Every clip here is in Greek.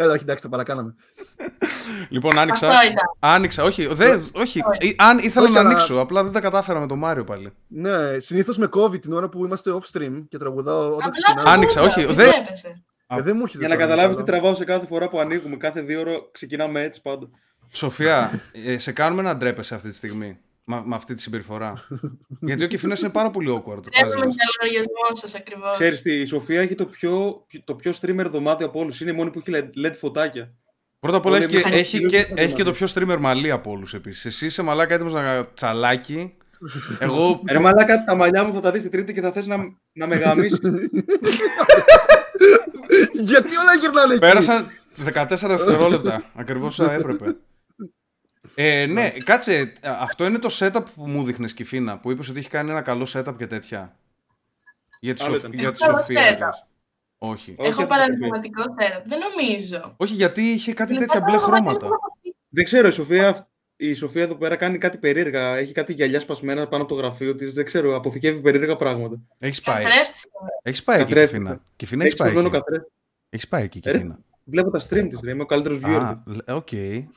Έλα, όχι, εντάξει, τα παρακάναμε. Λοιπόν, άνοιξα. Αυτό ήταν. Άνοιξα, όχι, δε, όχι. Όχι. Ε, Αν ήθελα Όχι, να αλλά- ανοίξω, απλά δεν τα κατάφερα με τον Μάριο πάλι. Ναι, συνήθως με κόβει την ώρα που είμαστε off stream και τραγουδάω όταν Απλά ξεκινάμε. το Άνοιξα, βούγα, όχι, μην δεν- τρέπεσαι. Ε, δεν μου έχει Για δει να το καταλάβεις τι άλλο. τραβάω σε κάθε φορά που ανοίγουμε. Κάθε δύο ώρα ξεκινάμε έτσι πάντα. Σοφία, ε, σε κάνουμε να ντρέπεσαι αυτή τη στιγμή. Με, με αυτή τη συμπεριφορά. Γιατί ο Κιφίνα είναι πάρα πολύ awkward. μαζί Τρέπουμε μας. για λογαριασμό σας ακριβώς. Ξέρεις τι, η Σοφία έχει το πιο, το πιο streamer δωμάτιο από όλους. Είναι η μόνη που έχει LED- LED φωτάκια. Πρώτα απ' όλα Όλοι έχει και, εμείς έχει, ευχαριστούμε και, για το έχει και το μάτι. πιο streamer μαλλί από όλους επίσης. Εσύ είσαι μαλάκα έτοιμος να τσαλάκι. Εγώ Ρε μαλάκα, τα μαλλιά μου θα τα δεις την τρίτη και θα θες να, να με γαμίσεις. Γιατί όλα γυρνάνε εκεί; πέρασαν 14 δευτερόλεπτα. Ακριβώς όσα έπρεπε. Ε, ναι, κάτσε. Αυτό είναι το setup που μου δείχνες, Κιφίνα, που είπες ότι έχει κάνει ένα καλό setup και τέτοια. Για τη, Άλλο Σοφ- ήταν. για τη Καλό Σοφία. setup. λες. Όχι. Όχι, Έχω αυτό παραδειγματικό setup. Δεν νομίζω. Όχι, γιατί είχε κάτι Είναι τέτοια πάντα μπλε λογαριασμό χρώματα. από αυτή. Δεν ξέρω, η Σοφία, η Σοφία εδώ πέρα κάνει κάτι περίεργα. Έχει κάτι γυαλιά σπασμένα πάνω από το γραφείο της. Δεν ξέρω, αποθηκεύει περίεργα πράγματα. Έχεις πάει. Καθρέφτης. Έχεις πάει εκεί, Καθρέφτηκα. Κιφίνα. Κιφίνα, έχεις Έχει πάει. σπασμένο εκεί. καθρέφτη. Έχεις πάει εκεί, Ε, Κιφίνα. Βλέπω τα stream της, ρε. Είμαι ο καλύτερος viewer. Α, του. λ- οκ.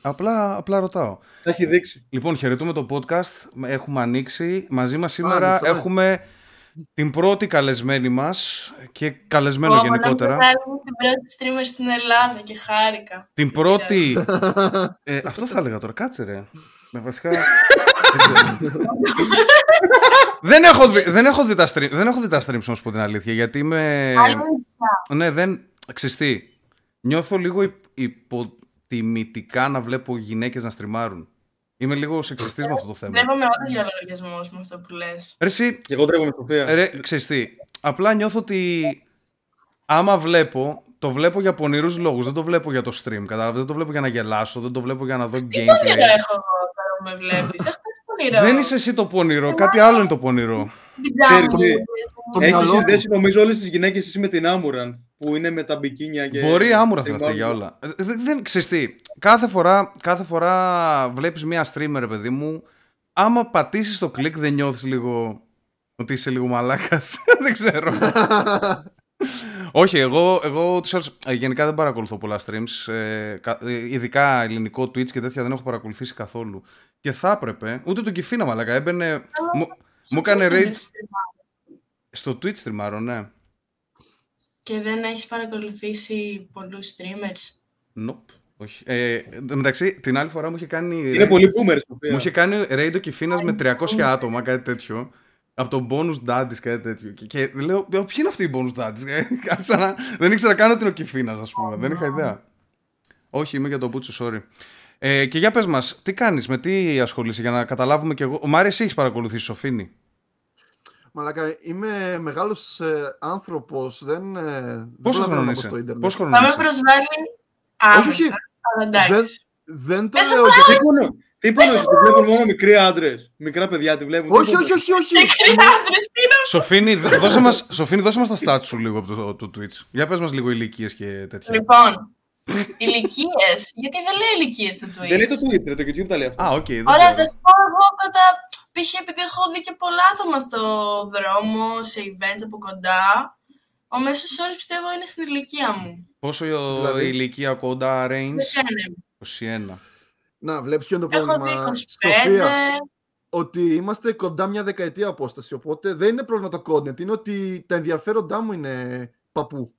Απλά, απλά ρωτάω. Τα έχει δείξει. Λοιπόν, χαιρετούμε το podcast. Έχουμε ανοίξει. Μαζί μας σήμερα ανοίξαμε. έχουμε την πρώτη καλεσμένη μας και καλεσμένο Ω, γενικότερα. νόμιζα ότι ήμουν στην πρώτη streamer στην Ελλάδα και χάρηκα. Την πρώτη... ε, αυτό θα έλεγα τώρα. Κάτσε ρε. Με βασικά... δεν ξέρω. δεν, έχω δει, δεν, έχω δει τα stream, δεν έχω δει τα streams, να σου πω την αλήθεια, γιατί είμαι... Αλήθεια. Ναι, δεν... Ξεστή. Νιώθω λίγο υπ- υποτιμητικά να βλέπω γυναίκες να στριμάρουν. Είμαι λίγο σεξιστής με αυτό το θέμα. Βλέπαμε όντως για λογαριασμό με αυτό που λες. Ρε, εσύ, Και εγώ τρέχω με Σοφία. Ρε, ξέρεις τι, απλά νιώθω ότι άμα βλέπω, το βλέπω για πονηρούς λόγους, δεν το βλέπω για το stream, κατάλαβες, δεν το βλέπω για να γελάσω, δεν το βλέπω για να δω Τι gameplay. πονηρό έχω εγώ τώρα που με βλέπεις. Έχω κάτι πονηρό. Δεν είσαι εσύ το πονηρό, κάτι άλλο είναι το πονηρό. Πιτζάμα. Ξέρεις τι, Το Έχει μυαλό του. συνδέσει νομίζω όλες τις γυναίκες εσύ με την Άμουραν. Που είναι με τα μπικίνια και... Μπορεί άμουρα θα Stream αυτή για out. όλα. Ε, Δεν, δεν ξέρεις τι, κάθε φορά, κάθε φορά βλέπεις μία streamer, ρε παιδί μου, άμα πατήσεις το κλικ δεν νιώθεις λίγο ότι είσαι λίγο μαλάκας. δεν ξέρω. Όχι, εγώ, εγώ ούτως ή άλλως, ε, γενικά δεν παρακολουθώ πολλά streams. Ε, κα- ε, ειδικά ελληνικό Twitch και τέτοια δεν έχω παρακολουθήσει καθόλου. Και θα έπρεπε, ούτε τον Κιφίνα μαλάκα, έμπαινε. Μου, μου έκανε Δεν raid streamάρω. στο Twitch streamάρω, ναι. Και δεν έχεις παρακολουθήσει πολλούς streamers; Nope. Όχι. Ε, εν τω μεταξύ, την άλλη φορά μου είχε κάνει. Είναι raid- πολύ boomer η Σοφία. Μου είχε κάνει raid ο Κιφίνας με 300 άτομα, κάτι τέτοιο. Από τον bonus daddies, κάτι τέτοιο. Και, και λέω, «Ε, ποιοι είναι αυτοί οι bonus daddies. Ε, Άρχισα να... Δεν ήξερα καν ότι είναι ο Κιφίνας, ας πούμε. Δεν είχα ιδέα. Όχι, είμαι για τον Μπούτσο, sorry. Ε, και για πες μας, τι κάνεις, με τι ασχολείσαι, για να καταλάβουμε κι εγώ. Ο Μάρη, εσύ έχεις παρακολουθήσει, Σοφίνη; Μαλάκα, είμαι μεγάλος ε, άνθρωπος, δεν, ε, δεν Πόσο προλαβαίνω χρόνο να μπω είσαι; στο ίντερνετ. Πόσο χρόνο Θα με είσαι; προσβάλλει όχι. άμεσα. Αλλά εντάξει. Δεν, δεν το Πες λέω απλά, γιατί... Τι πόνο, τι πόνο, τη βλέπουν μόνο μικροί άντρες. Μικρά παιδιά τη βλέπουν. Όχι, τίποτα. όχι, όχι, όχι. Μικροί άντρες, τι είναι Σοφίνη, δ- δώσε μας, Σοφίνη, δώσε μας τα stats σου λίγο από το, το Twitch. Για πες μας λίγο ηλικίες και τέτοια. Λοιπόν, ηλικίες. Γιατί δεν λέει ηλικίες στο Twitch. Δεν είναι το Twitter, το YouTube τα λέει αυτό. Α, οκ. δεν Ωραία, ξέρω. θα σου πω εγώ κατά. Π.χ. επειδή έχω δει και πολλά άτομα στο δρόμο, σε events από κοντά. Ο μέσος όρος πιστεύω είναι στην ηλικία μου. Πόσο η Δηλαδή; ηλικία κοντά range; Δεν είναι. 21. Να, βλέπεις ποιο είναι το Έχω δει πρόβλημα. 25. Σοφία, ότι είμαστε κοντά μια δεκαετία απόσταση, οπότε δεν είναι πρόβλημα το content, είναι ότι τα ενδιαφέροντά μου είναι παππού.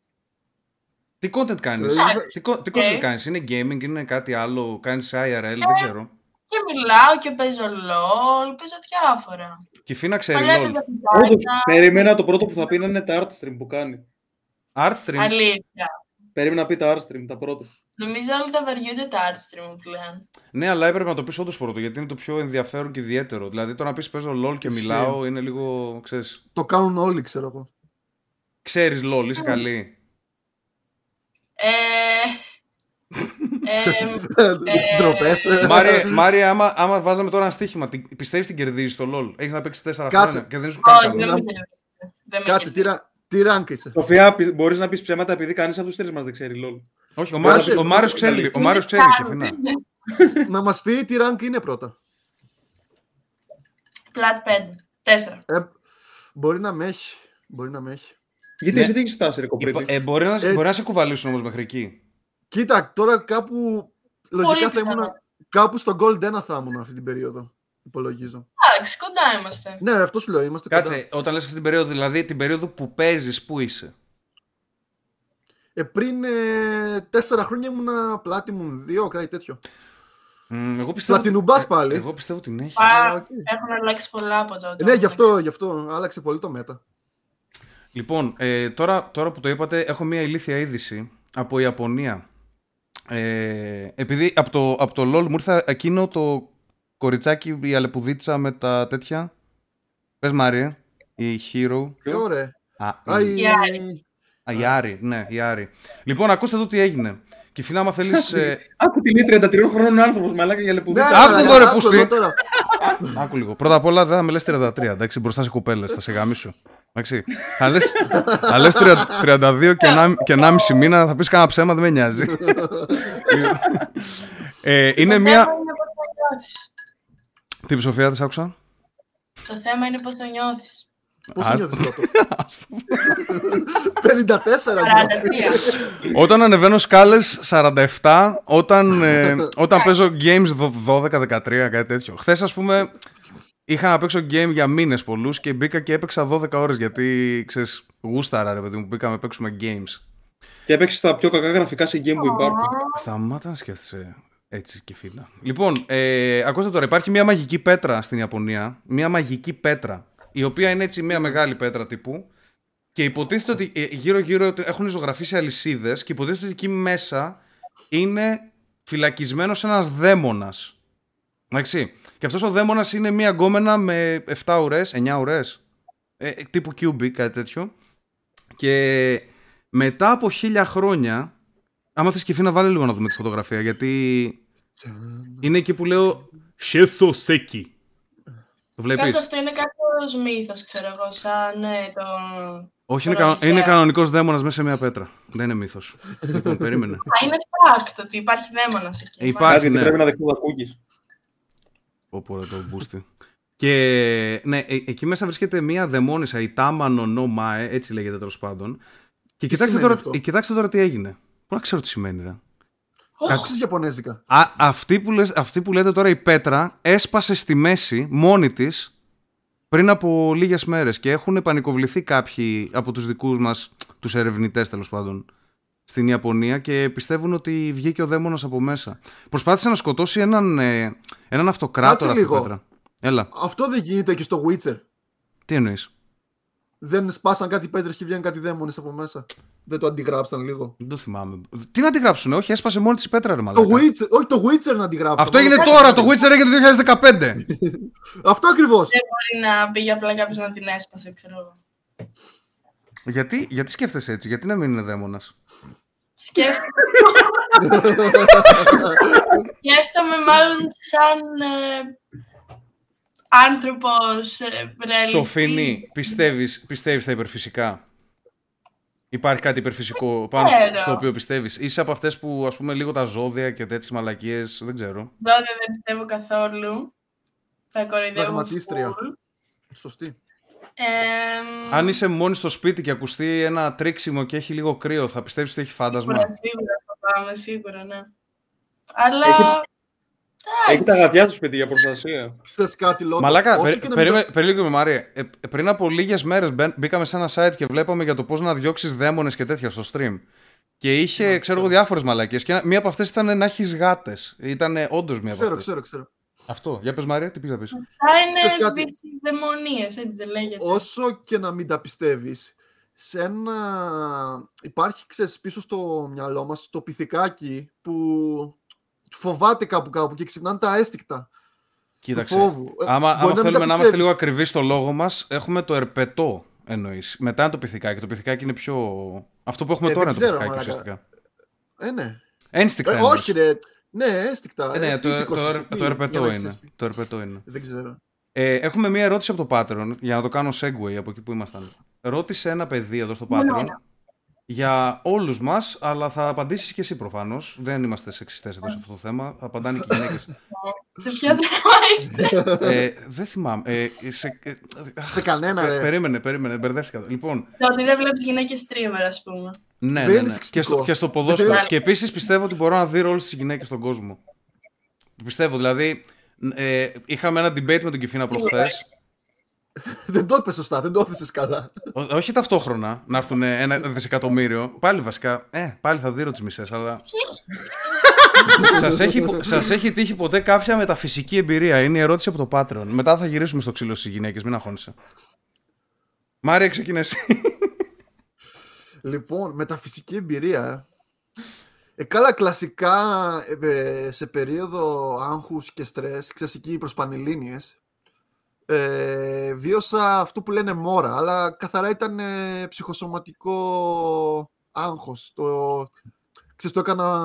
Τι content κάνεις, Εντάξει. τι, co- τι content Ε. κάνεις, είναι gaming, είναι κάτι άλλο, κάνεις IRL, δεν ξέρω. Και μιλάω και παίζω LOL, παίζω διάφορα. Και Φίνα ξέρει Παλιά LOL. τα Όντως, βιντεάκια. περίμενα το πρώτο που θα πει να είναι τα art stream που κάνει. Art stream. Αλήθεια. Περίμενα να πει τα art stream, τα πρώτα. Νομίζω όλοι τα βαριούνται τα art stream πλέον. Ναι, αλλά έπρεπε να το πεις όντως πρώτο, γιατί είναι το πιο ενδιαφέρον και ιδιαίτερο. Δηλαδή το να πεις παίζω LOL και Ισχύει. μιλάω είναι λίγο, ξέρεις, Το κάνουν όλοι, ξέρω εγώ. ξέρεις LOL, είσαι καλή. Ε, ε, Ντροπές. ε. Μάρια, Μάρια άμα, άμα βάζαμε τώρα ένα στοίχημα, τι- πιστεύεις την κερδίζεις το LOL; Έχεις να παίξεις 4 Κάτσε. χρόνια και δεν σου κάνει όχι, καλό. δεν Να- με κερδίζει. Δεν με Κάτσε, τι, κερδίζει. ρα- τι rank είσαι; Σοφία, μπορείς να πεις ψέματα επειδή κανείς από τους τρεις μας δεν ξέρει LOL. Όχι, ο Μάριος, Κάτσε. ο Μάριος ξέρει, ο Μάριος ξέρει και Φίνα. να μας πει τι rank είναι πρώτα. Πλάτ 5. 4. Ε, μπορεί να με έχει. Μπορεί να με έχει. Γιατί Ναι. εσύ τι έχεις φτάσει, ρε Υπα- κοπρίτης; Ε, μπορεί, να, Ε, μπορεί να σε κουβαλήσουν όμως μέχρι εκεί. Κοίτα, τώρα κάπου. Λογικά θα πιθανό. ήμουν. Κάπου στο Gold 1 θα ήμουν αυτή την περίοδο. Υπολογίζω. Εντάξει, κοντά είμαστε. Ναι, αυτό σου λέω. Είμαστε κοντά. Κάτσε, όταν λες αυτή την περίοδο, δηλαδή την περίοδο που παίζεις, πού είσαι; Ε, πριν ε, τέσσερα χρόνια ήμουνα Platinum 2, κάτι τέτοιο. Μ, εγώ πιστεύω. Platinum Bass ότι- πάλι. Ε, Εγώ πιστεύω την έχεις. Α, Α, οκ. Έχουν αλλάξει πολλά από τότε. Ναι, γι' αυτό, γι' αυτό άλλαξε πολύ το meta. Λοιπόν, ε, τώρα, τώρα που το είπατε, έχω μια ηλίθια είδηση από Ιαπωνία. Ε, επειδή από το, από το LOL μου ήρθε εκείνο το κοριτσάκι, η αλεπουδίτσα με τα τέτοια. Πες Μάριε, η Hero. Και ωραία. Α, Α, η, η- Η Άρη. α, η Άρη, ναι, η Άρη. Λοιπόν, ακούστε εδώ τι έγινε. Και φίλα, άμα θέλεις... ε, Άκου τη λέει 33 χρόνων άνθρωπος, μαλάκα για Ναι, λεπουδίτσα. Άκου ρε, εδώ, ρε, άκου πούστη. εδώ τώρα. Άκου λίγο. Πρώτα απ' όλα δεν θα με λες 33, εντάξει, μπροστά σε κοπέλες, θα σε γαμίσω. Εντάξει. Θα λες, θα λες 30 32 και 1,5 και 1,5 μήνα, θα πεις κάνα ψέμα, δεν με νοιάζει. ε, είναι Το μια... θέμα είναι πώς το νιώθεις. Τι Σοφία, δεν σ' άκουσα; Το θέμα είναι πώς το νιώθεις. Πώς Ας- νιώθεις πρώτο. Ας το- 54 νιώθεις. 43. όταν ανεβαίνω σκάλες 47, όταν, ε, όταν παίζω games 12-13, κάτι τέτοιο. Χθες, ας πούμε, είχα να παίξω game για μήνες πολλούς και μπήκα και έπαιξα 12 ώρες γιατί, ξέρεις, γούσταρα ρε παιδί μου, μπήκαμε να παίξουμε games. Και έπαιξες τα πιο κακά γραφικά σε game που υπάρχουν. Σταμάτα να σκέφτεσαι έτσι και φίλα. Λοιπόν, ε, ακούστε τώρα, υπάρχει μια μαγική πέτρα στην Ιαπωνία. Μια μαγική πέτρα. Η οποία είναι έτσι μια μεγάλη πέτρα τύπου. Και υποτίθεται ότι ε, γύρω-γύρω έχουν ζωγραφίσει αλυσίδες και υποτίθεται ότι εκεί μέσα είναι φυλακισμένος ένας δαίμονας. Εντάξει. Και αυτός ο δαίμονας είναι μια γκόμενα με 7 ουρές, 9 ουρές. Ε, τύπου QB, κάτι τέτοιο. Και μετά από χίλια χρόνια Άμα θες και να βάλει λίγο να δούμε τη φωτογραφία, γιατί είναι εκεί που λέω Shesoseki. Το βλέπεις; Κάτσε, αυτό είναι κάποιος μύθος, ξέρω εγώ, σαν ναι, το... Όχι, είναι, Τώρα κανο... Οδυσσέα. είναι κανονικός δαίμονας μέσα σε μια πέτρα. Δεν είναι μύθος. λοιπόν, περίμενε. Α, είναι fact ότι υπάρχει δαίμονας εκεί. Υπάρχει. Κάτι, ναι. πρέπει να δεχτώ τα cookies. Πω ρε το μπούστι. Και ναι, ε- εκεί μέσα βρίσκεται μια δαιμόνισσα, η Τάμανο no Mae, έτσι λέγεται τέλος πάντων. Και κοιτάξτε σημαίνει τώρα, αυτό; ε, κοιτάξτε τώρα τι έγινε. Πού να ξέρω τι σημαίνει, ρε. Άκουσες Ιαπωνέζικα. Α, αυτή, που λες, αυτή που λέτε τώρα η Πέτρα έσπασε στη μέση μόνη της πριν από λίγες μέρες και έχουν πανικοβληθεί κάποιοι από τους δικούς μας, τους ερευνητές τέλος πάντων, στην Ιαπωνία και πιστεύουν ότι βγήκε ο δαίμονας από μέσα. Προσπάθησε να σκοτώσει έναν, ε, έναν αυτοκράτορα Κάτσε αυτή η λίγο. Πέτρα. Έλα, Αυτό δεν γίνεται και στο Witcher. τι εννοείς; Δεν σπάσαν κάτι πέτρες και βγαίνουν κάτι δαίμονες από μέσα. Δεν το αντιγράψαν λίγο. Δεν το θυμάμαι. Τι να τη γράψουν, όχι, έσπασε μόνη της η Πέτρα, ρε Το μαλάκα. Witcher, όχι το Witcher να αντιγράψουν. Αυτό έγινε τώρα, το Witcher έγινε το 2015. Αυτό ακριβώς. Δεν μπορεί να πήγε απλά κάποιος να την έσπασε, ξέρω εγώ. γιατί, γιατί σκέφτεσαι έτσι, γιατί να μην είναι δαίμονας; Σκέφτομαι. Σκέφτομαι μάλλον σαν ε, άνθρωπος ε, ρεαλιστή. Σοφίνη, πιστεύεις, πιστεύεις στα υπερφυσικά; Υπάρχει κάτι υπερφυσικό πάνω στο, ξέρω. στο οποίο πιστεύεις; Είσαι από αυτές που ας πούμε λίγο τα ζώδια και τέτοιες μαλακίες, δεν ξέρω. Βέβαια δεν πιστεύω καθόλου. Θα κοροϊδεύω Πραγματίστρια. full. Σωστή. Ε, Αν είσαι μόνη στο σπίτι και ακουστεί ένα τρίξιμο και έχει λίγο κρύο, θα πιστεύεις ότι έχει φάντασμα; Σίγουρα, σίγουρα θα πάμε, σίγουρα, ναι. Αλλά. Έχει τα γατιά στο σπίτι για προστασία. Ξέρεις κάτι λόγο. Μαλάκα, Όσο περί- και να περίμενε μην το- περίμενε, Μάρια. Ε, ε, πριν από λίγες μέρες μπεν- μπήκαμε σε ένα site και βλέπαμε για το πώς να διώξεις δαίμονες και τέτοια στο stream. Και είχε, ξέρω εγώ, διάφορες μαλακίες. Και ένα- μία από αυτές ήταν να έχεις γάτες. Ήταν όντως μία από Ξέρω, αυτές. ξέρω, ξέρω. Αυτό. Για πες Μάρια, τι πήγα να πεις. Θα Ξέρεις είναι κάτι; δαιμονίες, έτσι δεν λέγεται. Όσο και να μην τα πιστεύεις, σε ένα... Υπάρχει, ξέρεις, πίσω στο μυαλό μας το πυθικάκι που φοβάται κάπου κάπου και ξυπνάνε τα αίσθηκτα Κοίταξε. του φόβου. Ε, Άμα, μπορεί άμα να μην θέλουμε τα να είμαστε πιστεύεις. λίγο ακριβείς στο λόγο μας, έχουμε το ερπετό εννοείς. Μετά είναι το πυθικάκι. Το πυθικάκι είναι πιο... Αυτό που έχουμε Ε, τώρα δεν είναι το ξέρω, πυθικάκι μαλάκα. ουσιαστικά. Ε, ναι. Ένστικτα Ε, εννοείς. όχι ρε. Ναι, αίσθηκτα. Ε, ναι, Ε, το, πίθηκος το, εσύ, το, τι, το ερπετό για να είναι. ξέρεις τι. Το ερπετό είναι. Δεν ξέρω. Ε, έχουμε μία ερώτηση από το Patreon, για να το κάνω segue από εκεί που ήμασταν. Ρώτησε ένα παιδί εδώ στο Patreon για όλους μας, αλλά θα απαντήσεις και εσύ προφανώς. Δεν είμαστε σεξιστές εδώ σε αυτό το θέμα, θα απαντάνε και οι γυναίκες. Σε ποιο θέμα είστε; ε, δεν θυμάμαι. Ε, σε, ε, Σε κανένα πε- ρε. περίμενε, περίμενε, μπερδεύτηκα. Λοιπόν, Στο ότι δεν βλέπεις γυναίκες streamer, ας πούμε. Ναι, Δεν ναι, είναι ναι. σεξιστικό. Και, στο, και στο Δεν ποδόσφαιρο. θέλω- Και επίσης πιστεύω ότι μπορώ να δει όλε τι γυναίκες στον κόσμο. Το πιστεύω. Δηλαδή, ε, είχαμε ένα debate με τον Κιφίνα προχθές. Δεν το είπες σωστά, δεν το έθεσες καλά. όχι ταυτόχρονα να έρθουν ένα δισεκατομμύριο. Πάλι βασικά. Ε, πάλι θα δίνω τι μισέ, αλλά. σας, έχει, σας έχει τύχει ποτέ κάποια μεταφυσική εμπειρία; Είναι η ερώτηση από το Patreon. Μετά θα γυρίσουμε στο ξύλο στις γυναίκες, μην αγχώνεσαι. Μάρια, ξεκινά εσύ. Λοιπόν, μεταφυσική εμπειρία. Ε, καλά, κλασικά ε, ε, σε περίοδο άγχους και στρες, ξέρεις εκεί προς Πανελλήνιες, ε, βίωσα αυτό που λένε μόρα, αλλά καθαρά ήταν ε, ψυχοσωματικό άγχος. Το, ξέρεις, το έκανα...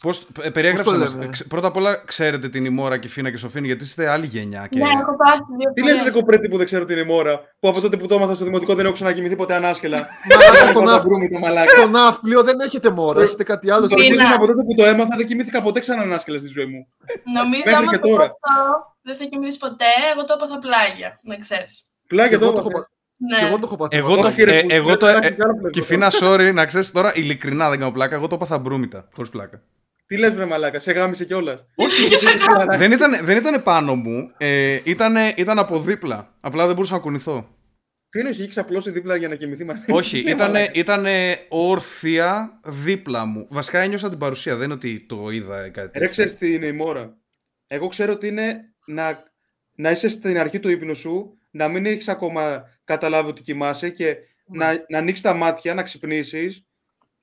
Πώς περιέγραψε. το μας. λέμε; Ξε- Πρώτα απ' όλα, ξέρετε την ημόρα και Φίνα και Σοφίνη, γιατί είστε άλλη γενιά. Και... Ναι, έχω πάθει δύο Τι λες φορές. ρε κοπρέτη που δεν ξέρω την ημώρα, που από τότε που το έμαθα στο δημοτικό δεν έχω ξανακοιμηθεί ποτέ ανάσκελα. Μαλάκα, στον, να ναύ... βρούμε το μαλάκα. στο ναύπλιο δεν έχετε μόρα, έχετε κάτι άλλο. Φίνα. Φίνα. Από τότε που το έμαθα δεν κοιμήθηκα ποτέ ξανά ανάσκελα στη ζωή μου. Νομίζω Μέχρι άμα και το τώρα. πω δεν θα κοιμηθείς ποτέ, εγώ το έπαθα πλάγια, να ξέρεις. Πλάγια Και εγώ το το έχω έμαθα. πα- και Ναι. εγώ το έχω πάθει. Εγώ το, Όχι, ρε, ε, που- εγώ το, εντάξει, ε, κάνω πλευρό. και Φίνα, sorry, να ξέρεις τώρα, ειλικρινά δεν κάνω πλάκα. Εγώ το έπαθα μπρούμητα, χωρίς πλάκα. Τι λες βρε μαλάκα, σε γάμισε κιόλας. δεν, ήταν, δεν ήταν πάνω μου, ε, ήταν, ήταν από δίπλα. Απλά δεν μπορούσα να κουνηθώ. Τι είναι, έχεις απλώσει δίπλα για να κοιμηθεί μαζί; Όχι, Ναι, ήταν, μαλάκα. ήταν όρθια δίπλα μου. Βασικά ένιωσα την παρουσία, δεν είναι ότι το είδα ή κάτι Ρε τέτοιο. ξέρεις τι είναι η μόρα. Εγώ ξέρω ότι είναι να, να είσαι στην αρχή του ύπνου σου, να μην έχεις ακόμα καταλάβει ότι κοιμάσαι και να, να ανοίξεις τα μάτια, να ξυπνήσεις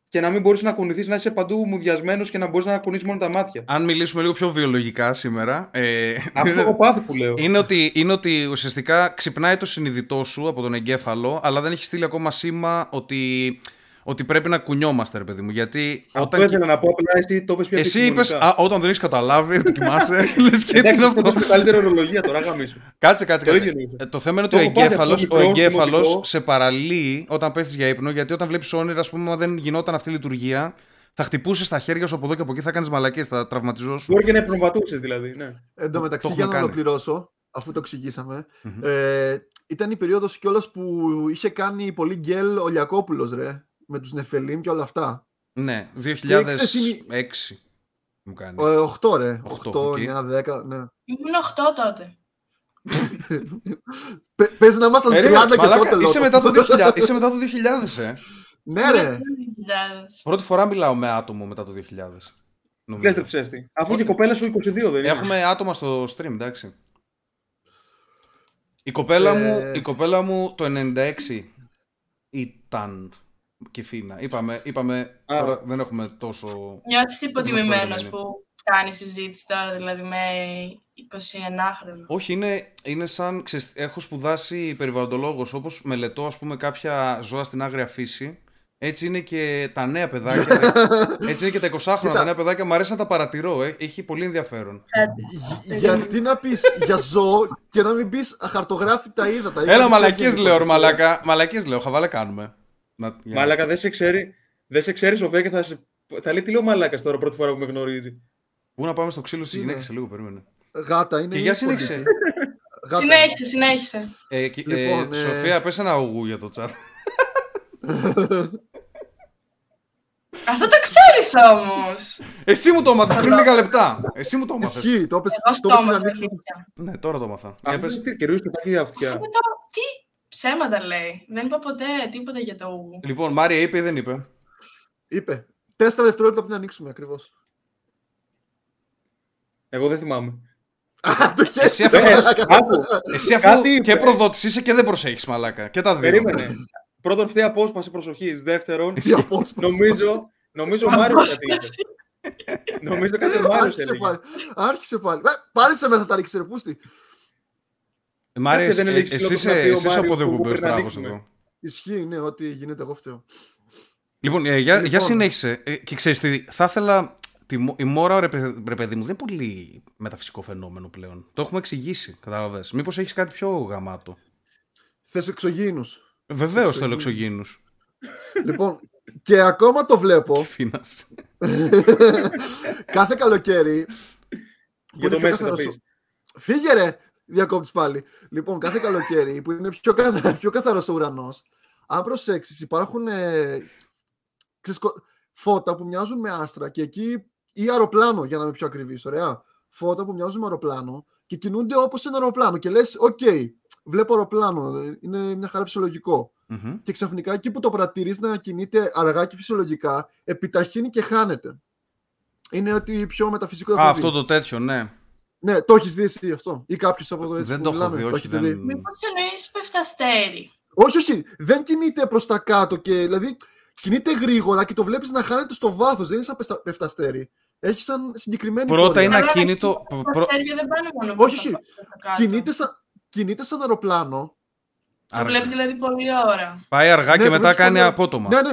και να μην μπορείς να κουνηθείς, να είσαι παντού μουδιασμένος και να μπορείς να κουνήσεις μόνο τα μάτια. Αν μιλήσουμε λίγο πιο βιολογικά σήμερα, ε, Αυτό έχω πάθει που λέω. είναι, ότι, είναι ότι ουσιαστικά ξυπνάει το συνειδητό σου από τον εγκέφαλο, αλλά δεν έχει στείλει ακόμα σήμα ότι, ότι πρέπει να κουνιόμαστε, ρε παιδί μου. Γιατί Αυτό όταν, ήθελα να πω, απλά εσύ το είπες πιο Εσύ είπες, επιστημονικά. όταν δεν έχεις καταλάβει ότι κοιμάσαι, λες και τι Εντάξει, είναι αυτό αυτό. είναι καλύτερη ορολογία τώρα, γαμίσου. Κάτσε, κάτσε. Το κάτσε. ίδιο εννοούσα. Ε, το θέμα είναι Το ότι ο έχω πάθει αυτό εγκέφαλο μικρό, ο εγκέφαλος δημοτικό. σε παραλύει όταν πέφτεις για ύπνο, γιατί όταν βλέπεις όνειρα, ας πούμε, αν δεν γινόταν αυτή η λειτουργία, θα χτυπούσες τα χέρια σου από εδώ και από εκεί, θα κάνεις μαλακίε, θα τραυματιζόσουν. Μπορεί και να υπνοβατούσες δηλαδή, ναι. Εν τω μεταξύ, Το για έχουμε να κάνει. ολοκληρώσω, αφού το εξηγήσαμε, Μμμ. ε, ήταν η περίοδος κιόλας που είχε κάνει πολύ γκέλ ο Λιακόπουλος, ρε, με τους Νεφελίμ και όλα αυτά. Ναι, 2006 ξέρεις, είναι- μου κάνει. Ε, 8 ρε, Οχτώ, 8, οκ. 9, 10, ναι. Ήμουν 8 τότε. Πε- Πες να ήμασταν 30 Περίμενε, και μαλάκα, τότε είσαι λόγος. μετά, το 2000, είσαι μετά το 2000, ε. Ναι ρε, Πρώτη φορά μιλάω με άτομο μετά το 2000. νομίζω. Λες ρε ψεύτη. Αφού και η κοπέλα σου 22 δεν είναι. Έχουμε άτομα στο stream, εντάξει. Η κοπέλα, Ε. μου, η κοπέλα μου το 96 ήταν και φίνα. Είπαμε, είπαμε Α. τώρα δεν έχουμε τόσο... Νιώθεις υποτιμημένος Είμαστε που κάνει συζήτηση τώρα, δηλαδή με 21 χρόνια. Όχι, είναι, είναι σαν, ξέρεις, έχω σπουδάσει περιβαλλοντολόγος, όπως μελετώ ας πούμε κάποια ζώα στην άγρια φύση. Έτσι είναι και τα νέα παιδάκια. έτσι είναι και τα 20 χρόνια τα νέα παιδάκια. Μου αρέσει να τα παρατηρώ. Ε. Έχει πολύ ενδιαφέρον. Γι- γιατί να πεις για ζώο και να μην πεις αχαρτογράφητα ύδατα. ή κάτι Έλα, πιο μαλακίες γενικό, λέω, ρε, εσύ. μαλακά. Μαλακίες λέω, χαβάλα κάνουμε. Να, για να- Μαλάκα δεν σε ξέρει. Δεν σε ξέρει, Σοφία, και θα, σε... θα λέει τι λέω μαλάκας τώρα πρώτη φορά που με γνωρίζει. Πού να πάμε στο ξύλο στις Είναι. γυναίκες σε λίγο, περίμενε. Γάτα είναι Και για η συνέχισε. πολιτική. Γάτα. Συνέχισε, συνέχισε. Ε, και- Λοιπόν, ε, ε, Σοφία, πες ένα ογού για το chat. Αυτό το ξέρεις όμως. Εσύ μου το έμαθες πριν λίγα λεπτά. Εσύ μου το έμαθες. Ισχύει, το είπες Εγώ το είπες πριν στόμα ανοίξουμε. αλήθεια. Ναι, τώρα το έμαθα. Για Αυτό πες. τι καιρούς και τα αυτιά. Είναι το... Τι; Ψέματα λέει. Δεν είπα ποτέ τίποτα για το Ούγου. Λοιπόν, Μάρια είπε ή δεν είπε; Είπε. Τέσσερα δευτερόλεπτα πριν ανοίξουμε ακριβώς. Εγώ δεν θυμάμαι. Α, το χέρι Εσύ σου, αφού- μαλάκα. Άκου, Εσύ αφού Κάτι είπε. και προδότης είσαι και δεν προσέχεις μαλάκα. Και τα δύο. περίμενε. Πρώτον, αυτή η απόσπαση προσοχής. Δεύτερον, Η απόσπαση. νομίζω, νομίζω ο Μάριο κάτι είπε. Νομίζω κάτι ο Μάριος Άρχισε έλεγε. πάλι. Άρχισε πάλι. Ε, Πάλι σε μέσα τα ρίξει ρε πούστη. Ε, Μάρια, Κάτσε, δεν εσύ, έλεγες εσύ, λόγος να είσαι- πει ο εσύ είσαι από Μάριος δύο που που παίρνεις πρέπει να τράγος ανοίξουμε. εδώ. Ισχύει, ναι, ότι γίνεται εγώ φταίω. Λοιπόν, ε, για, για Λοιπόν. συνέχισε. Ε, και ξέρεις τι, θα ήθελα... Τη, μο- η μόρα, ρε, παι- ρε παιδί μου, δεν είναι πολύ μεταφυσικό φαινόμενο πλέον. Το έχουμε εξηγήσει, κατάλαβες. Μήπως έχεις κάτι πιο γαμάτο. Θες εξωγήινους. Βεβαίως θέλω εξωγήινους. λοιπόν, και ακόμα το βλέπω Φίνας. κάθε καλοκαίρι. που Για είναι το πιο Μέση θα καθαρός- πεις. Φύγε ρε! Διακόπτεις πάλι. Λοιπόν, κάθε καλοκαίρι που είναι πιο, καθα... πιο καθαρός ο ουρανός, αν προσέξεις υπάρχουν ε, ξέρεις, κο- φώτα που μοιάζουν με άστρα και εκεί ή αεροπλάνο για να είμαι πιο ακριβής, ωραία. Φώτα που μοιάζουν με αεροπλάνο και κινούνται όπως ένα αεροπλάνο και λες, οκ, βλέπω αεροπλάνο, είναι μια χαρά φυσιολογικό. Μμμ. Και ξαφνικά εκεί που το παρατηρείς να κινείται αργά και φυσιολογικά, επιταχύνει και χάνεται. Είναι ότι πιο μεταφυσικό Α, έχω αυτό δει. το τέτοιο, ναι. Ναι, το έχεις δει εσύ αυτό; Ή κάποιος από εδώ έτσι Δεν που το έχω μιλάμε, δει, όχι. έχετε δεν- δει. Μήπως εννοείς πεφταστέρι. Όχι, όχι. Δεν κινείται προς τα κάτω και δηλαδή κινείται γρήγορα και το βλέπεις να χάνεται στο βάθος. Δεν είναι σαν πεστα- πεφταστέρι. Έχεις σαν συγκεκριμένη. Πρώτα πορεία. είναι Αλλά ακίνητο. Τα προ- αστέρια δεν πάνε μόνο Όχι, προς τα όχι. πάνω, προς τα κάτω. Κινείται σαν, κινείται σαν αεροπλάνο. Το αργά. βλέπεις δηλαδή πολλή ώρα. Πάει αργά Ναι, και το μετά βλέπεις κάνει πολύ- απότομα. Ναι, ναι.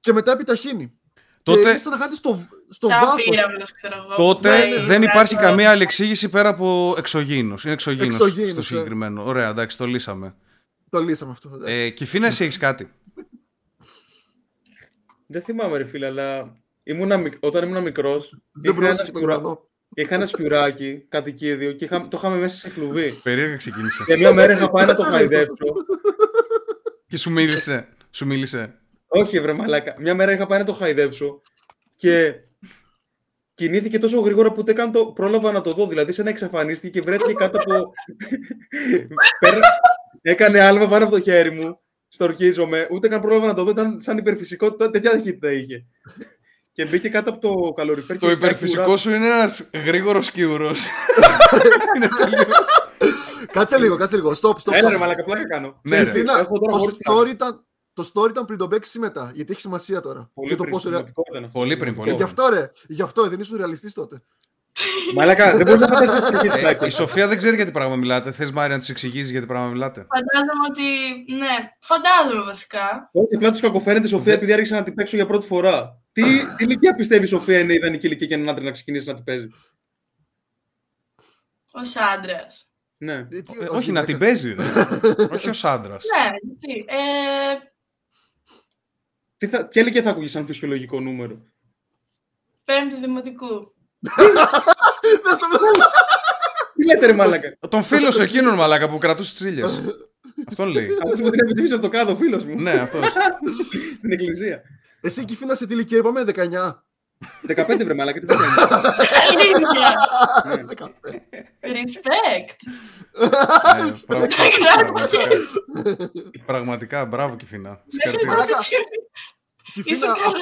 Και μετά επιταχύνει. Τότε- Και είναι σαν να χάνεται στο, στο Σαν βάθος. πύραυλος, ξέρω εγώ. Τότε Ναι, ναι, δεν ναι, υπάρχει ναι. καμία άλλη εξήγηση πέρα από εξωγήινος. Είναι εξωγήινος Εξωγήινος, στο ε. συγκεκριμένο. Ωραία, εντάξει, το λύσαμε. Το λύσαμε αυτό. εντάξει. Ε, Κυφίνα, εσύ έχεις κάτι; Δεν θυμάμαι, ρε φίλε, αλλά ήμουνα, μικ- όταν ήμουν μικρός, Δεν είχα, ένα πρόσεχε το σκουρα... γερμανό. είχα ένα σκιουράκι κατοικίδιο και είχα... το είχαμε μέσα σε κλουβί. Περίεργα ξεκίνησε. και μια μέρα είχα πάει να το Κάτσε λίγο. χαϊδέψω. και σου μίλησε. Σου μίλησε. Όχι, βρε μαλάκα. Μια μέρα είχα πάει να το χαϊδέψω και κινήθηκε τόσο γρήγορα που ούτε καν το πρόλαβα να το δω. Δηλαδή, σαν να εξαφανίστηκε και βρέθηκε κάτω από. Πέρα... Έκανε άλμα πάνω από το χέρι μου. Στορκίζομαι. Ούτε καν πρόλαβα να το δω. Ήταν σαν υπερφυσικότητα. Τέτοια ταχύτητα είχε. και μπήκε κάτω από το καλοριφέρ. Το υπερφυσικό σου είναι ένας γρήγορος κύουρος. Κάτσε λίγο, κάτσε λίγο. Stop, stop. Έλα, stop. ρε μαλάκα, πλάκα κάνω. Ναι, Και ρε. Φίνα, Έχω τώρα το, χωρίς story πλάκα. ήταν, το story ήταν πριν τον παίξεις μετά. Γιατί έχει σημασία τώρα. Πολύ για το πριν, πόσο ρε... σημαντικό ήταν αυτό. Πολύ πριν, πολύ Ε, Γι' αυτό ρε, γι' αυτό δεν ήσουν ρεαλιστής τότε. Μαλάκα, δεν μπορείς να φανταστείς τι έχει Ε, πλάκα. η Σοφία δεν ξέρει για τι πράγμα μιλάτε. Θες Μάρια να της εξηγήσεις για τι πράγμα μιλάτε. Φαντάζομαι ότι. Ναι, φαντάζομαι βασικά. Όχι, απλά τους κακοφαίνεται η Σοφία επειδή άρχισε να την παίξω για πρώτη φορά. Τι, τι ηλικία πιστεύει η Σοφία είναι η ιδανική ηλικία για έναν άντρα να ξεκινήσει να την παίζει; Ω άντρας. Ναι. Ε, τι- Ε, ως όχι, να γυναίκα. την παίζει. ρε. όχι ως άντρας. Ναι, γιατί. Ε, Τι θα, ποια ηλικία θα ακούγεις σαν φυσιολογικό νούμερο. πέμπτη δημοτικού. Δεν στο- Τι λέτε, ρε Μάλακα. Τον φίλο σου εκείνον μαλάκα που κρατούσε τις τσίλιες. Αυτόν λέει. Αυτός που την επιτυχήσει από το κάτω, φίλος μου. ναι, αυτός. Στην εκκλησία. Εσύ εκεί φίνα σε τι ηλικία είπαμε, 19. 15 βρε Μάλακα, τι θα κάνεις; Αλήθεια. Ναι. 15. Respect. Ναι, πρα- Κράτησε. πραγματικά. Πραγματικά, μπράβο Κυφίνα. Μέχρι Συγχαρητήρια. τότε Μαλάκα. τι- Και Ήσουν φίνα, καλά.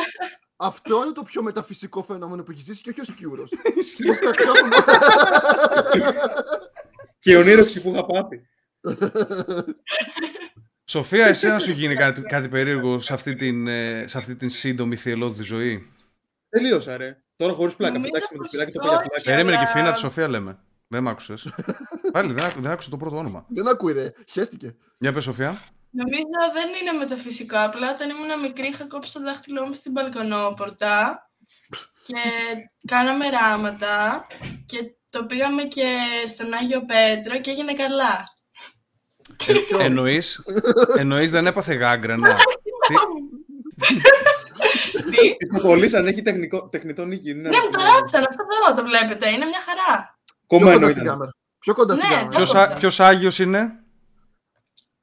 αυτό είναι το πιο μεταφυσικό φαινόμενο που έχεις ζήσει και όχι ο Σκιούρος. Και η ονείροξη που είχα πάθει. Σοφία, εσύ να σου γίνει κάτι, κάτι περίεργο σε αυτή την, ε, σε αυτή την σύντομη θυελώδη ζωή; Τελείωσα, ρε. Τώρα χωρίς πλάκα. Νομίζω Κοιτάξτε με το πως σπυράκι το πω για όχι. πλάκα. Περίμενε αλλά- Κυφίνα, τη Σοφία λέμε. Δεν μ' άκουσες. Πάλι δεν, άκου- δεν άκουσα το πρώτο όνομα. Δεν ακούει ρε, χέστηκε. Για πες Σοφία. Νομίζω δεν είναι μεταφυσικό. Απλά όταν ήμουν μικρή είχα κόψει το δάχτυλό μου στην μπαλκονόπορτα και κάναμε ράματα και το πήγαμε και στον Άγιο Πέτρο και έγινε καλά. Ε, εννοείς, εννοείς δεν έπαθε γάγκρενα. Τι- Τι; Τη κολλήσαν, έχει τεχνικό, τεχνητό νίκη. Ναι, μου το ράψαν. Αυτό εδώ το βλέπετε. Είναι μια χαρά. Πιο Κομμένο κοντά στην ήταν. κάμερα. Πιο κοντά στην Ναι, κάμερα. Ποιος, Κόψα. α- ποιος Άγιος είναι;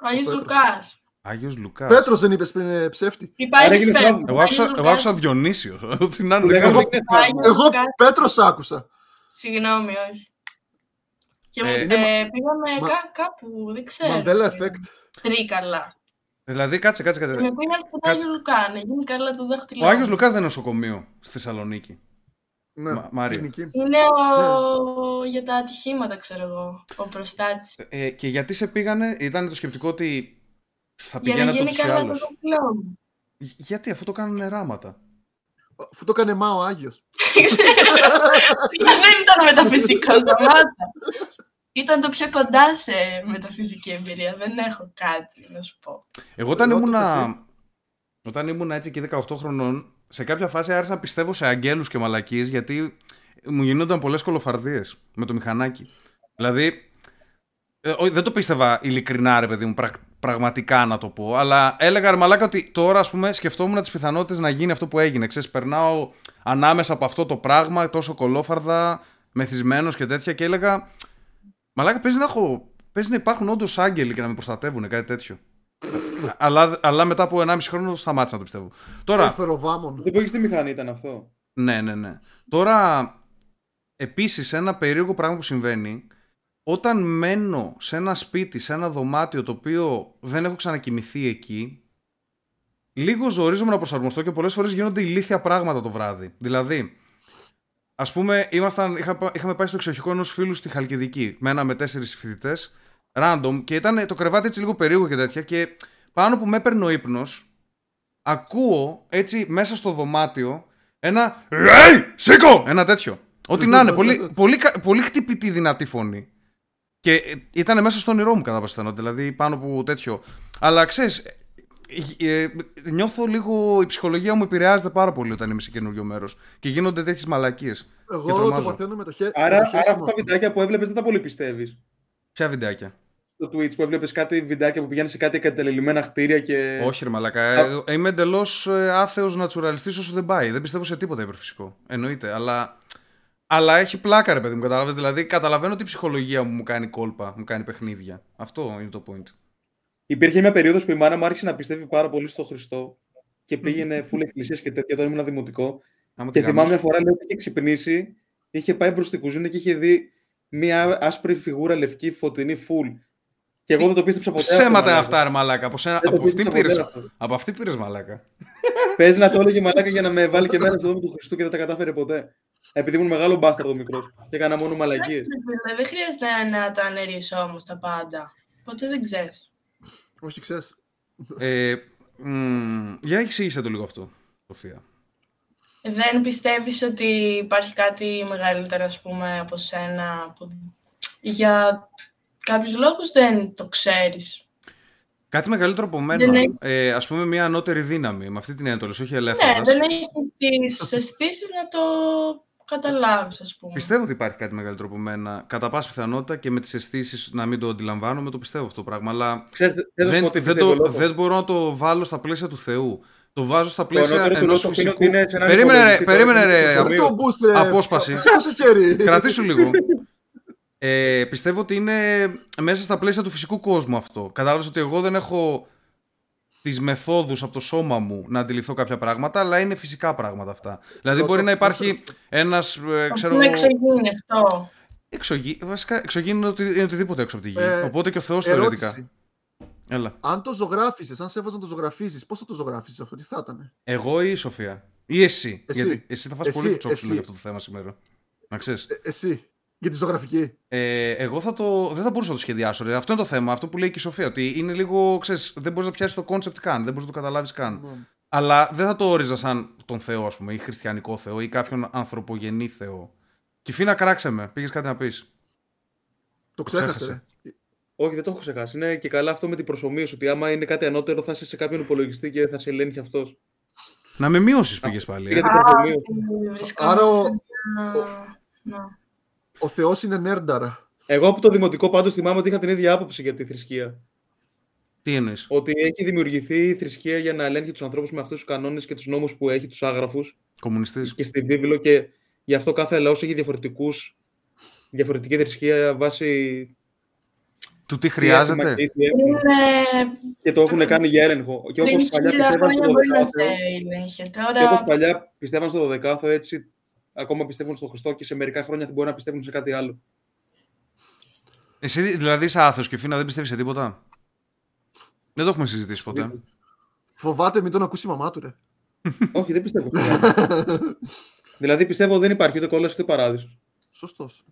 Ο Άγιος Πέτρος. Λουκάς. Άγιος Λουκάς. Πέτρος δεν είπες πριν ε, ψεύτη. Υπάρχει Άρα έγινε σφαίρα. θαύμα. Εγώ άκουσα, εγώ άκουσα Διονύσιος. Ό,τι να είναι, δεν Λέγαμε ξέρω. ότι είναι θαύμα. Εγώ Πέτρος άκουσα. Συγγνώμη, όχι. Και μου- Ε, ε, είναι μα- πήγαμε μα- κά- κάπου, δεν ξέρω. Mandela effect. Τρίκαλα. Δηλαδή, κάτσε, κάτσε, Και κάτσε. με πήγαν στον Κάτσε. Άγιο Λουκά, να γίνει καλά το δάχτυλό. Ο Άγιος μου. Λουκάς δεν είναι νοσοκομείο στη Θεσσαλονίκη. Ναι, Μα- Μάρια. κλινική. Είναι ο... για τα ατυχήματα, ξέρω εγώ. Ο προστάτης. Ε, και γιατί σε πήγανε, ήταν το σκεπτικό ότι θα Για να πηγαίνατε γίνει ούτως ή καλά το άλλως. δάχτυλό μου. Γιατί, αφού το κάνουν ράματα. Αφού το έκανε μα ο Άγιος. δεν ήταν μεταφυσικό σταμάτα. Ήταν το πιο κοντά σε μεταφυσική εμπειρία. Δεν έχω κάτι να σου πω. Εγώ όταν Εγώ το ήμουνα, φασί. όταν ήμουνα έτσι και 18 χρονών, σε κάποια φάση άρχισα να πιστεύω σε αγγέλους και μαλακίες γιατί μου γινόταν πολλές κολοφαρδίες με το μηχανάκι. Δηλαδή, ε, όχι, δεν το πίστευα ειλικρινά ρε παιδί μου, πραγ- πραγματικά να το πω, αλλά έλεγα ρε μαλάκα ότι τώρα ας πούμε σκεφτόμουν τις πιθανότητες να γίνει αυτό που έγινε. Ξέρεις, περνάω ανάμεσα από αυτό το πράγμα, τόσο κολόφαρδα, μεθυσμένος και τέτοια και έλεγα, μαλάκα παίζει να, έχω, παίζει να υπάρχουν όντως άγγελοι και να με προστατεύουν, κάτι τέτοιο. αλλά, αλλά μετά από 1,5 χρόνο το σταμάτησα να το πιστεύω. Τώρα, Εθεροβάμων. Δεν πω τι μηχανή ήταν αυτό; ναι, ναι, ναι. Τώρα, επίσης, ένα περίεργο πράγμα που συμβαίνει, όταν μένω σε ένα σπίτι, σε ένα δωμάτιο το οποίο δεν έχω ξανακοιμηθεί εκεί, λίγος ζορίζομαι να προσαρμοστώ και πολλές φορές γίνονται ηλίθια πράγματα το βράδυ. Δηλαδή, ας πούμε, ήμασταν, είχα, είχαμε πάει στο εξοχικό ενός φίλου στη Χαλκιδική, μέναμε τέσσερις φοιτητές, random, και ήταν το κρεβάτι έτσι λίγο περίεργο και τέτοια και πάνω που με έπαιρνε ο ύπνος, ακούω έτσι μέσα στο δωμάτιο ένα «Ει, σήκω! Ένα τέτοιο. Ό,τι να είναι, πολύ, πολύ, κα- πολύ χτυπητή δυνατή φωνή. Και ήταν μέσα στο όνειρό μου κατά πάσα πιθανότητα, δηλαδή πάνω από τέτοιο. Αλλά ξέρεις, ε, νιώθω λίγο η ψυχολογία μου επηρεάζεται πάρα πολύ όταν είμαι σε καινούριο μέρος. Και γίνονται τέτοιες μαλακίες. Εγώ Και το τρομάζω. παθαίνω με το χέρι. Άρα, άρα αυτά τα βιντεάκια που έβλεπες δεν τα πολύ πιστεύεις. Ποια βιντεάκια; Στο Twitch που έβλεπες κάτι βιντεάκια που πηγαίνει σε κάτι εγκατελελειμμένα κτίρια και. Όχι, ρε Μαλακά. Ε, είμαι εντελώς άθεος νατσουραλιστής όσο δεν πάει. Δεν πιστεύω σε τίποτα υπερφυσικό. Εννοείται. Αλλά, αλλά έχει πλάκα, ρε παιδί μου. Κατάλαβες. Δηλαδή, καταλαβαίνω ότι η ψυχολογία μου μου κάνει κόλπα, μου κάνει παιχνίδια. Αυτό είναι το point. Υπήρχε μια περίοδος που η μάνα μου άρχισε να πιστεύει πάρα πολύ στο Χριστό και πήγαινε full εκκλησίες και τέτοια όταν ήμουν δημοτικό. Άμα Και τη θυμάμαι μια γαμίσω. φορά λέει, ότι είχε ξυπνήσει, είχε πάει προ την κουζίνα και είχε δει μια άσπρη φιγούρα λευκή φωτεινή full. Και εγώ δεν το πίστεψα ποτέ. Ψέματα είναι μαλάκα. αυτά, ρε Μαλάκα. Από, σένα, Δεν το από αυτή πίστεψα πήρε. ποτέ αυτό. Από αυτή πήρες Μαλάκα. Παίζει να το έλεγε μαλάκα για να με βάλει και εμένα στο δρόμο του Χριστού και δεν τα κατάφερε ποτέ. Επειδή ήμουν μεγάλο μπάσταρδο μικρός και έκανα μόνο μαλακίες. Εντάξει, ρε φίλε, δεν χρειάζεται να τα αναιρείς όμως τα πάντα. Ποτέ δεν ξέρεις. Όχι, ξέρεις. Ε, μ, για εξήγησε το λίγο αυτό, Σοφία. Δεν πιστεύεις ότι υπάρχει κάτι μεγαλύτερο, ας πούμε, από σένα, που για κάποιους λόγους δεν το ξέρεις; Κάτι μεγαλύτερο από μένα. Δεν έχει- Ε, ας πούμε μια ανώτερη δύναμη. Με αυτή την έννοια το λες, όχι Ναι, ελεύθερα. δεν έχεις τις αισθήσεις να το καταλάβεις, ας πούμε. Πιστεύω ότι υπάρχει κάτι μεγαλύτερο από μένα. Κατά πάση πιθανότητα και με τις αισθήσεις να μην το αντιλαμβάνομαι, το πιστεύω αυτό το πράγμα. Αλλά Ξέρετε, δεν θα σου πω δεν, ότι δεν, πιστεύω το, λόγο. δεν μπορώ να το βάλω στα πλαίσια του Θεού. Το βάζω στα Το πλαίσια ανώτερο του ενός λόγου είναι φυσικού. ότι είναι σε έναν Περίμενε, ρε, υπολογιστή, περίμενε, τώρα, ρε. είναι από- στο Το boost, ρε. Απόσπαση. Σώσε χέρι. Κρατήσου λίγο. Ε, πιστεύω ότι είναι μέσα στα πλαίσια του φυσικού κόσμου αυτό. Κατάλαβες ότι εγώ δεν έχω τις μεθόδους από το σώμα μου να αντιληφθώ κάποια πράγματα, αλλά είναι φυσικά πράγματα αυτά. Δηλαδή Το- μπορεί το- να υπάρχει ένας, ε, ξέρω... Αυτό εξωγήινη αυτό. Εξωγή... Βασικά, εξωγήινη είναι, οτι... είναι οτιδήποτε έξω από τη γη. Ε, Οπότε και ο Θεός θεωρητικά. Ερώτηση. Έλα. Αν το ζωγράφιζε, αν σε έβαζαν να το ζωγραφίζεις, πώς θα το ζωγράφιζε αυτό, τι θα ήταν. Εγώ ή η Σοφία; Ή εσύ; Εσύ. Γιατί εσύ θα φας Εσύ, πολύ τσόξιμο εσύ. για αυτό το θέμα σήμερα. Να ξέρεις. Ε, εσύ. Για τη ζωγραφική. Ε, εγώ θα το, δεν θα μπορούσα να το σχεδιάσω. Ρε. Αυτό είναι το θέμα. Αυτό που λέει και η Σοφία. Ότι είναι λίγο, ξέρεις, δεν μπορεί να πιάσει το concept καν. Δεν μπορεί να το καταλάβει καν. Ναι. Αλλά δεν θα το όριζα σαν τον Θεό, α πούμε, ή χριστιανικό Θεό, ή κάποιον ανθρωπογενή Θεό. Κυφίνα, κράξε με. Πήγε κάτι να πει. Το ξέχασε. ξέχασε. ρε. Όχι, δεν το έχω ξεχάσει. Είναι και καλά αυτό με την προσωμείωση. Ότι άμα είναι κάτι ανώτερο, θα είσαι σε κάποιον υπολογιστή και θα σε ελέγχει αυτό. Να με μειώσει πήγε πάλι. ε. Για την προσωμείωση. Βρισκόμαστε Άρα ο- σε ένα- να. Ο Θεός είναι νέρνταρα. Εγώ από το δημοτικό πάντως θυμάμαι ότι είχα την ίδια άποψη για τη θρησκεία. Τι εννοείς; Ότι έχει δημιουργηθεί η θρησκεία για να ελέγχει τους ανθρώπους με αυτούς τους κανόνες και τους νόμους που έχει, τους άγραφους Κομμουνιστής. και στη βίβλο. Και γι' αυτό κάθε λαός έχει διαφορετικούς, διαφορετική θρησκεία βάσει. Του τι τι χρειάζεται; έτοιμα και τι έχουν. Είναι Και το έχουν κάνει για έλεγχο. Και πριν όπω παλιά χίλια πιστεύαν χρόνια στο μπορεί να σε δωδεκάθεο, έλεγχε. και όπως Τώρα παλιά πιστεύαν στο 12ο, έτσι ακόμα πιστεύουν στο Χριστό και σε μερικά χρόνια θα μπορεί να πιστεύουν σε κάτι άλλο. Εσύ δηλαδή είσαι άθεος και φίνα δεν πιστεύεις σε τίποτα; Δεν το έχουμε συζητήσει ποτέ. Φοβάται μην τον ακούσει η μαμά του, ρε. Όχι, δεν πιστεύω. δηλαδή πιστεύω δεν υπάρχει ούτε κόλαση ούτε παράδεισος. Σωστός.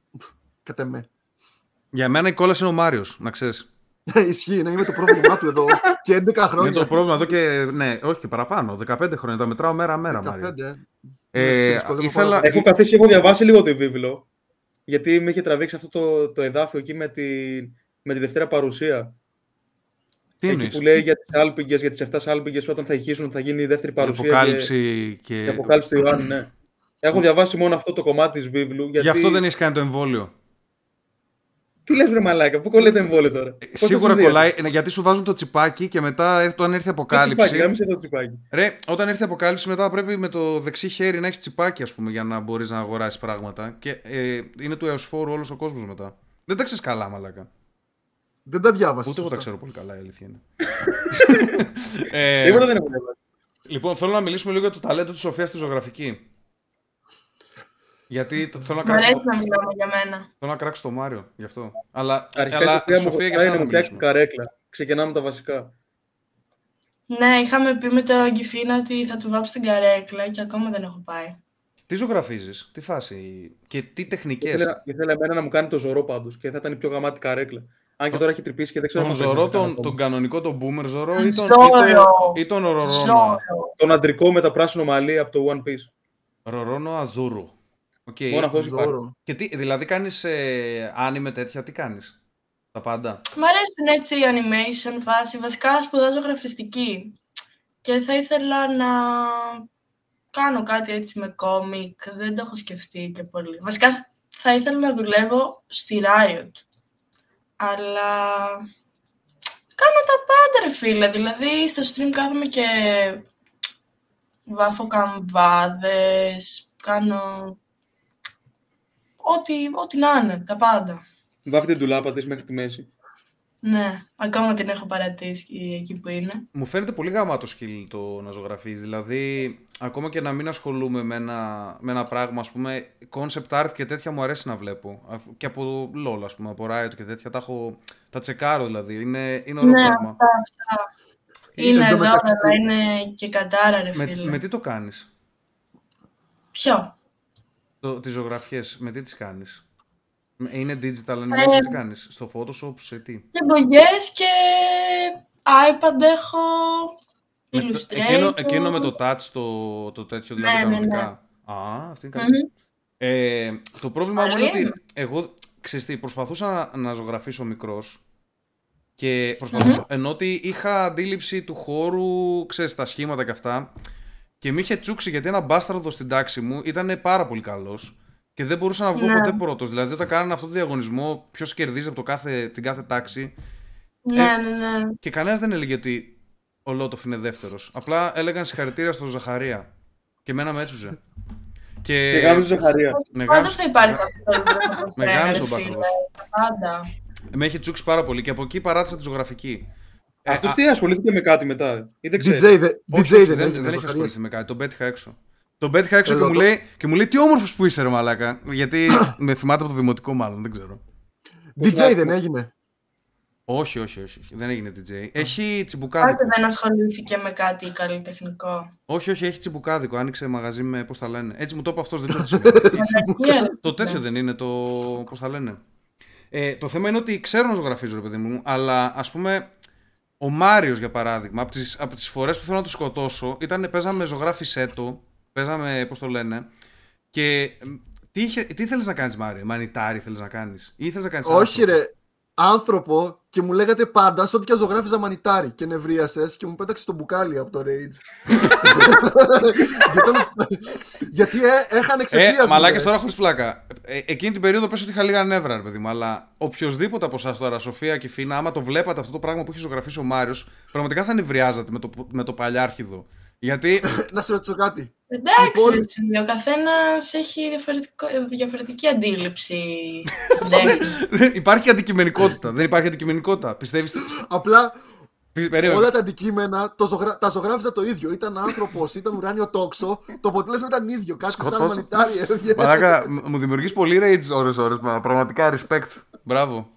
Κατά με. Για μένα η κόλαση είναι ο Μάριος, να ξέρεις. Ισχύει, να είναι το πρόβλημά του εδώ και 11 Είναι χρόνια. το πρόβλημα εδώ και. Ναι, όχι και παραπάνω. 15 χρόνια. Τα μετράω μέρα-μέρα, Μάριο. 15, ε. Ε, Ναι, σε δυσκολεύω ήθελα- πάρα πολύ. Έχω καθίσει, έχω διαβάσει λίγο τη βίβλο. Γιατί με είχε τραβήξει αυτό το, το εδάφιο εκεί με τη, με τη Δευτέρα Παρουσία. Τι εκεί εννοείς; που λέει για τις άλπιγγε, για τις 7 άλπιγγε όταν θα ηχήσουν θα γίνει η δεύτερη Η παρουσία. αποκάλυψη Και, και. η αποκάλυψη του Ιωάννου, ναι. Έχω διαβάσει μόνο αυτό το κομμάτι της βίβλου. Γιατί... Γι' αυτό δεν έχεις κάνει το εμβόλιο. Τι λες βρε μαλάκα, πού κολλάει το εμβόλιο τώρα; Πώς θα Σίγουρα συνδυαστεί; κολλάει, ναι, γιατί σου βάζουν το τσιπάκι και μετά έρθει- όταν έρθει η Το τσιπάκι, αποκάλυψη. γάμισε το τσιπάκι. Ρε, όταν έρθει η αποκάλυψη, μετά πρέπει με το δεξί χέρι να έχεις τσιπάκι, ας πούμε, για να μπορείς να αγοράσεις πράγματα. Και ε, είναι του εωσφόρου όλος ο κόσμος μετά. Δεν τα ξέρεις καλά, μαλάκα. Δεν τα διάβασα. Ούτε εγώ τα σωστά. ξέρω πολύ καλά, η αλήθεια είναι. ε, Τίποτα δεν έχω διαβάσει. λοιπόν, θέλω να μιλήσουμε λίγο για το ταλέντο της Σοφίας στη ζωγραφική. Γιατί το- θέλω να, Μ' αρέσει κράξω, να μιλάμε για μένα. θέλω να κράξω το Μάριο γι' αυτό. Αλλά, Αρχικά αλλά η Σοφία μου Σοφία, για βοηθάει σένα να να μου φτιάξει την μιλήσουμε. καρέκλα. Ξεκινάμε τα βασικά. Ναι, είχαμε πει με το Γκυφίνα ότι θα του βάψει την καρέκλα και ακόμα δεν έχω πάει. Τι ζωγραφίζεις, τι φάση; Και τι τεχνικές; Ήθελα, ήθελα εμένα να μου κάνει το Ζωρό πάντως και θα ήταν η πιο γαμάτη καρέκλα. Αν και τώρα έχει τρυπήσει και δεν ξέρω. Τον αν θα Ζωρό, την κάνω τον, ακόμα. τον κανονικό, τον Boomer Ζωρό ή τον, ή Ζώρο. τον, ή τον Ρορόνο. Ζώρο. Τον αντρικό με τα πράσινο μαλλί από το One Piece. Ρορόνο Αζούρου. Οκ. Μόνο αυτός υπάρχει. Ζόρο. Και τι, δηλαδή κάνεις ε, άνιμε τέτοια, τι κάνεις; Τα πάντα. Μ' αρέσουν έτσι η animation φάση. Βασικά σπουδάζω γραφιστική. Και θα ήθελα να κάνω κάτι έτσι με κόμικ. Δεν το έχω σκεφτεί και πολύ. Βασικά θα ήθελα να δουλεύω στη Riot. Αλλά κάνω τα πάντα ρε φίλε. Δηλαδή στο stream κάθομαι και βάφω καμβάδες, κάνω ό,τι, ό,τι να είναι, τα πάντα. Βάφει την τουλάπα της μέχρι τη μέση. Ναι, ακόμα την έχω παρατήσει εκεί που είναι. Μου φαίνεται πολύ γαμάτο σκύλ το να ζωγραφείς. Δηλαδή, ακόμα και να μην ασχολούμαι με ένα, με ένα πράγμα, ας πούμε, concept art και τέτοια μου αρέσει να βλέπω. Αφ- Και από LOL, ας πούμε, από Riot και τέτοια. Τα, έχω, τα τσεκάρω δηλαδή. Είναι, είναι ωραίο Ναι, πράγμα. αυτά, αυτά. Είσαι Είναι εδώ, εντωμεταξύ- αλλά είναι και κατάρα, ρε Με, φίλε. με τι το κάνεις, Ποιο; Το, τις ζωγραφιές, με τι τις κάνεις; Με- Είναι digital animation, Ε, τι κάνεις, στο Photoshop, σε τι; Και μπογιές και iPad έχω, Με το- Illustrator. εκείνο, εκείνο με το touch, το, το τέτοιο δηλαδή Ναι, ναι, κανονικά. Α, αυτή είναι καλή. Μμμ. Ε, το πρόβλημα μου είναι Καλή ότι εγώ, ξέρεις τι, προσπαθούσα να, να ζωγραφίσω μικρός και προσπαθούσα, ενώ ότι είχα αντίληψη του χώρου, ξέρεις, τα σχήματα και αυτά και με είχε τσούξει γιατί ένα μπάσταρδο στην τάξη μου ήταν πάρα πολύ καλός και δεν μπορούσα να βγω Ναι. ποτέ πρώτος. Δηλαδή όταν κάνανε αυτό το διαγωνισμό, ποιος κερδίζει από το κάθε, την κάθε τάξη Ναι, ναι, ναι. και κανένας δεν έλεγε ότι ο Λότοφ είναι δεύτερος. Απλά έλεγαν συγχαρητήρια στον Ζαχαρία και εμένα με έτσουζε. Και, Και γάμισε τη Ζαχαρία. μεγάλος- Πάντως θα υπάρχει αυτό το πρώτο Μεγάλος ρε ο φίλε. μπάσταρδος. Τα πάντα. Με έχει τσούξει πάρα πολύ και από εκεί παράτησα τη ζωγραφική. Ε, Αυτός α- τι ασχολήθηκε με κάτι μετά; Ή δεν DJ, ξέρει. δε- όχι, DJ όχι, δεν, δεν, έγινε, δεν έχει Ζαχαρίας. ασχοληθεί με κάτι. Τον πέτυχα έξω. Τον πέτυχα έξω και Έλα, μου, το- λέει, και μου λέει τι όμορφος που είσαι, ρε Μαλάκα. Γιατί με θυμάται από το δημοτικό, μάλλον, δεν ξέρω. DJ δεν έγινε; Όχι, όχι, όχι. όχι. Δεν έγινε DJ. Έχει τσιμπουκάδικο. Πάτε δεν ασχολήθηκε με κάτι καλλιτεχνικό; Όχι, όχι, έχει τσιμπουκάδικο. Άνοιξε μαγαζί με πώς τα λένε. Έτσι μου το είπε αυτός, δεν ξέρω τι σημαίνει. Μαλακία, ρε Το τέτοιο φίλε. δεν είναι το. Πώς τα λένε. Ε, το θέμα είναι ότι ξέρω να ζωγραφίζω, ρε παιδί μου, αλλά ας πούμε. Ο Μάριος, για παράδειγμα, από τις από τις φορές που θέλω να το σκοτώσω, ήταν, παίζαμε ζωγράφη σέτο, παίζαμε, πώς το λένε, και μ, τι, είχε, τι θέλεις να κάνεις Μάριο, μανιτάρι θέλεις να κάνεις ή θέλεις να κάνεις Όχι άνθρωπος; ρε, άνθρωπο και μου λέγατε πάντα στο ότι και ζωγράφιζα μανιτάρι και νευρίασες και μου πέταξε το μπουκάλι από το Rage. Γιατί- Γιατί ε, έχανε Ε, εξαιτίας μου, μαλάκες ρε. τώρα χωρίς πλάκα. Ε, εκείνη την περίοδο πες ότι είχα λίγα νεύρα, ρε παιδί μου. Αλλά οποιοδήποτε από εσάς τώρα, Σοφία και Φίνα, άμα το βλέπατε αυτό το πράγμα που έχει ζωγραφίσει ο Μάριος, πραγματικά θα νευριάζατε με το, με το παλιάρχιδο. Γιατί Να σε ρωτήσω κάτι. Εντάξει, Λοιπόν- έτσι, ο καθένας έχει διαφορετικό, διαφορετική αντίληψη στην τέχνη. υπάρχει αντικειμενικότητα. Δεν υπάρχει αντικειμενικότητα. Πιστεύει. Απλά Περίμενε. όλα τα αντικείμενα το ζωγρα... τα ζωγράφιζα το ίδιο. Ήταν άνθρωπος, ήταν ουράνιο τόξο. Το αποτέλεσμα ήταν ίδιο. Κάτι σαν Σκοτώσε. μανιτάρι έβγαινε. Μαλάκα, μ- μου δημιουργείς πολύ rage ώρες-ώρες. μα Πραγματικά respect. Μπράβο.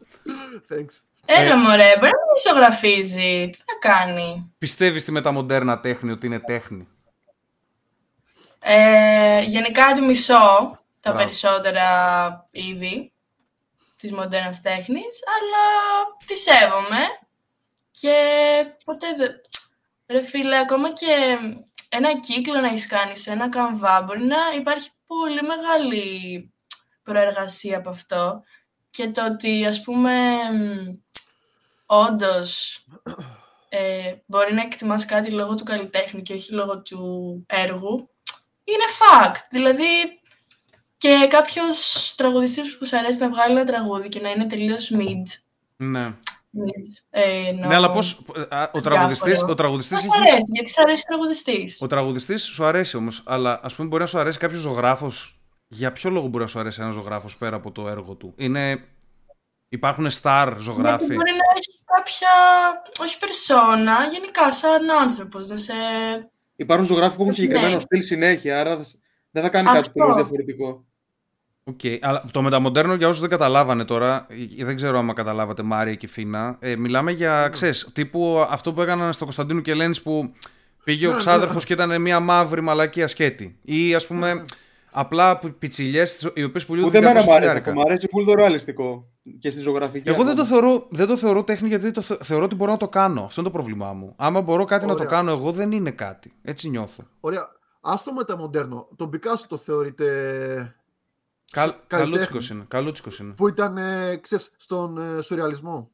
Thanks. Έλα μωρέ, μπορεί να μην ισογραφίζει. Τι να κάνει; Πιστεύεις στη μεταμοντέρνα τέχνη ότι είναι τέχνη; Ε, γενικά τη μισώ τα Μπράβο. περισσότερα είδη της μοντέρνας τέχνης, αλλά τη σέβομαι και ποτέ δεν... Ρε φίλε, ακόμα και ένα κύκλο να έχεις κάνει σε ένα καμβά μπορεί να υπάρχει πολύ μεγάλη προεργασία από αυτό και το ότι ας πούμε μ, όντως ε, μπορεί να εκτιμάς κάτι λόγω του καλλιτέχνη και όχι λόγω του έργου είναι fact. Δηλαδή και κάποιος τραγουδιστής που σου αρέσει να βγάλει ένα τραγούδι και να είναι τελείως mid. Ναι. mid ε, εννοώ- Ναι, αλλά πώς. Ο τραγουδιστή Διάφορο. ο τραγουδιστής Μας έχει. αρέσει, γιατί σου αρέσει τραγουδιστής. Ο τραγουδιστής σου αρέσει όμως, αλλά ας πούμε μπορεί να σου αρέσει κάποιος ζωγράφος. Για ποιο λόγο μπορεί να σου αρέσει ένας ζωγράφος πέρα από το έργο του; Είναι. Υπάρχουν star ζωγράφοι; Γιατί μπορεί να έχει κάποια, όχι περσόνα, γενικά σαν άνθρωπος, να σε... Υπάρχουν ζωγράφοι που έχουν Ναι. συγκεκριμένο στυλ συνέχεια, άρα θα- δεν θα κάνει Αυτό. κάτι πολύ διαφορετικό. Οκ, αλλά το μεταμοντέρνο για όσους δεν καταλάβανε τώρα, ε, δεν ξέρω άμα καταλάβατε Μάρια και Φίνα, ε, μιλάμε για, ξέρεις, τύπου αυτό που έκαναν στο Κωνσταντίνου και Ελένης που πήγε ο Ναι, ξάδερφος και ήταν μια μαύρη μαλακία σκέτη. Ή ας πούμε απλά πι- πιτσιλιές οι οποίες Που πουλούνται δεν μ' 200 αρέσει χιλιάρικα. αυτό. Μ' αρέσει full το ρεαλιστικό και στη ζωγραφική. Εγώ δεν το, ακόμα. θεωρώ, δεν το θεωρώ τέχνη γιατί το θε- θεωρώ ότι μπορώ να το κάνω. Αυτό είναι το πρόβλημά μου. Άμα μπορώ κάτι να το Ωραία. κάνω εγώ δεν είναι κάτι. Έτσι νιώθω. Ωραία. Ας το μεταμοντέρνο. Τον Πικάσο το θεωρείτε Καλ, καλλιτέχνη. καλούτσικος είναι. Καλούτσικος είναι. που ήταν, ε, ξέρεις, στον ε, σουρεαλισμό;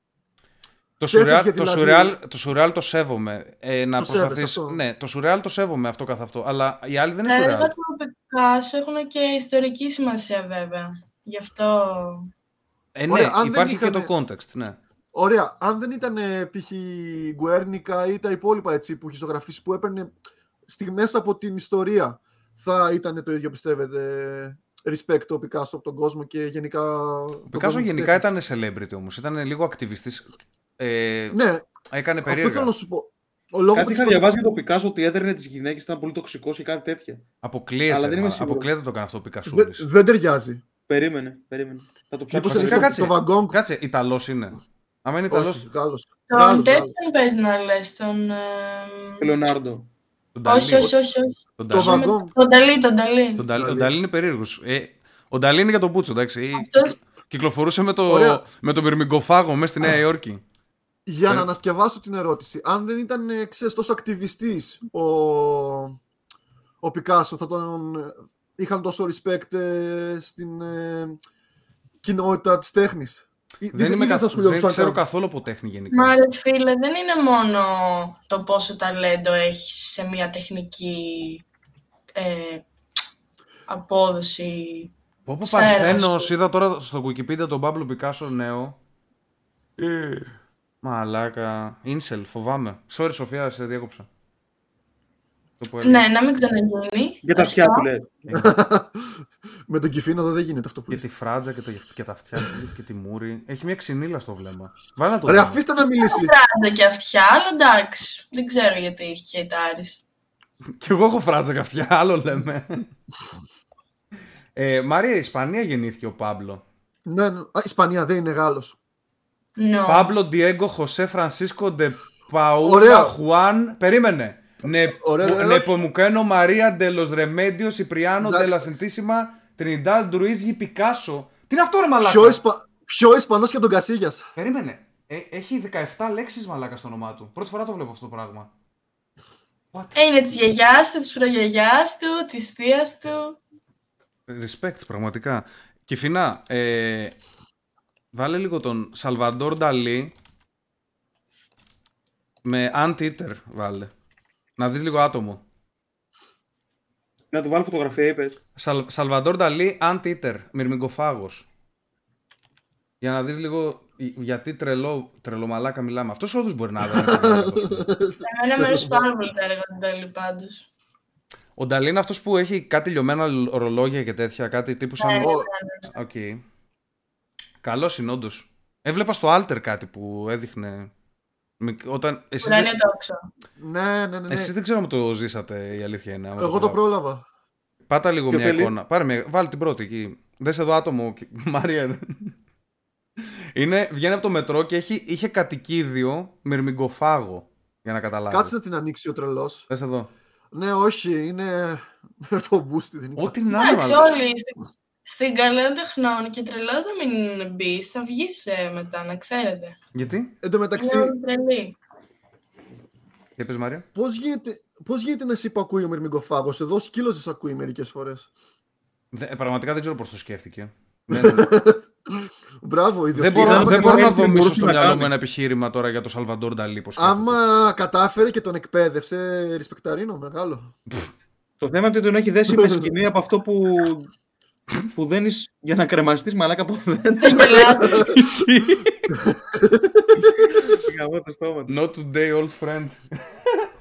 Το Ξέφυγε σουρεάλ, το, δηλαδή. σουρεάλ, το σουρεάλ το σέβομαι. Ε, να Το σέβεσαι προσπαθείς, αυτό. ναι, το σουρεάλ το σέβομαι αυτό καθ' αυτό. Αλλά οι άλλοι δεν είναι Τα έργα σουρεάλ. Του Πικάσο έχουν και ιστορική σημασία βέβαια. Γι' αυτό... Ε, ναι, Ωραία, αν δεν υπάρχει και είχανε- το context, ναι. Ωραία. Αν δεν ήταν ε, π.χ. η Γκουέρνικα ή τα υπόλοιπα έτσι, που έχει ζωγραφίσει που έπαιρνε στιγμές από την ιστορία, θα ήταν το ίδιο πιστεύετε respect ο Πικάσο από τον κόσμο και γενικά. Ο Πικάσο γενικά ήταν celebrity όμως. Ήταν λίγο ακτιβιστής. Ε, Ναι, έκανε αυτό περίεργα. θέλω να σου πω. Ο λόγος Κάτι που είχα της διαβάσει για το Πικάσο ότι έδερνε τις γυναίκες, ήταν πολύ τοξικός ή κάτι τέτοια. Αποκλείεται. Αλλά δεν είμαι μα- σίγουρος. αποκλείεται το έκανε αυτό ο δεν, Πικασούλης. δεν ταιριάζει. Περίμενε, περίμενε. Θα το ψάξω. Μήπως Βασικά είναι κάτσε. το βαγκόγκ. Κάτσε, Ιταλός είναι. Άμα είναι Ιταλός, Όχι, Γάλλος. Τον Γάλλος, Γάλλος. τέτοιον πες να λες, τον... ε, Λεωνάρντο. τον Νταλή. Όχι, όχι, όχι. όχι. Τον Το Νταλή. βαγκόγκ. Τον Νταλή, τον Νταλή. Τον Νταλή, ο Νταλή. Νταλή είναι περίεργος. Ε, ο Νταλή είναι για τον Πούτσο, εντάξει. Αυτός- Κυκλοφορούσε με το, Ωραία. με το μυρμηγκοφάγο μέσα στη Νέα Υόρκη. Για Ε. να ανασκευάσω την ερώτηση, αν δεν ήταν ε, ξέρεις, τόσο ακτιβιστής ο, ο Πικάσο, θα τον ε, είχαν τόσο respect ε, στην ε, κοινότητα της τέχνης; Ή- δεν ή είμαι θα καθ... δεν ασχολιόντουσαν ξέρω καν; καθόλου από τέχνη γενικά. Μα ρε φίλε, δεν είναι μόνο το πόσο ταλέντο έχεις σε μια τεχνική ε, απόδοση. Πω πω στα έργα Παρθένος, σου. είδα τώρα στο Wikipedia τον Παύλο Πικάσο νέο. Ε, μαλάκα. Ίνσελ, φοβάμαι. Sorry Σοφία, σε διέκοψα. Το που έλεγα. Ναι, να μην ξαναγίνει. Για τα αυτιά Αυτό. του λέει. Με τον Κυφίνο εδώ δεν γίνεται αυτό που Και λες. τη φράτζα και, το, και τα αυτιά του και τη μούρη. Έχει μια ξυνήλα στο βλέμμα. Βάλα το Ρε, δω. αφήστε να μιλήσει. Φράντα και αυτιά, αλλά εντάξει. Δεν ξέρω γιατί έχει χαιτάρεις. Κι εγώ έχω φράτζα και αυτιά, άλλο λέμε. ε, Μάρια, Ισπανία γεννήθηκε ο Πάμπλο. Ναι, ναι. Α, Ισπανία δεν είναι Γάλλος. No. Πάμπλο Ντιέγκο Χωσέ Φρανσίσκο Ντε Παούλα Ωραία. Χουάν. Περίμενε. Ναι, Ωραία, ωραία. Νεπομουκένο Μαρία Ντελο Ρεμέντιο Σιπριάνο Εντάξει. Ντελα Σεντίσιμα Τρινιντάλ Ντρουίζγι Πικάσο. Τι είναι αυτό, ρε Μαλάκα; Πιο, Ισπα... Πιο Ισπανός και από τον Κασίγιας. Περίμενε. Ε, έχει 17 λέξεις μαλάκα στο όνομά του. Πρώτη φορά το βλέπω αυτό το πράγμα. What? Ε, είναι της γιαγιάς του, της προγιαγιάς του, της θείας του. Respect, πραγματικά. Κυφινά, ε, βάλε λίγο τον Σαλβαντόρ Νταλή με Anteater, βάλε. Να δεις λίγο άτομο. Να του βάλω φωτογραφία, είπες. Σαλ, Σαλβαντόρ Νταλή, Anteater, μυρμηγκοφάγος. Για να δεις λίγο ε, γιατί τρελό, τρελομαλάκα μιλάμε. Αυτός όντως μπορεί να είναι. Εμένα με αρέσει πάρα πολύ τα έργα του Νταλή πάντως. Ο Νταλή είναι αυτός που έχει κάτι λιωμένα ρολόγια και τέτοια, κάτι τύπου σαν... Ναι, ναι, Ο- ναι. Οκ. Καλός είναι όντως. Έβλεπα στο Alter κάτι που έδειχνε... μικ- Όταν... Εσείς, Ουράνιο δεν- τόξο. Ναι, ναι, ναι. ναι. εσείς δεν ξέρω αν το ζήσατε η αλήθεια είναι. άμα Εγώ το προλάβω. πρόλαβα. Πάτα λίγο Ποιο μια θέλει; εικόνα. Πάρε μια, βάλει την πρώτη εκεί. Δες εδώ άτομο, και- Μαρία. Είναι, βγαίνει από το μετρό και έχει, είχε κατοικίδιο μυρμηγκοφάγο. Για να καταλάβεις. Κάτσε να την ανοίξει ο τρελός. Δες εδώ. Ναι, όχι, είναι το μπούστι. Δεν υπάρχει. Ό,τι να είναι. Εντάξει, μάλλον. όλοι στη- στην καλών τεχνών και τρελός να μην μπεις, θα βγεις ε, μετά, να ξέρετε. Γιατί; Εν τω μεταξύ, Είναι όλοι τρελοί. Για πες Μαρία. πώς γίνεται, πώς γίνεται να σε υπακούει ο μυρμηγκοφάγος. Εδώ ο σκύλος σε ακούει μερικές φορές. Δε, ε, πραγματικά δεν ξέρω πώς το σκέφτηκε. δεν, Μπράβο, δεν ιδιοφυλλά. μπορώ, Άμα δεν μπορώ να καταφέρει- δομήσω μπορούσε στο να μυαλό μου κάνει. ένα επιχείρημα τώρα για το Σαλβαντόρ Νταλή. πώς σκέφτεται. Άμα κατάφερε και τον εκπαίδευσε, ρισπεκταρίνο, μεγάλο. Το θέμα είναι ότι τον έχει δέσει με σκηνή από αυτό που, που δένεις για να κρεμαστείς μαλάκα από δεν. Σε γελάτε. Ισχύει. Γαμώ το στόμα του. Not today, old friend.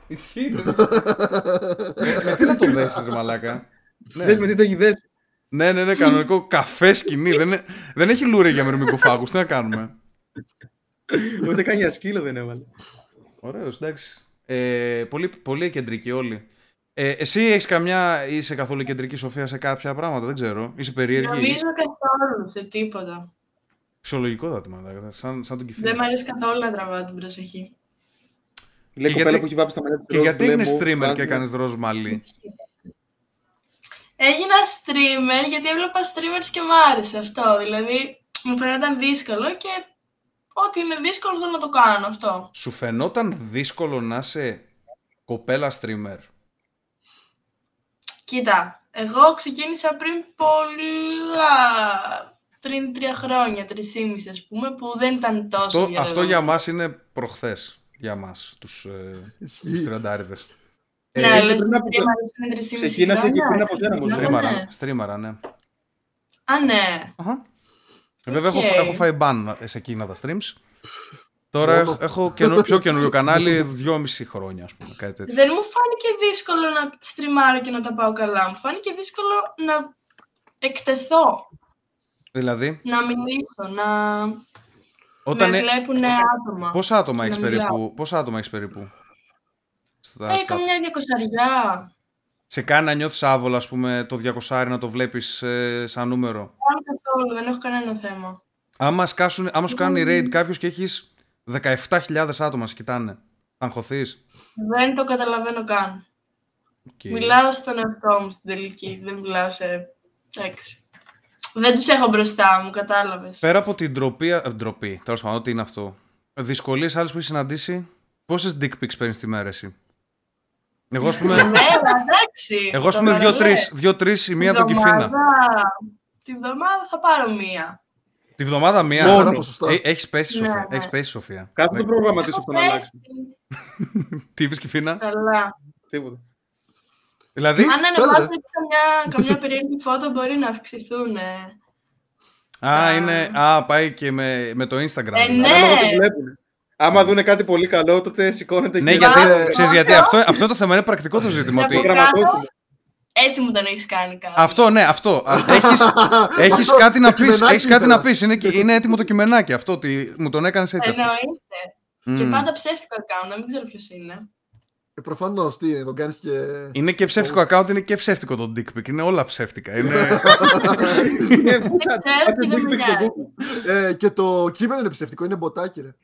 Ισχύει. με, με τι να το δέσεις, ρε μαλάκα; Ναι. Δες με τι το έχει δέσει. Ναι, ναι, ναι, κανονικό καφέ σκηνή. δεν, είναι- δεν έχει λούρι για μυρμικοφάγους. Τι να κάνουμε; Ούτε καν για σκύλο δεν έβαλε. Ωραίος, εντάξει. Ε, πολύ, πολύ κεντρική όλοι. Ε, εσύ έχεις καμιά, είσαι καθόλου κεντρική Σοφία σε κάποια πράγματα, δεν ξέρω. Είσαι περίεργη. Νομίζω καθόλου σε τίποτα. Φυσιολογικότατη, μαλάκα, σαν, σαν τον κυφή. Δεν μου αρέσει καθόλου να τραβάω την προσοχή. Λέει Και κοπέλα γιατί- που έχει βάψει τα μαλλιά της Και ροζ γιατί μπλε είναι μου, streamer βάζει- και έκανες ροζ μαλλί. Έγινα streamer γιατί έβλεπα streamers και μ' άρεσε αυτό. Δηλαδή, μου φαίνονταν δύσκολο και ό,τι είναι δύσκολο θέλω να το κάνω αυτό. Σου φαινόταν δύσκολο να είσαι κοπέλα streamer; Κοίτα, εγώ ξεκίνησα πριν πολλά... πριν τρία χρόνια, τρεισήμιση ας πούμε, που δεν ήταν τόσο Αυτό, διαδεδομένο. αυτό για μας είναι προχθές. Για μας, τους, ε, τους Ισχύει. τριαντάριδες. Ε, Ναι, είσαι λες πριν από- streamers πριν τρεισήμιση Ξεκίνασε χρόνια. και πριν από σένα, μωρέ. Ναι, Στρίμαρα, ναι. στρίμαρα, ναι. Α, ναι. Αχα. Ε, Βέβαια, Οκ. έχω, έχω φάει ban σε εκείνα τα streams. Τώρα Μόνο. έχω, έχω καινο- πιο καινούριο κανάλι, δυόμιση χρόνια, ας πούμε, κάτι τέτοιο. Δεν μου φάνηκε δύσκολο να στριμάρω και να τα πάω καλά. Μου φάνηκε δύσκολο να εκτεθώ, Δηλαδή, να μιλήσω, να όταν με ε- βλέπουν άτομα. πόσα άτομα και έχεις να μιλάω. περίπου, πόσα άτομα έχεις περίπου. Στα Ε, chat? καμιά διακοσαριά. Σε κάνει να νιώθεις άβολα, ας πούμε, το 200 να το βλέπεις ε, σαν νούμερο; Αν καθόλου, δεν έχω κανένα θέμα. Άμα, σκάσουν, άμα σου κάνει raid κάποιος και έχεις 17.000 άτομα σε κοιτάνε, θα αγχωθείς; Δεν το καταλαβαίνω καν. Οκ. Μιλάω στον εαυτό μου στην τελική. Δεν μιλάω σε. Εντάξει. Δεν τους έχω μπροστά μου, κατάλαβες. Πέρα από την ντροπή, ε, ντροπή, τέλος πάντων, τι είναι αυτό. Δυσκολίες άλλες που έχεις συναντήσει, πόσες dick pics παίρνεις τη μέρα εσύ; Εγώ, ας πούμε, Μέρα, εντάξει. εγώ, ας πούμε Τώρα, δύο-τρεις, ναι. δύο-τρεις η μία Τη από τον Κιφίνα. βδομάδα- Τη βδομάδα θα πάρω μία. Τη βδομάδα μία. Μόνο. Ένα ποσοστό. Ε, έχεις πέσει, Ναι, Σοφία. ναι. Έχεις πέσει, Σοφία. Κάτσε Ναι. το προγραμματίσω αυτό να αλλάξει. Πέσει. Τι είπες, Κιφίνα; Καλά. Τίποτα. Δηλαδή, Αν ανεβάζετε Πέρα. καμιά, καμιά περίεργη φώτο μπορεί να αυξηθούν. ε. α, είναι, α, πάει και με, με το Instagram. Ε, δηλαδή. ναι. Ανάλογα το βλέπουν. Άμα δουν κάτι πολύ καλό, τότε σηκώνεται Ναι, και γιατί, Ε, ξέρεις, γιατί αυτό, αυτό το θέμα είναι πρακτικό το ζήτημα. Να ότι πω προγραμματώσουν. Έτσι μου τον έχεις κάνει κάτι. Αυτό, ναι, αυτό. Α, Έχεις, έχεις Αυτό, κάτι να το πεις, κειμενάκι έχεις κάτι ήθελα. να πεις. Είναι, και- είναι έτοιμο το κειμενάκι αυτό, ότι μου τον έκανες έτσι. αυτό. Εννοείται. Και Μμ. πάντα ψεύτικο account, δεν ξέρω ποιος είναι. Ε, Προφανώς, τι είναι, τον κάνεις και. Είναι και ψεύτικο account, είναι και ψεύτικο το dick pic. Είναι όλα ψεύτικα. Είναι... Ε, πού θα- Δεν ξέρω πάτε και δεν dick με pic στο νοιάζει. Google. Ε, και το κείμενο είναι ψευτικό, είναι μποτάκι, ρε.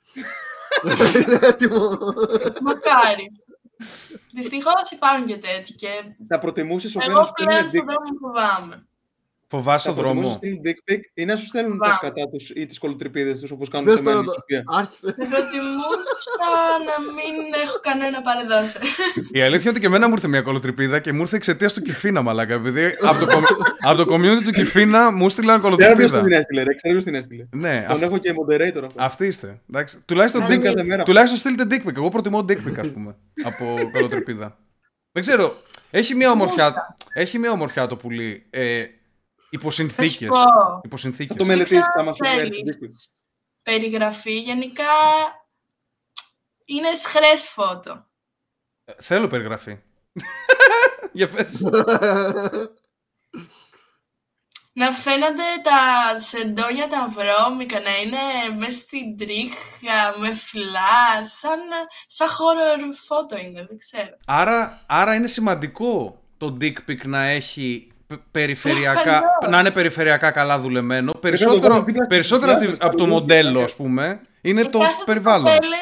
είναι έτοιμο. Μακάρι. Δυστυχώς υπάρχουν και τέτοιοι. Και Θα προτιμούσες ο εγώ πλέον στον δρόμο μου φοβάμαι. Φοβάσαι Θα το προτιμούσες δρόμο. στείλουν dick pic ή να σου στέλνουν τα Βάμ. σκατά τους ή τις κολοτρυπίδες τους όπως κάνουν Δες σε τώρα μένα η το. Σοφία. Άρχισε. Θα προτιμούσα να μην έχω κανένα παρεδώσει. Η αλήθεια είναι ότι και εμένα μου ήρθε μια κολοτρυπίδα και μου ήρθε εξαιτίας του Κιφίνα, μαλάκα. Επειδή από το, κομ- από το community του Κιφίνα μου στείλαν Ξέρω ποιος κολοτρυπίδα. την έστειλε ρε, ξέρω ποιος την έστειλε. Ναι, Τον αυ- έχω και moderator αυτό. αυτοί είστε. Εντάξει. Τουλάχιστον, Να dick, μην- κάθε μέρα. τουλάχιστον στείλτε dick pic. Εγώ προτιμώ dick pic, ας πούμε, από κολοτρυπίδα. Δεν ξέρω. Έχει μια ομορφιά, έχει μια ομορφιά το πουλί. Ε, υπό Θα σου συνθήκες. πω. Υπό συνθήκες. Θα το μελετήσεις Ξέρω άμα σου αν έρθει θέλεις dick pic. Περιγραφή γενικά είναι σχρές φώτο. Ε, Θέλω περιγραφή. Για πες. Να φαίνονται τα σεντόνια τα βρώμικα, να είναι μέσα στην τρίχα, με φλά, σαν, σαν horror φώτο είναι, δεν ξέρω. Άρα, άρα είναι σημαντικό το dick pic να έχει π- περιφερειακά, Προφανώς. να είναι περιφερειακά καλά δουλεμένο. το Περισσότερο, βάλεις δίπλα στις περισσότερο από, τη- διάφορες από το τραγούδια, μοντέλο, ε. ας πούμε, είναι Και το κάθε τι περιβάλλον. κοπέλες-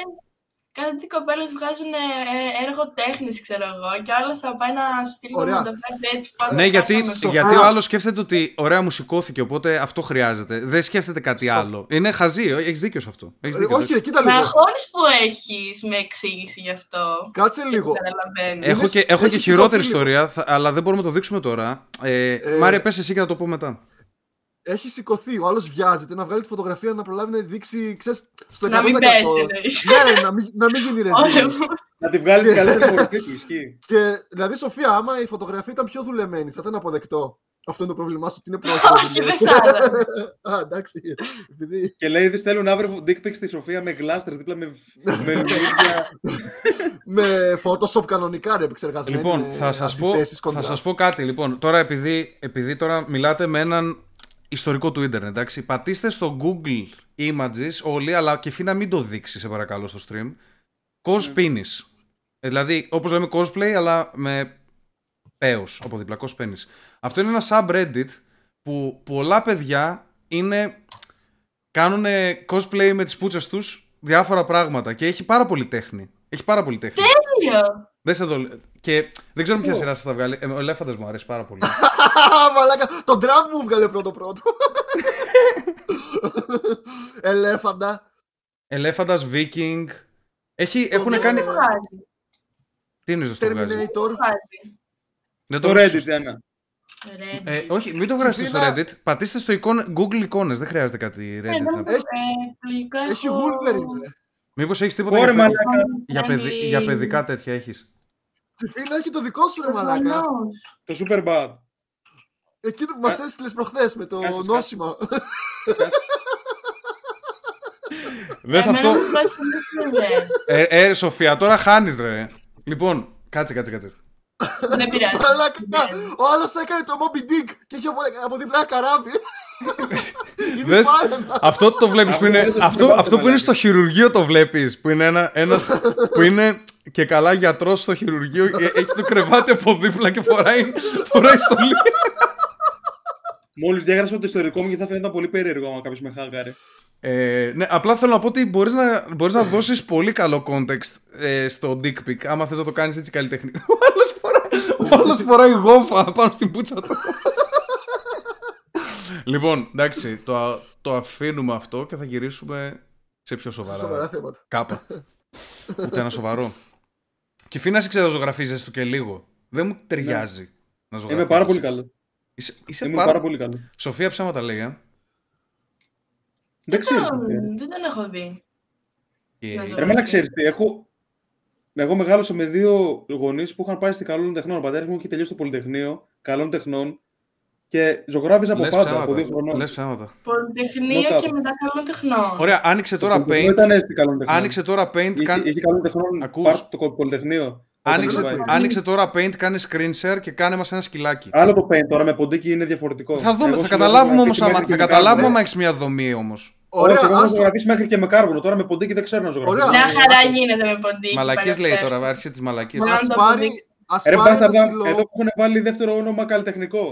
Κάθε τι κοπέλες βγάζουν ε, έργο τέχνης, ξέρω εγώ, και άλλος θα πάει να στείλει το Ωραία. μοντοφράγκα έτσι φάτσα Ναι, γιατί, κάτω με Σοφά. γιατί ο άλλος σκέφτεται ότι ωραία μου σηκώθηκε, οπότε αυτό χρειάζεται. Δεν σκέφτεται κάτι Σοφ- άλλο. Είναι χαζί, έχεις δίκιο σε αυτό. Έχεις δίκιο. Όχι, ρε, κοίτα Με λίγο. αγχώνεις που έχεις με εξήγηση γι' αυτό. Κάτσε Και λίγο. δεν καταλαβαίνεις. Έχω Είναι- και, έχω και έχεις χειρότερη σηκωθεί λίγο. ιστορία, θα- αλλά δεν μπορούμε να το δείξουμε τώρα. Ε, Ε, Μάρια, πες εσύ και θα το πω μετά. Έχει σηκωθεί. Ο άλλος βιάζεται να βγάλει τη φωτογραφία να προλάβει να δείξει. Ξέρεις, στο 100%. Να μην πέσει, εννοείς. Ναι, ναι, να μην, να μην γίνει Ωραία ρεζίλ. μου. Να τη βγάλεις καλύτερη μορφή του, ισχύει. Και δηλαδή, Σοφία, άμα η φωτογραφία ήταν πιο δουλεμένη, θα ήταν αποδεκτό. Αυτό είναι το πρόβλημά σου, ότι είναι πρόσωπο. Όχι, δεν θα έλεγα. Α, εντάξει. Επειδή... Και λέει, δεν θέλω να βρω dick pics στη Σοφία με γλάστρες δίπλα με, με λουλούδια. με Photoshop κανονικά ρε επεξεργασμένη. Λοιπόν, με θα σας, πω, αντιθέσεις, θα contrast. σας πω κάτι. Λοιπόν, τώρα επειδή, επειδή τώρα μιλάτε με έναν ιστορικό του ίντερνετ, εντάξει, πατήστε στο Google Images όλοι, αλλά και φύνα μην το δείξεις, σε παρακαλώ, στο stream. Cospenis. Ε, Δηλαδή, όπως λέμε cosplay, αλλά με πέος από δίπλα, cospenis. Αυτό είναι ένα subreddit που πολλά παιδιά είναι, κάνουν cosplay με τις πούτσες τους διάφορα πράγματα και έχει πάρα πολύ τέχνη. Έχει πάρα πολύ τέχνη. Τέλειο. Δες εδώ. Και δεν ξέρω ποια σειρά σας θα βγάλει. Ε, ο Ελέφαντας μου αρέσει πάρα πολύ. Μαλάκα, τον Τραμπ μου βγάλε πρώτο πρώτο. Ελέφαντα. Ελέφαντας, Viking. Έχει, έχουν Δεν κάνει... Δεν το βγάζει. Τι είναι το βγάζει; Terminator. Το βγάζει. Δεν Το βάζεις. Reddit, Διάννα. Reddit. Ε, όχι, μην το γράψετε στο Φίνα- Reddit. Πατήστε στο εικόνα, Google εικόνες. Δεν χρειάζεται κάτι Ε, Reddit. δεν να μου- πεις. Έχει- ε, λογικά Έχει έχω- Wolverine. ρε. Μήπως έχεις τίποτα Ωραία, για, παιδι- μαλάκα. για, παιδι- Κάνει- για παιδικά τέτοια έχεις; Τη φίλα έχει το δικό σου ρε μαλάκα. Προφανώς. Το super bad. Εκείνο που μας έστειλες προχθές με το Κάτσε, κάτσε. νόσημα. Δες Εμένα αυτό. μου βγάζει το Messenger. Ε, ε, Σοφία, τώρα χάνεις ρε. Λοιπόν, κάτσε, κάτσε, κάτσε. Δεν πειράζει. Μαλάκα, Δεν. ο άλλος έκανε το Moby Dick και είχε από, από διπλά καράβι. Είναι Δες, φάινα. αυτό το βλέπεις που είναι, Αυτό δεν αυτό, το αυτό που είναι μαλάκα. στο χειρουργείο το βλέπεις, που είναι ένα, ένας, που είναι και καλά γιατρός στο χειρουργείο και έχει το κρεβάτι από δίπλα και φοράει, φοράει στολή. Μόλις διάγραψα το ιστορικό μου και θα φαίνονταν πολύ περίεργο άμα κάποιος με χάγαρε. Ε, ναι, απλά θέλω να πω ότι μπορείς να, μπορείς να δώσεις πολύ καλό context ε, στο dick pic, άμα θες να το κάνεις έτσι καλλιτεχνικό. Ο άλλος φοράει, ο άλλος φοράει γόφα πάνω στην πούτσα του. Λοιπόν, εντάξει, το, το αφήνουμε αυτό και θα γυρίσουμε σε πιο σοβαρά. Σοβαρά θέματα. Κάπα. Ούτε ένα σοβαρό. Και φύνα σε ξέρω ζωγραφίζεσαι του και λίγο. Δεν μου ταιριάζει να ζωγραφίζεσαι. Είμαι πάρα πολύ καλό. Είσαι, είσαι Είμαι πάρα... πάρα πολύ καλό. Σοφία ψέματα λέει, ε. Δεν ξέρεις. Τον- Σοφία. Δεν τον έχω δει. Και- Να ζωγραφίσω. Εμένα ξέρεις τι, έχω... Εγώ μεγάλωσα με δύο γονείς που είχαν πάει στην καλών τεχνών. Ο πατέρας μου είχε τελειώσει το Πολυτεχνείο καλών τεχνών και ζωγράφιζα από Λες πάντα, ψέματα. από δύο χρονών. Λες ψέματα. Πολυτεχνείο Νο και κάπου. μετά καλών τεχνών. Ωραία, άνοιξε Το τώρα Πολυτεχνείο Paint. Ήταν στην καλών τεχνών. Άνοιξε τώρα Paint. Είχε, κάν- είχε καλών τεχνών Ακούς. πάρ' το Πολυτεχνείο. Άνοιξε, Όταν πάει. άνοιξε τώρα Paint, κάνε screen share και κάνε μας ένα σκυλάκι. Άλλο το paint τώρα με ποντίκι είναι διαφορετικό. Θα δούμε, Εγώ θα σου λέω καταλάβουμε ζωγραφίσει όμως άμα, μέχρι θα και με καταλάβουμε κάρβουνο. άμα έχεις μια δομή όμως. Ωραία, Όχι, εγώ έχω άστο. ζωγραφίσεις μέχρι και με κάρβουνο. Τώρα με ποντίκι δεν ξέρω να ζωγραφίσω. Ωραία. Μια χαρά γίνεται με ποντίκι. Μαλακίες λέει παραξέχω. τώρα, άρχισε τις μαλακίες. Μα- Ας Αν το πάρει, αποδείξει. ας Ρε πάρει ένα μπάσταρδα, στυλό. εδώ που έχουν βάλει δεύτερο όνομα καλλιτεχνικό.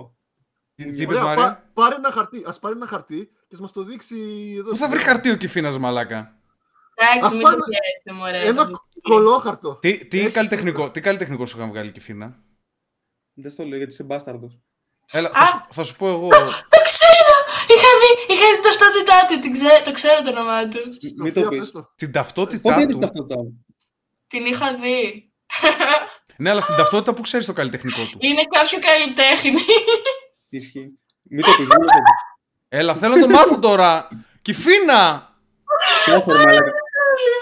Τι τι είπες Ωραία, Μάρια; πά- πάρε ένα χαρτί. Ας πάρει ένα χαρτί και ας μας το δείξει εδώ. Πού θα βρει χαρτί ο Κιφίνας μαλάκα; Ας Εντάξει, μην πάρει το πιέσετε, μωρέ. Ένα το ποντίκι. κολόχαρτο. Τι, τι, Έχεις- καλλιτεχνικό, τι καλλιτεχνικό σου είχαν βγάλει η Κιφίνα; Δεν στο λέω γιατί είσαι μπάσταρδος. Έλα, θα, σου, θα σου πω εγώ. Το ξέρω! Είχα δει, είχα δει την ταυτότητά του, την ξέ- το ξέρω το όνομά του. Μην το Σοφία, πεις. πες το. την ταυτότητά Πότε είδε του. το ταυτότητά μου; Την είχα δει. Ναι, αλλά στην ταυτότητα που ξέρεις το καλλιτεχνικό του. Είναι κάποιο καλλιτέχνη. Ισχύει. Μην το πεις. μην το πεις. Έλα, θέλω να το μάθω τώρα. Κιφίνα! Τι έχω, ρε μαλάκα.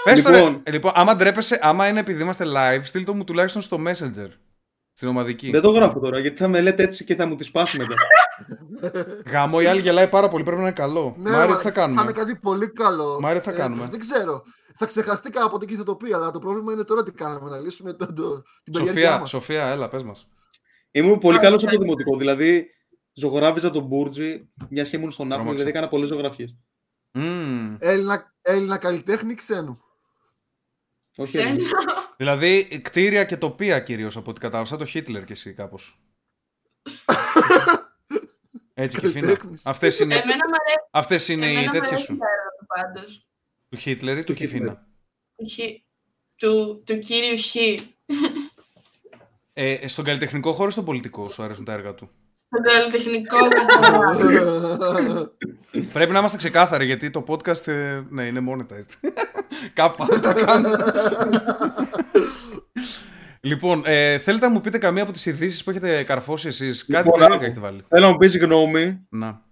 Πες το ρε. Λοιπόν. Ε, λοιπόν, άμα ντρέπεσαι, άμα είναι επειδή είμαστε live, στείλ το μου τουλάχιστον στο Messenger. Στην ομαδική. Δεν το γράφω τώρα γιατί θα με λέτε έτσι και θα μου τη σπάσει μετά. Γάμο, η άλλη γελάει πάρα πολύ, πρέπει να είναι καλό. Ναι, Μάρια, μα τι θα Θα είναι κάνουμε. κάτι πολύ καλό. Μάρια, τι θα κάνουμε; Δεν ξέρω. Θα ξεχαστεί κάποτε και θα το πει, αλλά το πρόβλημα είναι τώρα τι κάναμε. Να λύσουμε το, το, την περιέργειά Σοφία, μας. Σοφία, έλα, πες μας. Ήμουν πολύ Α, καλός από το εντάξει. δημοτικό. Δηλαδή, ζωγράφιζα τον Μπούρτζι, μια και ήμουν στον Ναύπλιο, Τρόμαξα. δηλαδή έκανα πολλές ζωγραφιέ. Μμμ. Έλληνα, Έλληνα καλλιτέχνη ξένου. Όχι, Ξένα. Έλληνες. Δηλαδή, κτίρια και τοπία κυρίως από ό,τι κατάλαβα. Σαν το Χίτλερ κι εσύ κάπως. Έτσι, Κιφίνα. Καλλιτέχνης. Αυτές είναι, Εμένα μου αρέσει. αυτές είναι οι εμένα μου τέτοιες αρέσει σου; το έργο του πάντως. Του Χίτλερ ή του Του Χίτλερ. Κιφίνα; Του Χι- Του, του κύριου Χ. Ε, στον καλλιτεχνικό χώρο ή στον πολιτικό σου αρέσουν τα έργα του; Στον καλλιτεχνικό καθόλου. Πρέπει να είμαστε ξεκάθαροι γιατί το podcast ε, ναι, είναι monetized. Κάπα το κάνω. λοιπόν, ε, θέλετε να μου πείτε καμία από τις ειδήσεις που έχετε καρφώσει εσείς; Κάτι Λοιπόν, περίεργο άκου. έχετε βάλει. Θέλω να μου πεις γνώμη Να.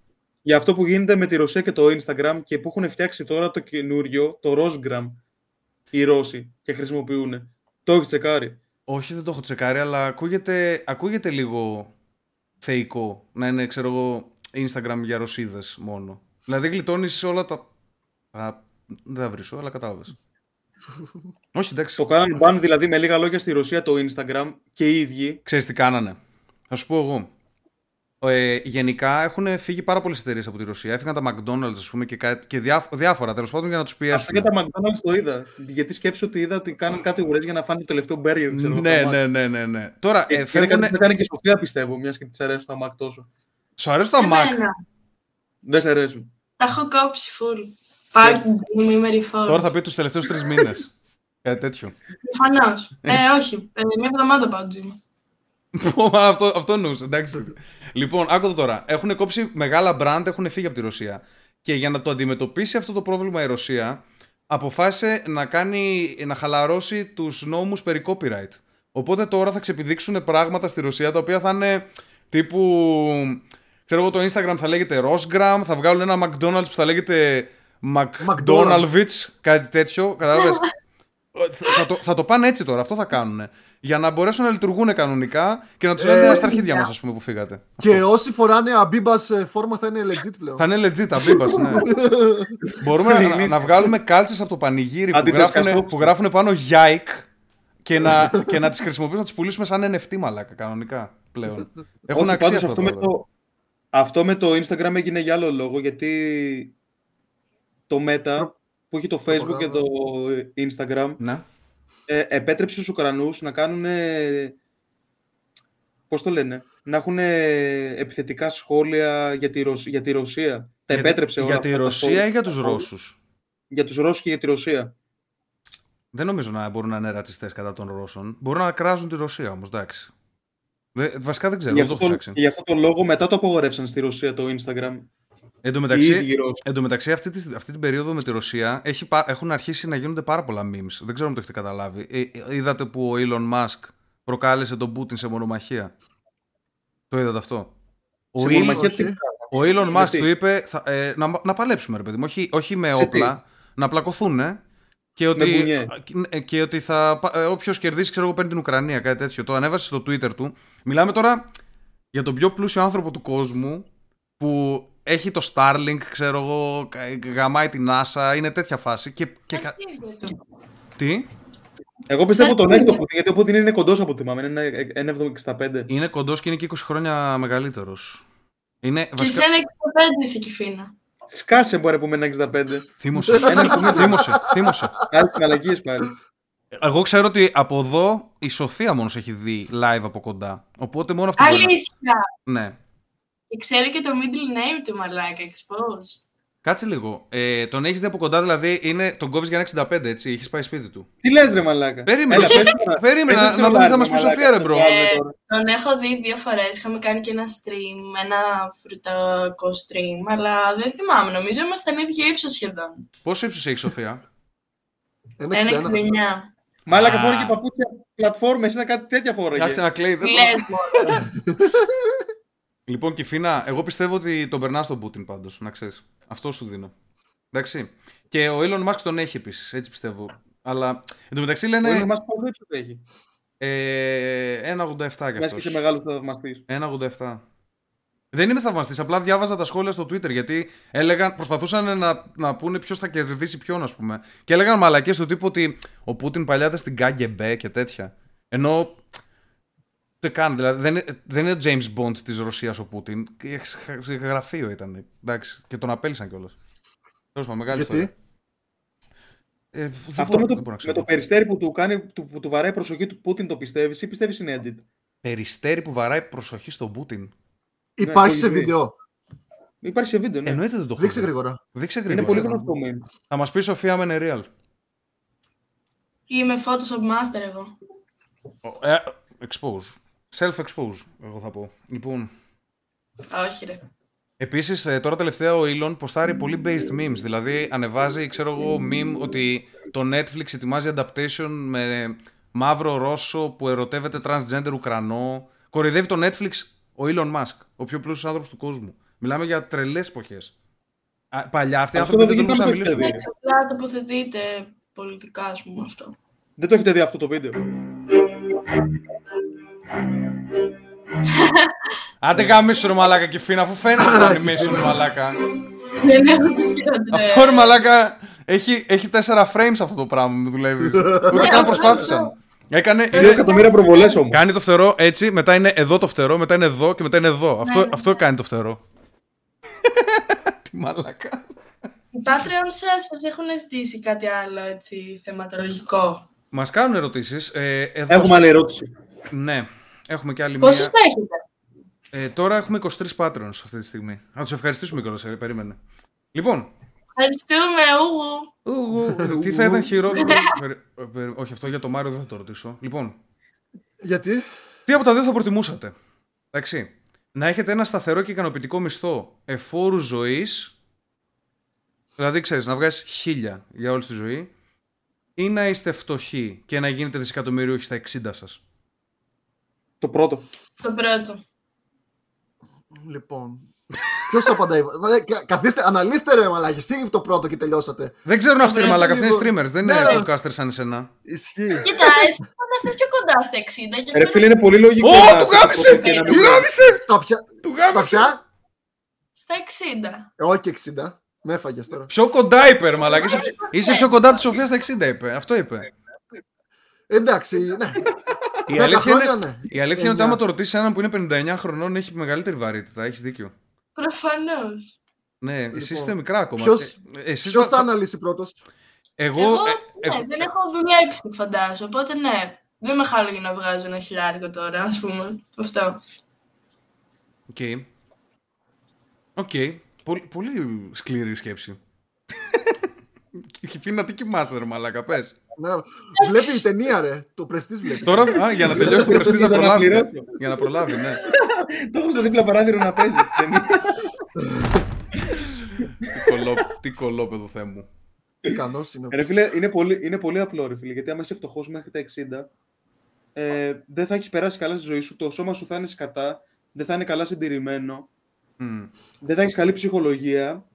για αυτό που γίνεται με τη Ρωσία και το Instagram και που έχουν φτιάξει τώρα το καινούριο, το Rosgram, οι Ρώσοι και χρησιμοποιούν. Το έχεις τσεκάρει; Όχι, δεν το έχω τσεκάρει, αλλά ακούγεται, ακούγεται λίγο θεϊκό. Να είναι, ξέρω εγώ, Instagram για Ρωσίδες μόνο. Δηλαδή γλιτώνεις όλα τα... Α, δεν θα βρίσω, αλλά κατάλαβες. Όχι, εντάξει. Το κάνανε ban δηλαδή με λίγα λόγια στη Ρωσία το Instagram και οι ίδιοι. Ξέρεις τι κάνανε; Θα σου πω εγώ. Ε, γενικά έχουν φύγει πάρα πολλές εταιρείες από τη Ρωσία. Έφυγαν τα McDonald's, ας πούμε, και, κάτι, και διάφο- διάφορα τέλος πάντων για να τους Αυτό πιέσουν. και τα McDonald's το είδα. Γιατί σκέψω ότι είδα ότι κάνουν κάτι ουρές για να φάνε το τελευταίο burger. Ξέρω, Ναι, τα Mac. ναι, ναι, ναι, ναι. Τώρα, Και ε, είναι φεύγουν... κάτι που θα κάνει και η Σοφία πιστεύω, μιας και της αρέσουν τα Mac τόσο. Σου αρέσουν τα Mac; Εμένα. Δεν σε αρέσουν. Τα έχω κόψει full. Πάρτι, μη με ρηφόρο. Τώρα θα πει τους τελευταίους τρεις μήνες. Κάτι τέτοιο. Προφανώς. Ε, Έτσι. όχι. Ε, μια εβδομάδα πάω gym. Πω, μα αυτό, αυτό νους, εντάξει. λοιπόν, άκου το τώρα. Έχουν κόψει μεγάλα brand, έχουν φύγει από τη Ρωσία. Και για να το αντιμετωπίσει αυτό το πρόβλημα η Ρωσία, αποφάσισε να, κάνει, να χαλαρώσει τους νόμους περί copyright. Οπότε τώρα θα ξεπηδείξουν πράγματα στη Ρωσία τα οποία θα είναι τύπου... Ξέρω εγώ το Instagram θα λέγεται Rosgram, θα βγάλουν ένα McDonald's που θα λέγεται McDonald's, κάτι τέτοιο, κατάλαβες; θα, το, θα το πάνε έτσι τώρα, αυτό θα κάνουν. Για να μπορέσουν να λειτουργούν κανονικά και να τους λένε Ε, στα αρχίδια μας, ας πούμε, που φύγατε. Και όσοι φοράνε αμπίμπα φόρμα θα είναι legit πλέον. Θα είναι legit, αμπίμπας, ναι. Μπορούμε να, να, να βγάλουμε κάλτσες από το πανηγύρι που Αντιδεσκαστό. γράφουν, που γράφουν πάνω Yike και να, και να τις χρησιμοποιήσουμε να τις πουλήσουμε σαν NFT μαλάκα κανονικά πλέον. Έχουν Όχι, αξία πάντως αυτά αυτό, με τώρα. το, αυτό με το Instagram έγινε για άλλο λόγο, γιατί το Meta που έχει το Facebook και το Instagram Ναι. ε, επέτρεψε στους Ουκρανούς να κάνουν, ε, πώς το λένε, να έχουν επιθετικά σχόλια για τη, Ρωσ- για τη Ρωσία. Τα Για- επέτρεψε όλα Για τη αυτά τα Ρωσία σχόλια. ή για τους Ρώσους; Για τους Ρώσους και για τη Ρωσία. Δεν νομίζω να μπορούν να είναι ρατσιστές κατά των Ρώσων. Μπορούν να κράζουν τη Ρωσία όμως, εντάξει. Δε- βασικά δεν ξέρω, Γι' δεν το αυτό, έχω το, ψάξει. γι' αυτό το λόγο μετά το απογορεύσαν στη Ρωσία το Instagram. Εν τω Οι μεταξύ, ίδιοι Ρώσοι. Εν τω μεταξύ, αυτή, τη, αυτή την περίοδο με τη Ρωσία έχει, πα- έχουν αρχίσει να γίνονται πάρα πολλά memes. Δεν ξέρω αν το έχετε καταλάβει. Ε, ε, είδατε που ο Elon Musk προκάλεσε τον Πούτιν σε μονομαχία; Το είδατε αυτό; Ο, Σε Elon, μονομαχία όχι. τι- ο Elon Musk Γιατί; του είπε θα, ε, να, να παλέψουμε, ρε παιδί μου. Όχι, όχι με Σε όπλα, να πλακωθούν. Και ότι, μπουνιέ. ε, και ότι θα, ε, όποιος κερδίσει, ξέρω εγώ, παίρνει την Ουκρανία, κάτι τέτοιο. Το ανέβασε στο Twitter του. Μιλάμε τώρα για τον πιο πλούσιο άνθρωπο του κόσμου που έχει το Starlink, ξέρω εγώ, κα- γαμάει την NASA, είναι τέτοια φάση. Και, και, κα- τι; Εγώ πιστεύω τον έχει το Ξέρετε. Πούτιν, γιατί ο Πούτιν είναι κοντός από θυμάμαι, είναι 1,75. Είναι κοντός και είναι και 20 χρόνια μεγαλύτερος. Είναι, Και βασικά, εσένα 65 είσαι κυφίνα. Σκάσε μπορεί που με 1,65. θύμωσε, Ένα θύμωσε, θύμωσε. Άλλες μαλακίες πάλι. Εγώ ξέρω ότι από εδώ η Σοφία μόνος έχει δει live από κοντά. Οπότε μόνο αυτό μπορεί να- Αλήθεια. Ναι. Και ξέρει και το middle name του μαλάκα, expose. Κάτσε λίγο. Ε, τον έχεις δει από κοντά, δηλαδή είναι, τον κόβεις για ένα 65, έτσι. Έχεις πάει σπίτι του. Τι λες ρε μαλάκα; Περίμενε, Έλα, Σοφία, πες τώρα. περίμενε, Πες να- το να δούμε τι θα τρολάρι, μας πει η μαλάκα, Σοφία, ρε, το μπρο. βγάλουμε Ε, τώρα. τον έχω δει δύο φορές, είχαμε κάνει και ένα stream, ένα φρουτακό stream, αλλά δεν θυμάμαι, νομίζω ήμασταν ίδιο ύψος σχεδόν. Πόσο ύψος έχει η Σοφία; Ένα Ένα 61. 69. Μάλακα Α. φόραγε παπούτσια πλατφόρμες, ήταν κάτι τέτοια φόραγες. Κάτσε να κλαίει. Λοιπόν, Κιφίνα, εγώ πιστεύω ότι τον περνάς τον Πούτιν πάντως, να ξέρεις. Αυτό σου δίνω. Εντάξει. Και ο Elon Musk τον έχει επίσης, έτσι πιστεύω. Αλλά εν τω μεταξύ Ο λένε. Elon Musk πόσο ύψος έχει. Ε, 1,87 κι Μιας και είσαι αυτό. μεγάλος θαυμαστής. 1,87. Δεν είμαι θαυμαστής, απλά διάβαζα τα σχόλια στο Twitter γιατί έλεγαν, προσπαθούσαν να, να πούνε ποιος θα κερδίσει ποιον, ας πούμε. Και έλεγαν μαλακίε του τύπου ότι ο Πούτιν παλιά ήταν στην Κάγκεμπέ και τέτοια. Ενώ. Δεν καν, δηλαδή δεν, είναι- δεν είναι ο James Bond της Ρωσίας ο Πούτιν. Σε γραφείο ήταν. Εντάξει, και τον απέλησαν κιόλας. Τέλος πάντων, μεγάλη Γιατί; ιστορία. Ε, δεν Αυτό μπορώ- με δεν το, μπορώ να με ξέρω. το περιστέρι που του, κάνει, του, που του βαράει προσοχή του Πούτιν το πιστεύεις ή πιστεύεις είναι edit; Περιστέρι που βαράει προσοχή στον Πούτιν. Υπάρχει το σε έχει δει. βίντεο. Υπάρχει σε βίντεο, ναι. Εννοείται δεν το έχω Δείξε δει. γρήγορα. Δείξε είναι γρήγορα. πολύ ξέρω. γνωστό meme. Θα μας πει η Σοφία αν είναι real. Είμαι Photoshop Master εγώ. Ε, expose. Self-expose, εγώ θα πω. Λοιπόν, Όχι ρε. επίσης, τώρα τελευταία ο Elon ποστάρει πολύ based memes. Δηλαδή, ανεβάζει, ξέρω εγώ, meme ότι το Netflix ετοιμάζει adaptation με μαύρο Ρώσο που ερωτεύεται transgender Ουκρανό. Κορυδεύει το Netflix ο Elon Musk, ο πιο πλούσιος άνθρωπος του κόσμου. Μιλάμε για τρελές εποχές. Παλιά αυτοί οι Αυτό άνθρωποι δεν δεν τολμούσαν να το έχετε μιλήσουν. δει. Έτσι απλά τοποθετείται πολιτικά, ας πούμε, αυτό. Δεν το έχετε δει αυτό το βίντεο. Άντε γαμίσου ρε μαλάκα και φίνα, αφού φαίνεται το animation ρε μαλάκα. Δεν έχω χειρότερα. Αυτό ρε μαλάκα έχει, έχει τέσσερα frames αυτό το πράγμα μου δουλεύεις. Ούτε καν προσπάθησαν. Έκανε. Είναι είναι- εκατομμύρια προβολές όμως. κάνει το φτερό έτσι, μετά είναι εδώ το φτερό, μετά είναι εδώ και μετά είναι εδώ. Αυτό, ναι. αυτό κάνει το φτερό. Τι μαλάκα. Οι Patreon σας, σας έχουν ζητήσει κάτι άλλο έτσι θεματολογικό. Μας κάνουν ερωτήσεις. Ε, εδώ Έχουμε άλλη ερώτηση. Ναι, έχουμε και άλλη Πόσους μία. τα έχετε; Ε, τώρα έχουμε 23 patrons αυτή τη στιγμή. Θα τους ευχαριστήσουμε κιόλας, ε, περίμενε. Λοιπόν, Ευχαριστούμε, Ούγου. ου, ου, τι θα ήταν χειρότερο; περι- ε, περι- όχι, αυτό για το Μάριο δεν θα το ρωτήσω. Λοιπόν, Γιατί; τι από τα δύο θα προτιμούσατε; Εντάξει. Να έχετε ένα σταθερό και ικανοποιητικό μισθό εφόρου ζωής. Δηλαδή, ξέρεις, να βγάζεις χίλια για όλη τη ζωή. Ή να είστε φτωχοί και να γίνετε δισεκατομμυρίουχοι στα 60 σας; Το πρώτο. Το πρώτο. Λοιπόν. Ποιος απαντάει; Βα- κα- Καθίστε, αναλύστε ρε μαλάκι. Τι το πρώτο και τελειώσατε. Δεν ξέρουν αυτοί, ρε Βρε, μαλάκα. Αυτοί είναι λίγο. streamers, δεν Ναι, είναι ρε. podcasters σαν εσένα. Ισχύει. Κοίτα, εσύ θα είμαστε πιο κοντά στα 60 και Ρε αυτό φίλε, είναι είναι πολύ λογικό. Ω, να- του γάμισε! και να Του μην- γάμισε! Στα πια. Του Στα γάμισε! πια; στα 60. Ε, όχι 60. Με έφαγες τώρα. Πιο κοντά είπε, ρε μαλάκα. Είσαι, πιο- είσαι πιο κοντά από τη Σοφία στα 60, είπε. Αυτό είπε. Εντάξει, ναι. Η Δέκα αλήθεια, χρόνια, είναι, ναι. η αλήθεια είναι ότι Εννιά. άμα το ρωτήσεις έναν που είναι 59 χρονών, έχει μεγαλύτερη βαρύτητα. Έχεις δίκιο. Προφανώς. Ναι, εσείς Λοιπόν, είστε μικρά ακόμα. ποιος- Ε, εσείς Ποιος θα- θα αναλύσει πρώτος; Εγώ. Εγώ, ε, ναι, έχω- δεν έχω δουλέψει, φαντάζομαι. Οπότε ναι, δεν με χαλά για να βγάζω ένα χιλιάρικο τώρα, ας πούμε. Αυτό. Οκ. Οκ. Πολύ, πολύ σκληρή σκέψη. Φίνα, τι κοιμάσαι, ρε μαλάκα, πες. Ναι. Βλέπει η ταινία, ρε. Το πρεστή βλέπει. Τώρα, α, για να τελειώσει το πρεστή να Να προλάβει. πληρώσω. Για να προλάβει, ναι. Το έχω στο δίπλα παράθυρο να παίζει. Δεν είναι. τι, κολό, τι κολόπεδο Θεέ μου. Ικανός είναι. Ρε φίλε, είναι πολύ, είναι πολύ απλό ρε φίλε, γιατί άμα είσαι φτωχός μέχρι τα 60, ε, δεν θα έχεις περάσει καλά στη ζωή σου, το σώμα σου θα είναι σκατά, δεν θα είναι καλά συντηρημένο, Μμ. δεν θα έχεις καλή ψυχολογία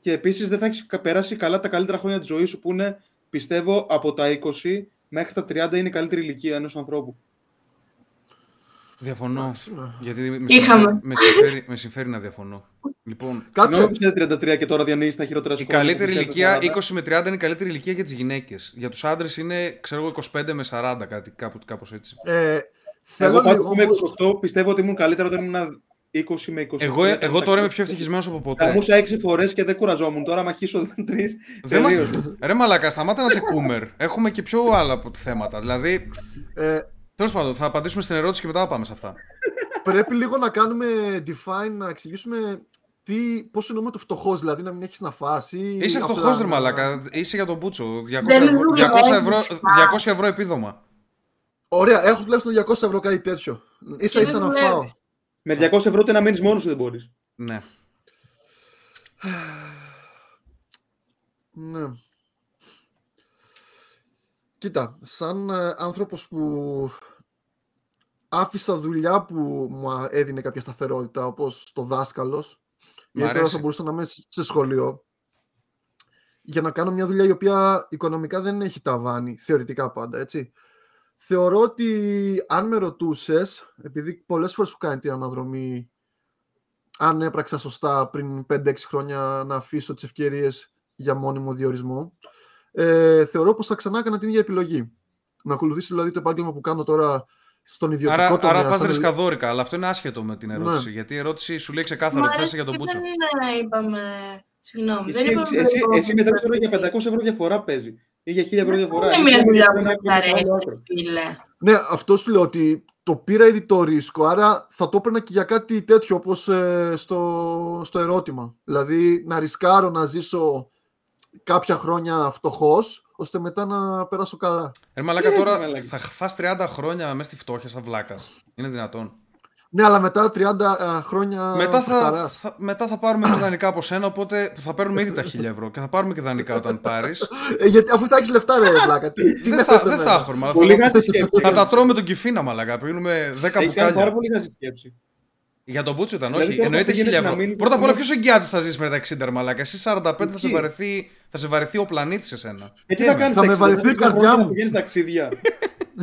και επίσης δεν θα έχεις κα- περάσει καλά τα καλύτερα χρόνια της ζωής σου που είναι, πιστεύω, από τα 20 μέχρι τα 30 είναι η καλύτερη ηλικία ενός ανθρώπου. Διαφωνώ. Εντάξει, ναι. Γιατί με Είχαμε. συμφέρει, με, συμφέρει, με συμφέρει να διαφωνώ. Λοιπόν, Κάτσε. Ενώ είσαι 33 και τώρα διανύεις τα χειρότερα σου η χρόνια καλύτερη που είσαι ηλικία 40, 20 με 30 είναι η καλύτερη ηλικία για τις γυναίκες. Για τους άντρες είναι, ξέρω εγώ, 25 με 40, κάτι, κάπου, κάπως έτσι. Ε, Εγώ θέλω πάντως λίγο που είμαι όμως- 28, πιστεύω ότι ήμουν καλύτερο όταν ήμουν 20 με 20. Εγώ, εγώ τώρα είμαι πιο ευτυχισμένος από ποτέ. Καμούσα έξι φορές και δεν κουραζόμουν. Τώρα, άμα χύσω τρεις. Δεν μας... Ρε μαλακά, σταμάτα να σε κούμερ. Έχουμε και πιο άλλα από- θέματα. Δηλαδή, Ε, τέλος πάντων, θα απαντήσουμε στην ερώτηση και μετά θα πάμε σε αυτά. πρέπει λίγο να κάνουμε define, να εξηγήσουμε τι, πώς εννοούμε το φτωχός, δηλαδή να μην έχεις να φας ή Είσαι απλά φτωχός, ρε να- μαλακά. Είσαι για τον Μπούτσο. 200 Δεν ευρώ, δουλεύεις, 200 ευρώ, πα. 200 ευρώ επίδομα. Ωραία, έχω τουλάχιστον 200 ευρώ κάτι τέτοιο. Ίσα Και ίσα δεν να φάω. Δουλεύεις. Με 200 ευρώ ούτε να μείνεις μόνος σου δεν μπορείς. Ναι. Ναι. Κοίτα, σαν ε, άνθρωπος που άφησα δουλειά που μου α- έδινε κάποια σταθερότητα, όπως το δάσκαλος, Μ' γιατί τώρα αρέσει. θα μπορούσα να είμαι σε σε σχολείο, για να κάνω μια δουλειά η οποία οικονομικά δεν έχει ταβάνι, θεωρητικά πάντα, έτσι. Θεωρώ ότι αν με ρωτούσες, επειδή πολλές φορές σου κάνει την αναδρομή, αν έπραξα σωστά πριν 5-6 χρόνια να αφήσω τις ευκαιρίες για μόνιμο διορισμό, ε, θεωρώ πως θα ξανά έκανα την ίδια επιλογή. Να ακολουθήσω δηλαδή το επάγγελμα που κάνω τώρα στον ιδιωτικό Άρα, τομέα. άρα πας σαν ελε- ρισκαδόρικα, αλλά αυτό είναι άσχετο με την ερώτηση. Ναι. Γιατί η ερώτηση σου λέει ξεκάθαρα Μα ότι θα είσαι ρε, για τον Μπούτσο. Δεν ε, είπαμε. Συγγνώμη, Εσύ, δεν είπαμε. εσύ, εσύ, το- εσύ μετά ξέρω για 500 ευρώ διαφορά παίζει. Ή για 1000 ευρώ διαφορά. Είναι μια Εσύ δουλειά δεν που έχεις μας άλλο αρέσει, άκρο. φίλε. Ναι, αυτό σου λέω ότι το πήρα ήδη το ρίσκο, άρα θα το έπαιρνα και για κάτι τέτοιο όπως ε, στο, στο ερώτημα. Δηλαδή να ρισκάρω να ζήσω κάποια χρόνια φτωχός, ώστε μετά να περάσω καλά. Ρε μαλάκα Τι λες, τώρα μαλάκα; θα φας 30 χρόνια μέσα στη φτώχεια σαν βλάκας. Είναι δυνατόν. Ναι, αλλά μετά 30 α, χρόνια μετά, θα, παιχταράς. θα, μετά θα πάρουμε εμείς δανεικά από σένα, οπότε θα παίρνουμε ήδη τα 1000 ευρώ και θα πάρουμε και δανεικά όταν πάρεις. Ε, γιατί αφού θα έχεις λεφτά ρε βλάκα, τι, τι δεν, με θα, θες δεν εμένα; θα έχουμε. αλλά Πολύ Θα, γάζι σκέψη. θα τα τρώμε τον κυφίνα, μαλακά. Πίνουμε 10 Έχει κάνει πάρα μπουκάλια. πολύ γάζι σκέψη. Για τον Μπούτσο ήταν, Δηλαδή, όχι. τώρα Εννοείται θα 1000 πηγαίνεις ευρώ. να μείνεις Πρώτα απ' όλα, στο- ποιος εγγυάται θα ζήσει με τα 60 ρε μαλάκα; Εσύ 45 θα σε, Εκεί. βαρεθεί, θα σε βαρεθεί ο πλανήτη σε σένα. Ε, τι θα κάνεις Θα στα με 60, βαρεθεί η θα καρδιά χρόνια να μου. Πηγαίνεις ταξίδια.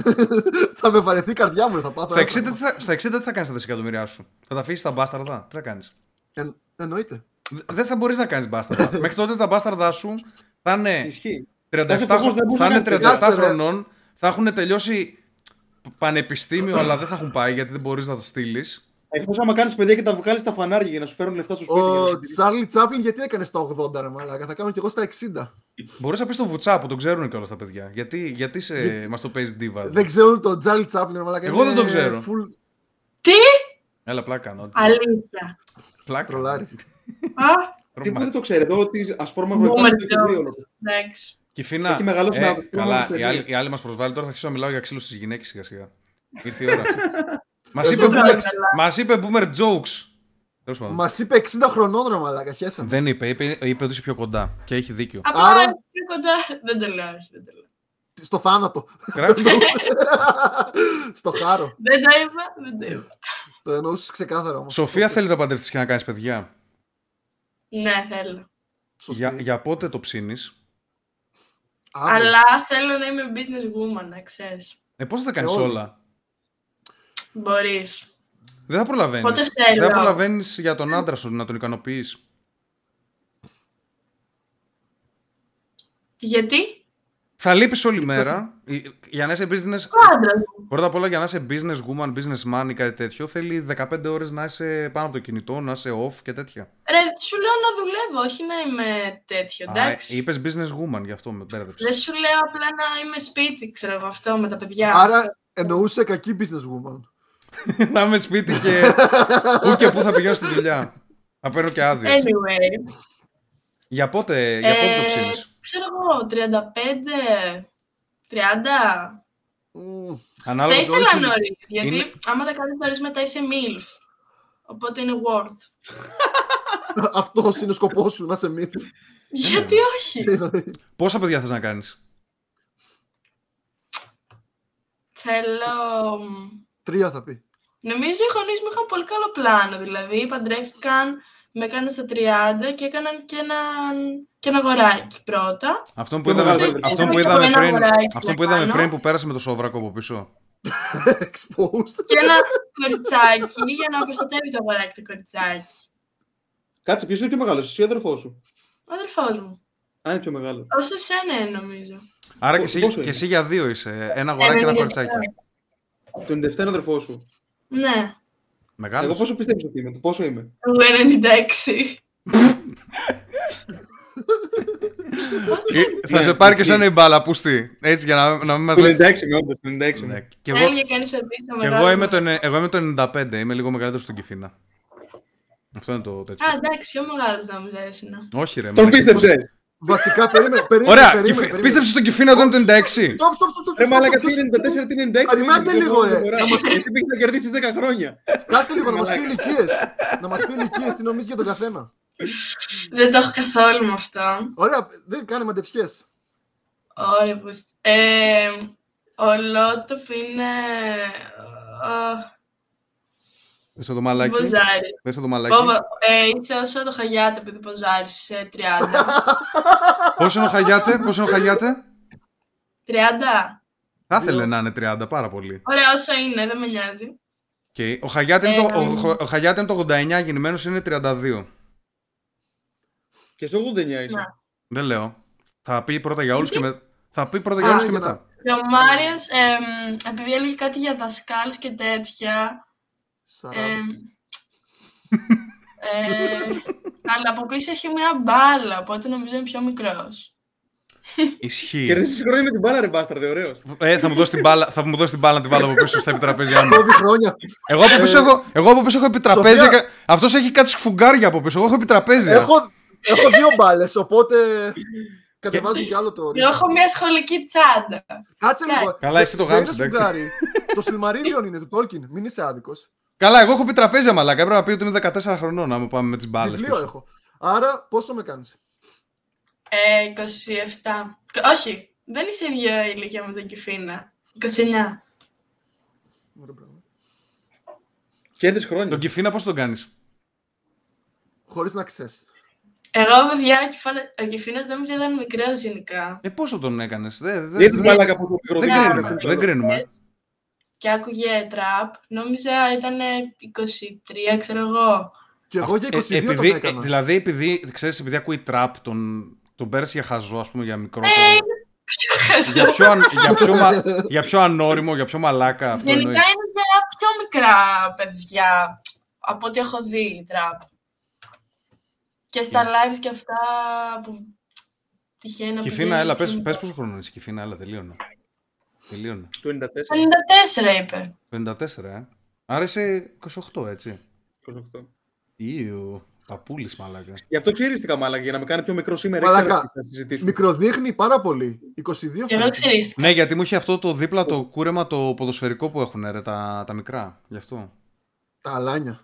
θα με βαρεθεί η καρδιά μου, θα πάθω. Στα 60, τι έφραγμα. θα, στα 60 τι θα κάνεις τα δισεκατομμύρια σου; Θα τα αφήσεις τα μπάσταρδα; Τι θα κάνεις; Εν- εννοείται. Δεν θα μπορείς να κάνεις μπάσταρδα. Μέχρι τότε τα μπάσταρδά σου θα είναι Ισχύει. 37, Κάθε φόβος δεν θα μπορείς είναι να 37 κάνεις. Κάτσε, ρε. χρονών, θα έχουν τελειώσει πανεπιστήμιο, αλλά δεν θα έχουν πάει γιατί δεν μπορείς να τα στείλεις. Εκτό άμα κάνεις παιδιά και τα βγάλεις στα φανάρια για να σου φέρουν λεφτά στο σπίτι. για να Ο σου στηρίξουν. Τσάρλι Τσάπλιν γιατί έκανε στα 80 ρε μαλάκα, θα κάνω κι εγώ στα 60. Μπορείς να πεις το βουτσά που τον ξέρουν κιόλας τα παιδιά. Γιατί, γιατί σε... μας το παίζεις ντίβα. Δεν ξέρουν τον Τσάρλι Τσάπλιν ρε μαλάκα. Εγώ δεν είναι το ξέρω. Full Τι! Έλα, πλάκα κάνω. Αλήθεια. Πλάκα. τρολάρι. Α, Τι που δεν το ξέρετε, ότι ασπρόμαυρο Boomer υπάρχει το έχει joke. βρει όλο. εντάξει. Κυφίνα. Έχει μεγαλώσει ε, να- καλά, να- οι άλλοι, οι άλλοι μας προσβάλλουν τώρα. Θα αρχίσω να μιλάω για ξύλο στις γυναίκες σιγά σιγά. Ήρθε η ώρα. Μας Δεν είπε, το boomer- καλά. μας είπε boomer jokes. Τέλος πάντων. Μας είπε 60 χρονών ρε μαλάκα, χέσαμε. Δεν είπε, είπε, είπε ότι είσαι πιο κοντά και έχει δίκιο. Απλά Άρα- Άρα... πιο κοντά. Δεν το λέω, όχι, δεν το λέω. Στο θάνατο. Κρά- Στο χάρο. Δεν το είπα, δεν το είπα. Το εννοούσες ξεκάθαρα όμως. Σοφία, θέλεις να παντρευτεί και να κάνεις παιδιά; Ναι, θέλω. Για, για πότε το ψήνεις; Αλλά θέλω να είμαι business woman, να ξέρεις. Ε, πώς θα τα κάνεις Ε, όλοι. όλα; Μπορείς. Δεν θα προλαβαίνεις. Πότε θέλω. Δεν θα προλαβαίνεις για τον άντρα σου να τον ικανοποιείς. Γιατί; Θα λείπεις όλη μέρα. Ε, Για να είσαι business. Ο άντρας μου. Πρώτα απ' όλα για να είσαι business woman, business man ή κάτι τέτοιο, θέλει 15 ώρες να είσαι πάνω από το κινητό, να είσαι off και τέτοια. Ρε, σου λέω να δουλεύω, όχι να είμαι τέτοιο, εντάξει. Είπες business woman, γι' αυτό με πέρδεψε. Δεν σου λέω απλά να είμαι σπίτι, ξέρω εγώ αυτό με τα παιδιά. Άρα εννοούσε κακή business woman. να είμαι σπίτι και. Πού και πού θα πηγαίνω στη δουλειά. Θα παίρνω και άδειες. Anyway. Για πότε, για πότε το ε, ψήνεις; Ξέρω εγώ, 35, 30. Μμμ. Ανάλογα Θα το ήθελα όχι. νωρίς. Γιατί Είναι- άμα τα κάνεις νωρίς μετά είσαι MILF. Οπότε είναι worth. Αυτό είναι ο σκοπός σου, να σε μείνει. Γιατί όχι; Πόσα παιδιά θες να κάνεις; Θέλω. Τρία θα πει. Νομίζω οι γονείς μου είχαν πολύ καλό πλάνο. Δηλαδή, παντρεύτηκαν, με έκαναν στα 30 και έκαναν και, έναν, και ένα αγοράκι πρώτα. Αυτό που Πιο είδαμε, μεγάλο. πριν- αυτό Θέλω που και είδαμε εγώ ένα πριν, αγοράκι αυτό να που είδαμε κάνω. πριν που πέρασε με το σόβρακο από πίσω. Exposed. και ένα κοριτσάκι για να προστατεύει το αγοράκι το κοριτσάκι. Κάτσε, ποιος είναι πιο μεγάλος, εσύ ή ο αδερφός σου; Ο αδερφός μου. Αν είναι πιο μεγάλος. Όσο εσένα είναι, νομίζω. Άρα και Πόσο εσύ, είναι; και εσύ για δύο είσαι. Ένα αγοράκι και ένα Ένα κοριτσάκι. Το 97 είναι ο αδερφό σου. Ναι. Μεγάλος. Εγώ πόσο πιστεύεις ότι είμαι, πόσο είμαι; Εγώ 96. Πόσο Θα Ναι, σε πάρει και ναι. σαν η μπάλα, πούστη. Έτσι για να, να μην μας Το 96 λες. είμαι, όντως, το 96 είμαι. Ναι, Και εγώ, Έλεγε κανείς αντίστοιχο και εγώ, μεγάλο. είμαι το, ενε- εγώ είμαι το 95, είμαι λίγο μεγαλύτερος στον Κιφίνα. Αυτό είναι το τέτοιο. Α, εντάξει, πιο μεγάλος νόμιζα ήσουν. Όχι, ρε. Τον μαλάκα. Πίστεψε. Βασικά, περίμενε. περίμενε Ωραία, περίμενε, Κιφί- περίμενε. πίστεψε στον Κιφίνα όταν ήταν 96. Stop, stop, stop, stop, Ρε stop, μαλάκα, stop, τι είναι 94, τι είναι 96. Περιμένετε είναι λίγο, δύο ε. φορά. Να μας- Εσύ πήγες να κερδίσεις 10 χρόνια. Κάτσε λίγο να μα πει Μαλάκα. ηλικίε. Να μα πει ηλικίε, τι νομίζει για τον καθένα. Δεν το έχω καθόλου με αυτό. Ωραία, δεν κάνει μαντεψιέ. Ωραία, πως... Ε, ο Λότοφ είναι... Δες το μαλάκι. Μποζάρι. Δες το μαλάκι. Μπόμπο, ε, είσαι όσο το χαγιάτε επειδή ποζάρεις σε 30. Πόσο είναι ο Χαγιάτε, πόσο είναι ο Χαγιάτε. 30. Θα ήθελε να είναι 30, πάρα πολύ. Ωραία, όσο είναι, δεν με νοιάζει. Και ο Χαγιάτε είναι, το, Ε, ο, ο Χαγιάτε είναι το 89, γεννημένος είναι 32. Και στο 89 είσαι. Να. Δεν λέω. Θα πει πρώτα για όλους και μετά. Θα πει πρώτα για Α, όλους και για μετά. Και ο Μάριος, εμ, επειδή έλεγε κάτι για δασκάλους και τέτοια, εμ, ε, αλλά από πίσω έχει μια μπάλα, οπότε νομίζω είναι πιο μικρός. Ισχύει. Κερδίσεις χρόνια με την μπάλα ρε μπάσταρδε, ωραίος. Ε, θα μου δώσεις την μπάλα, θα μου δώσεις την μπάλα να τη βάλω από πίσω στα επιτραπέζια μου. Κόβει χρόνια. Εγώ από πίσω έχω, εγώ από πίσω έχω επιτραπέζια. Σοφία. και- Αυτός έχει κάτι σφουγγάρια από πίσω. Εγώ έχω επιτραπέζια. Έχω, έχω δύο μπάλες, οπότε κατεβάζω κι άλλο το Εγώ έχω μια σχολική τσάντα. Κάτσε Ναι. λίγο. Καλά, εσύ το Δεν γάμισες, είναι εντάξει. σφουγγάρι. το Σιλμαρίλιον είναι του Τόλκιν. Μην είσαι άδικος. Καλά, εγώ έχω επιτραπέζια μαλάκα. Έπρεπε να πει ότι είμαι 14 χρονών. Άμα πάμε με τις μπάλες. Βιβλίο έχω. Άρα πόσο με κάνεις; Ε, 27. Κ- Όχι, δεν είσαι ίδια ηλικία με τον Κιφίνα. 29. Κέρδισες χρόνια. Τον Κιφίνα πώς τον κάνεις; Χωρίς να ξέρεις. Εγώ, παιδιά, ο Κεφάλα- ο Κεφίνας δεν μου ήταν μικρός γενικά. Ε, πόσο τον έκανες; Δεν, δεν, Γιατί δεν- μαλάκα από το μικρό δεν δεν κρίνουμε. Είναι. Δεν κρίνουμε. Και άκουγε τραπ. Νόμιζα ήταν 23, ξέρω εγώ. Και εγώ για 22 Ε, τον επειδή, έκανα. ε, δηλαδή, επειδή, ξέρεις, επειδή ακούει τραπ, τον, τον πέρασε για χαζό, ας πούμε, για μικρότερο. για, πιο, αν- για, πιο, μα- για πιο ανώριμο, για πιο μαλάκα. Αυτό Γενικά εννοείς. είναι για πιο μικρά παιδιά από ό,τι έχω δει τραπ. Και στα lives και αυτά που τυχαίνει να Κυφίνα, πηγαίνεις έλα, και πες, είναι- πες πόσο χρόνο είσαι, Κυφίνα, έλα, τελείωνα. Τελείωνα. Το 94. 54 είπε. 54, ε. Άρα είσαι 28, έτσι. 28. Ήου, παππούλης μαλάκα. Γι' αυτό ξέρεις τι καμάλακα, για να με κάνει πιο μικρό σήμερα. Μαλάκα. ήξερα τι θα συζητήσουμε. Μικροδείχνει πάρα πολύ. 22 Και εγώ φαίνεται. ξέρεις. Ναι, γιατί μου είχε αυτό το δίπλα το κούρεμα το ποδοσφαιρικό που έχουν ρε, τα, τα μικρά. Γι' αυτό. Τα αλάνια.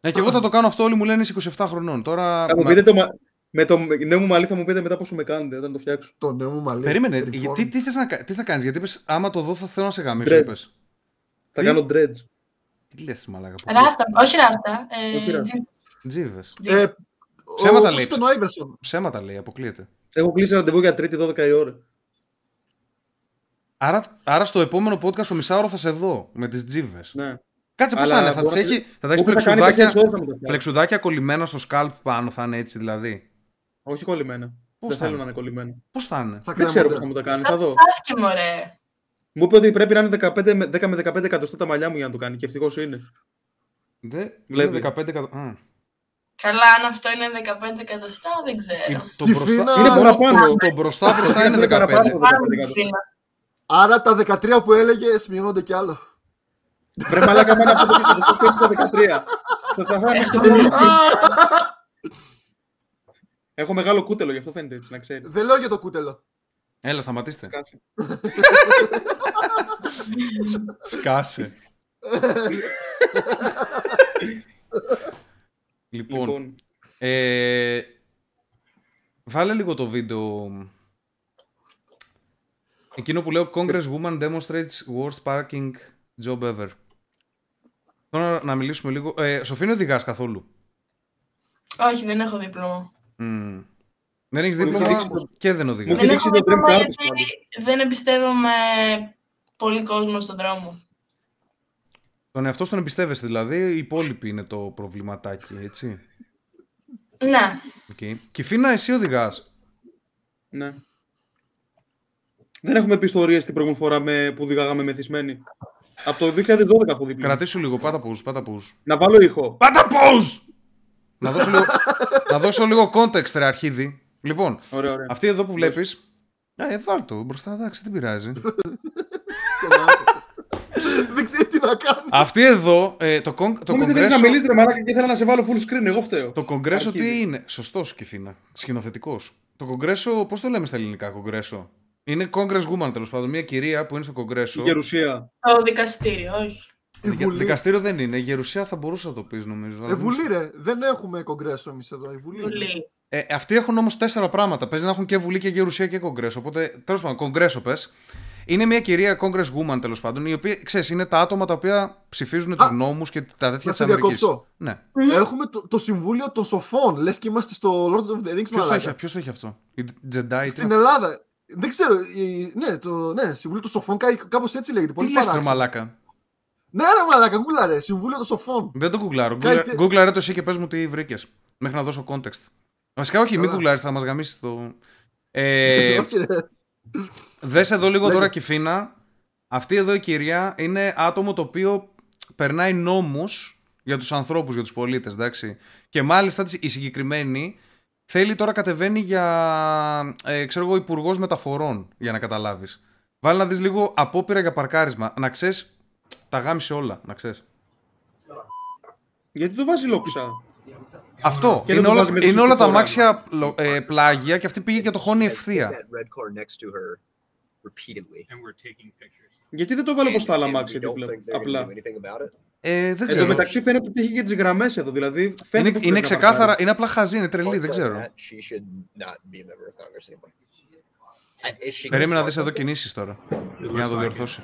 Ναι, και εγώ θα το κάνω αυτό, όλοι μου λένε είσαι 27 χρονών. Τώρα. Θα μου μα- πείτε το, μα- με το νέο μου μαλλί θα μου πείτε μετά πόσο με κάνετε όταν το φτιάξω. Το νέο μου μαλλί. Περίμενε, Reform. γιατί, τι, θες να, κα- τι θα κάνεις, γιατί είπες άμα το δω θα θέλω να σε γαμίσω, Dread. είπες. Θα Τι; κάνω dreads. Τι λες μαλάκα. Ράστα, όχι ράστα. ε, Όχι ράστα. τζι- Τζίβες. τζι. Ε, Ψέματα ο- λέει. πώς ήταν ο Άιβερσον. Ψέματα λέει, αποκλείεται. Έχω κλείσει ραντεβού για τρίτη 12 η ώρα. Άρα, άρα στο επόμενο podcast το μισάωρο θα σε δω με τις τζίβες. Ναι. Κάτσε πώς Αλλά θα είναι, θα, μπορώ τις να- έχει, θα τα έχεις Όπου θα κάνει πλεξουδάκια, τέσσερις ώρες θα μου τα φτιάξει. πλεξουδάκια κολλημένα στο σκάλπ πάνω, θα είναι έτσι δηλαδή. Όχι κολλημένα. Πώς Δεν θα θέλω είναι? να είναι κολλημένα. Πώς θα είναι. Θα Δεν ξέρω κρέμονται. πώ θα μου τα κάνει. Θα Θα του δω. φάσκε, μωρέ. Μου είπε ότι πρέπει να είναι 15 με, 10 με 15 εκατοστά τα μαλλιά μου για να το κάνει και ευτυχώ είναι. Δεν, Βλέπει. είναι 15 εκατο- Α. Καλά, αν αυτό είναι 15 εκατοστά, δεν ξέρω. Το Η μπροστά, Φίνα- το, Είναι το, παραπάνω. το μπροστά μπροστά είναι Είναι 15. παραπάνω. Πάμε 15 τη Φίνα. Άρα τα 13 που έλεγε μειώνονται κι άλλο. Βρε μαλάκα μάνα από το εκατοστό και το 13. Θα τα φάμε στο μόνο. Έχω μεγάλο κούτελο, γι' αυτό φαίνεται έτσι, να ξέρεις. Δεν λέω για το κούτελο. Έλα, σταματήστε. Σκάσε. Σκάσε. λοιπόν, Λοιπόν, ε, βάλε λίγο το βίντεο. Εκείνο που λέω Congress Woman demonstrates worst parking job ever. Θέλω να, να μιλήσουμε λίγο. Ε, Σοφίνη, οδηγάς καθόλου; Όχι, δεν έχω δίπλωμα. Μμ. Δεν έχεις Οδηγάς δίπλωμα όμως. και δεν Μου οδηγάς. έχει Δεν δείξει έχω το dream δίπλωμα car γιατί της δεν εμπιστεύομαι πολύ κόσμο στον δρόμο. Τον εαυτό σου τον εμπιστεύεσαι δηλαδή, οι υπόλοιποι είναι το προβληματάκι, έτσι; Ναι. Okay. Κυφίνα, εσύ οδηγάς. Ναι. Δεν έχουμε πει ιστορίες την προηγούμενη φορά με, που οδηγάγαμε μεθυσμένοι. Από το 2012 έχω δει πλέον. Κρατήσου λίγο, πάτα pause, πάτα pause. Να βάλω ήχο. Πάτα pause! να, δώσω λίγο, να δώσω λίγο context, ρε αρχίδι. Λοιπόν, Ωραία, ωραία. αυτή εδώ που βλέπεις... Ε, βάλ το μπροστά, εντάξει, δεν πειράζει. Δεν ξέρει τι να κάνει. αυτή εδώ, ε, το, κον, το Μου δεν θέλεις να κογκρέσο... μιλήσεις ρε μαλάκα και ήθελα να σε βάλω full screen, εγώ φταίω. Το κογκρέσο Αρχίδι. τι είναι; Σωστός, Κυφίνα. Σκηνοθετικός. Το κογκρέσο, πώς το λέμε στα ελληνικά, κογκρέσο; Είναι Congress Woman τέλος πάντων. Μια κυρία που είναι στο Η κογκρέσο. γερουσία. Το δικαστήριο, όχι. Η Δικα- Βουλή. Δικαστήριο δεν είναι. Γερουσία θα μπορούσε να το πεις νομίζω. αλλά Ε, δεν Βουλή, ρε. Δεν έχουμε κογκρέσο εμείς εδώ. Η Βουλή. Πολύ. Ε, αυτοί έχουν όμως τέσσερα πράγματα. Παίζει να έχουν και Βουλή και Γερουσία και Κογκρέσο. Οπότε, τέλος πάντων, Κογκρέσο πες. Είναι μια κυρία Congress Woman τέλος πάντων, η οποία ξέρεις, είναι τα άτομα τα οποία ψηφίζουν τους νόμους και τα τέτοια Να της σε Αμερικής. διακόψω. Ναι. Έχουμε το, το Συμβούλιο των Σοφών. Λες και είμαστε στο Lord of the Rings Ποιος το, μαλάκα. έχει, ποιος το έχει αυτό, η Jedi. τι Στην είναι Ελλάδα. Δεν ξέρω. η- ναι, το ναι, Συμβούλιο των Σοφών, κάπως έτσι λέγεται. αυτό; Πολύ Τι λες ρε παράξενο. μαλάκα; Ναι, ρε μαλάκα, γκούλα ρε. Συμβούλιο των Σοφών. Δεν το γκουγκλάρω. Κάτι- Γκουγκλάρε το εσύ και πες μου τι βρήκες. Μέχρι να δώσω context. Βασικά όχι, μην Καλά. γκουγκλάρεις, θα μας γαμίσεις το... Ε, Όχι, ρε. δες εδώ λίγο Λέγε. τώρα Κιφίνα. Αυτή εδώ η κυρία είναι άτομο το οποίο περνάει νόμους για τους ανθρώπους, για τους πολίτες, εντάξει. Και μάλιστα της- η συγκεκριμένη θέλει τώρα κατεβαίνει για, ε, ξέρω εγώ, υπουργός μεταφορών, για να καταλάβεις. Βάλει να δεις λίγο απόπειρα για παρκάρισμα. Να ξέρεις, τα γάμισε όλα, να ξέρεις. Γιατί το βάζει λόξα. Αυτό. Και είναι δεν το όλα, βάζει με είναι τους όλα τα φορά. αμάξια πλο- ε, πλάγια και αυτή πήγε και το χώνει Has hit ευθεία. that red car next to her repeatedly. and we're taking pictures. Γιατί δεν το βάλω όπως τα άλλα And we αμάξια don't δίπλα. think they're gonna Απλά. do anything about it; Ε, δεν Εν τω ξέρω. μεταξύ φαίνεται ότι έχει και τις γραμμές εδώ. Δηλαδή Είναι, φαίνεται ότι είναι πρέπει να ξεκάθαρα, παρκάρει. είναι απλά χαζή, είναι τρελή, Parks δεν like ξέρω. that, she should not be a member of Congress anymore. And is she gonna Περίμενα να park δεις εδώ like that? κινήσεις τώρα. Για να το διορθώσει.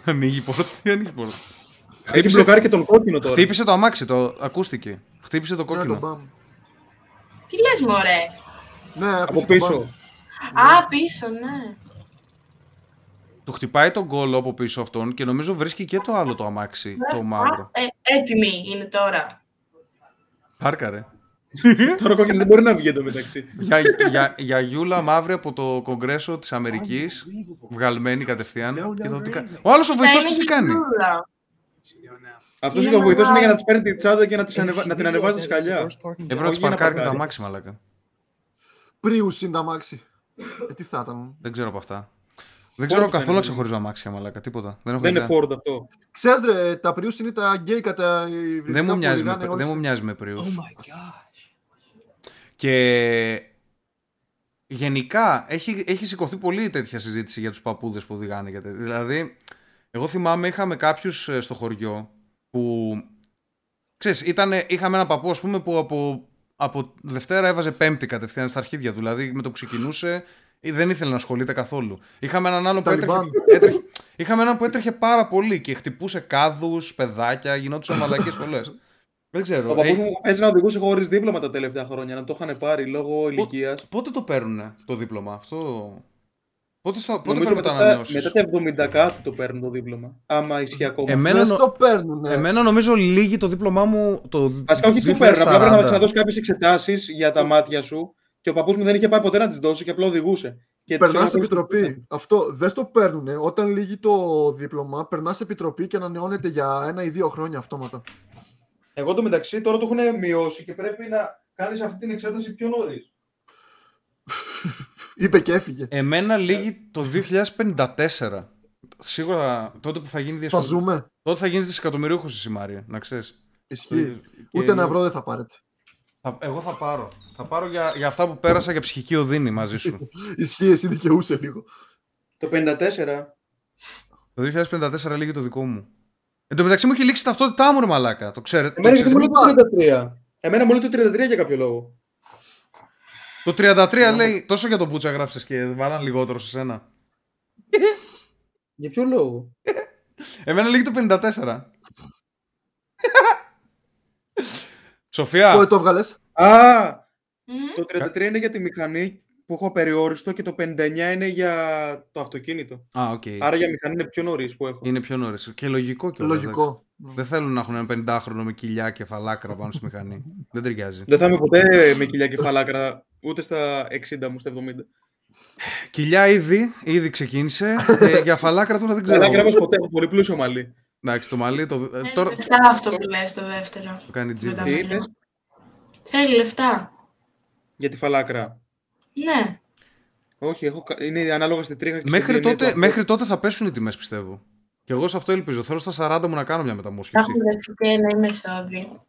Ανοίγει η πόρτα, τι ανοίγει η πόρτα. Έχει μπλοκάρει και τον κόκκινο τώρα. Χτύπησε το αμάξι, το ακούστηκε. Χτύπησε το Ναι, το κόκκινο. μπαμ. Τι λες μωρέ; Ναι, Από πίσω. πίσω. Α, πίσω, ναι. Το χτυπάει τον κόλλο από πίσω αυτόν και νομίζω βρίσκει και το άλλο το αμάξι, το μαύρο. Α, ε, έτοιμη είναι τώρα. Πάρκαρε. Τώρα ο κόκκινος δεν μπορεί να βγει εντωμεταξύ. για, για, για Γιούλα μαύρη από το Κογκρέσο της Αμερικής, βγαλμένη κατευθείαν. και το τι κα- Ο άλλος ο Θα βοηθός είναι της τι κάνει; γυαλούλα. Αυτός Είναι και ο βοηθός είναι μεγάλο. για να τη παίρνει τη τσάντα και να, τις ανεβα... να την ανεβάζει στα σκαλιά. Έπρεπε να Όχι της για να παρκάρει και τα παρκάρει. αμάξι, μαλάκα. Πρίους είναι τα μάξι. Ε, τι θα ήταν. Δεν ξέρω από αυτά. Δεν ξέρω Ford καθόλου να φαίνεται. ξεχωρίζω αμάξια, μαλάκα. Τίποτα. Δεν έχω Δεν ιδέα. είναι Ford αυτό. Ξέρεις ρε, τα Prius είναι τα γκέι κατά υβριδικά Δεν μου που μοιάζει με, οδηγάνε δεν όλες- μου μοιάζει με Prius. Oh my gosh. Και γενικά έχει, έχει σηκωθεί πολύ τέτοια συζήτηση για τους παππούδες που οδηγάνε. για τε- Δηλαδή, εγώ θυμάμαι είχαμε κάποιους ε, στο χωριό που, ξέρεις, ήτανε, είχαμε ένα παππού ας πούμε που από, από Δευτέρα έβαζε Πέμπτη κατευθείαν στα αρχίδια του. Δηλαδή με το που ξεκινούσε ε, δεν ήθελε να ασχολείται καθόλου. Είχαμε έναν άλλο που έτρεχε, Ταλιμπάν. έτρεχε, είχαμε έναν που έτρεχε πάρα πολύ και χτυπούσε κάδους, παιδάκια, γινόντουσαν μαλακίες πολλές. Δεν ξέρω. Ο παππούς Ε, μου παίζει να οδηγούσε χωρίς δίπλωμα τα τελευταία χρόνια, να το είχαν πάρει λόγω ηλικίας. Πότε το παίρνουν το δίπλωμα αυτό; Πότε, στο, πότε Νομίζω παίρνουμε τα μετά, ανανεώσεις; μετά τα 70 κάτι το παίρνουν το δίπλωμα. Άμα ισχύει ακόμα. Εμένα, Δεν νο- το παίρνουν. εμένα νομίζω λύγει το δίπλωμά μου το Βασικά όχι το παίρνουν. Απλά πρέπει να 2040. ξαναδώσει κάποιες εξετάσεις για τα μάτια σου. Και ο παππούς μου δεν είχε πάει ποτέ να τις δώσει και απλά οδηγούσε. Και τους Περνάς έλεγα πώς το επιτροπή. Αυτό δεν στο παίρνουν. Όταν λύγει το δίπλωμα, περνάς επιτροπή και ανανεώνεται για ένα ή δύο χρόνια αυτόματα. Εγώ το μεταξύ τώρα το έχουν μειώσει και πρέπει να κάνεις αυτή την εξέταση πιο νωρίς. Είπε και έφυγε. Εμένα λύγει το 2054. Σίγουρα τότε που θα γίνει Θα διασφαλή. ζούμε. Τότε θα γίνεις δισεκατομμυρίουχος η Μάρια, να ξέρεις. Ισχύει. Ούτε ένα ευρώ δεν θα πάρετε. Εγώ θα πάρω. Θα πάρω για, για αυτά που πέρασα για ψυχική οδύνη μαζί σου. Ισχύει, εσύ δικαιούσε λίγο. Το 54. το 2054 λύγει το δικό μου. Εν τω μεταξύ μου έχει λήξει η ταυτότητά μου, ρε μαλάκα. Το ξέρετε. Εμένα το γιατί μου ξέρεις. λέει το 33. Εμένα μου λέει το 33 για κάποιο λόγο. Το 33 λέει τόσο για τον Μπούτσα γράψες και βάλαν λιγότερο σε σένα. Για ποιο λόγο; Εμένα λύγει το 54. Πότε Σοφία, το έβγαλες. Α! Μμ. Το 33 είναι για τη μηχανή που έχω περιόριστο και το 59 είναι για το αυτοκίνητο. Α, οκ. Άρα για μηχανή είναι πιο νωρίς που έχω. Είναι πιο νωρίς. Και λογικό κιόλας. Λογικό. Δεν θέλουν να έχουν ένα 50χρονο με κοιλιά και φαλάκρα πάνω στη μηχανή. Δεν ταιριάζει. Δεν θα είμαι ποτέ με κοιλιά κεφαλάκρα ούτε στα 60 μου, στα 70. Κοιλιά ήδη, ήδη ξεκίνησε. ε, για φαλάκρα τώρα δεν ξέρω. Κεφαλάκρα όμω ποτέ έχω πολύ πλούσιο μαλλί. Εντάξει, το μαλλί το, ε, Θέλει τώρα λεφτά αυτό που λες το δεύτερο. το κάνει Με τζίμπ. τα Τι μαλλιά. είπες; Θέλει λεφτά. Για τη φαλάκρα. Ναι. Όχι, έχω... κα- είναι ανάλογα στη τρίχα και Μέχρι, στη DNA τότε, του. μέχρι τότε θα πέσουν οι τιμές, πιστεύω. Και εγώ σε αυτό ελπίζω. Θέλω στα 40 μου να κάνω μια Θα μεταμόσχευση. έχουν δεχτεί ένα μεθόδι.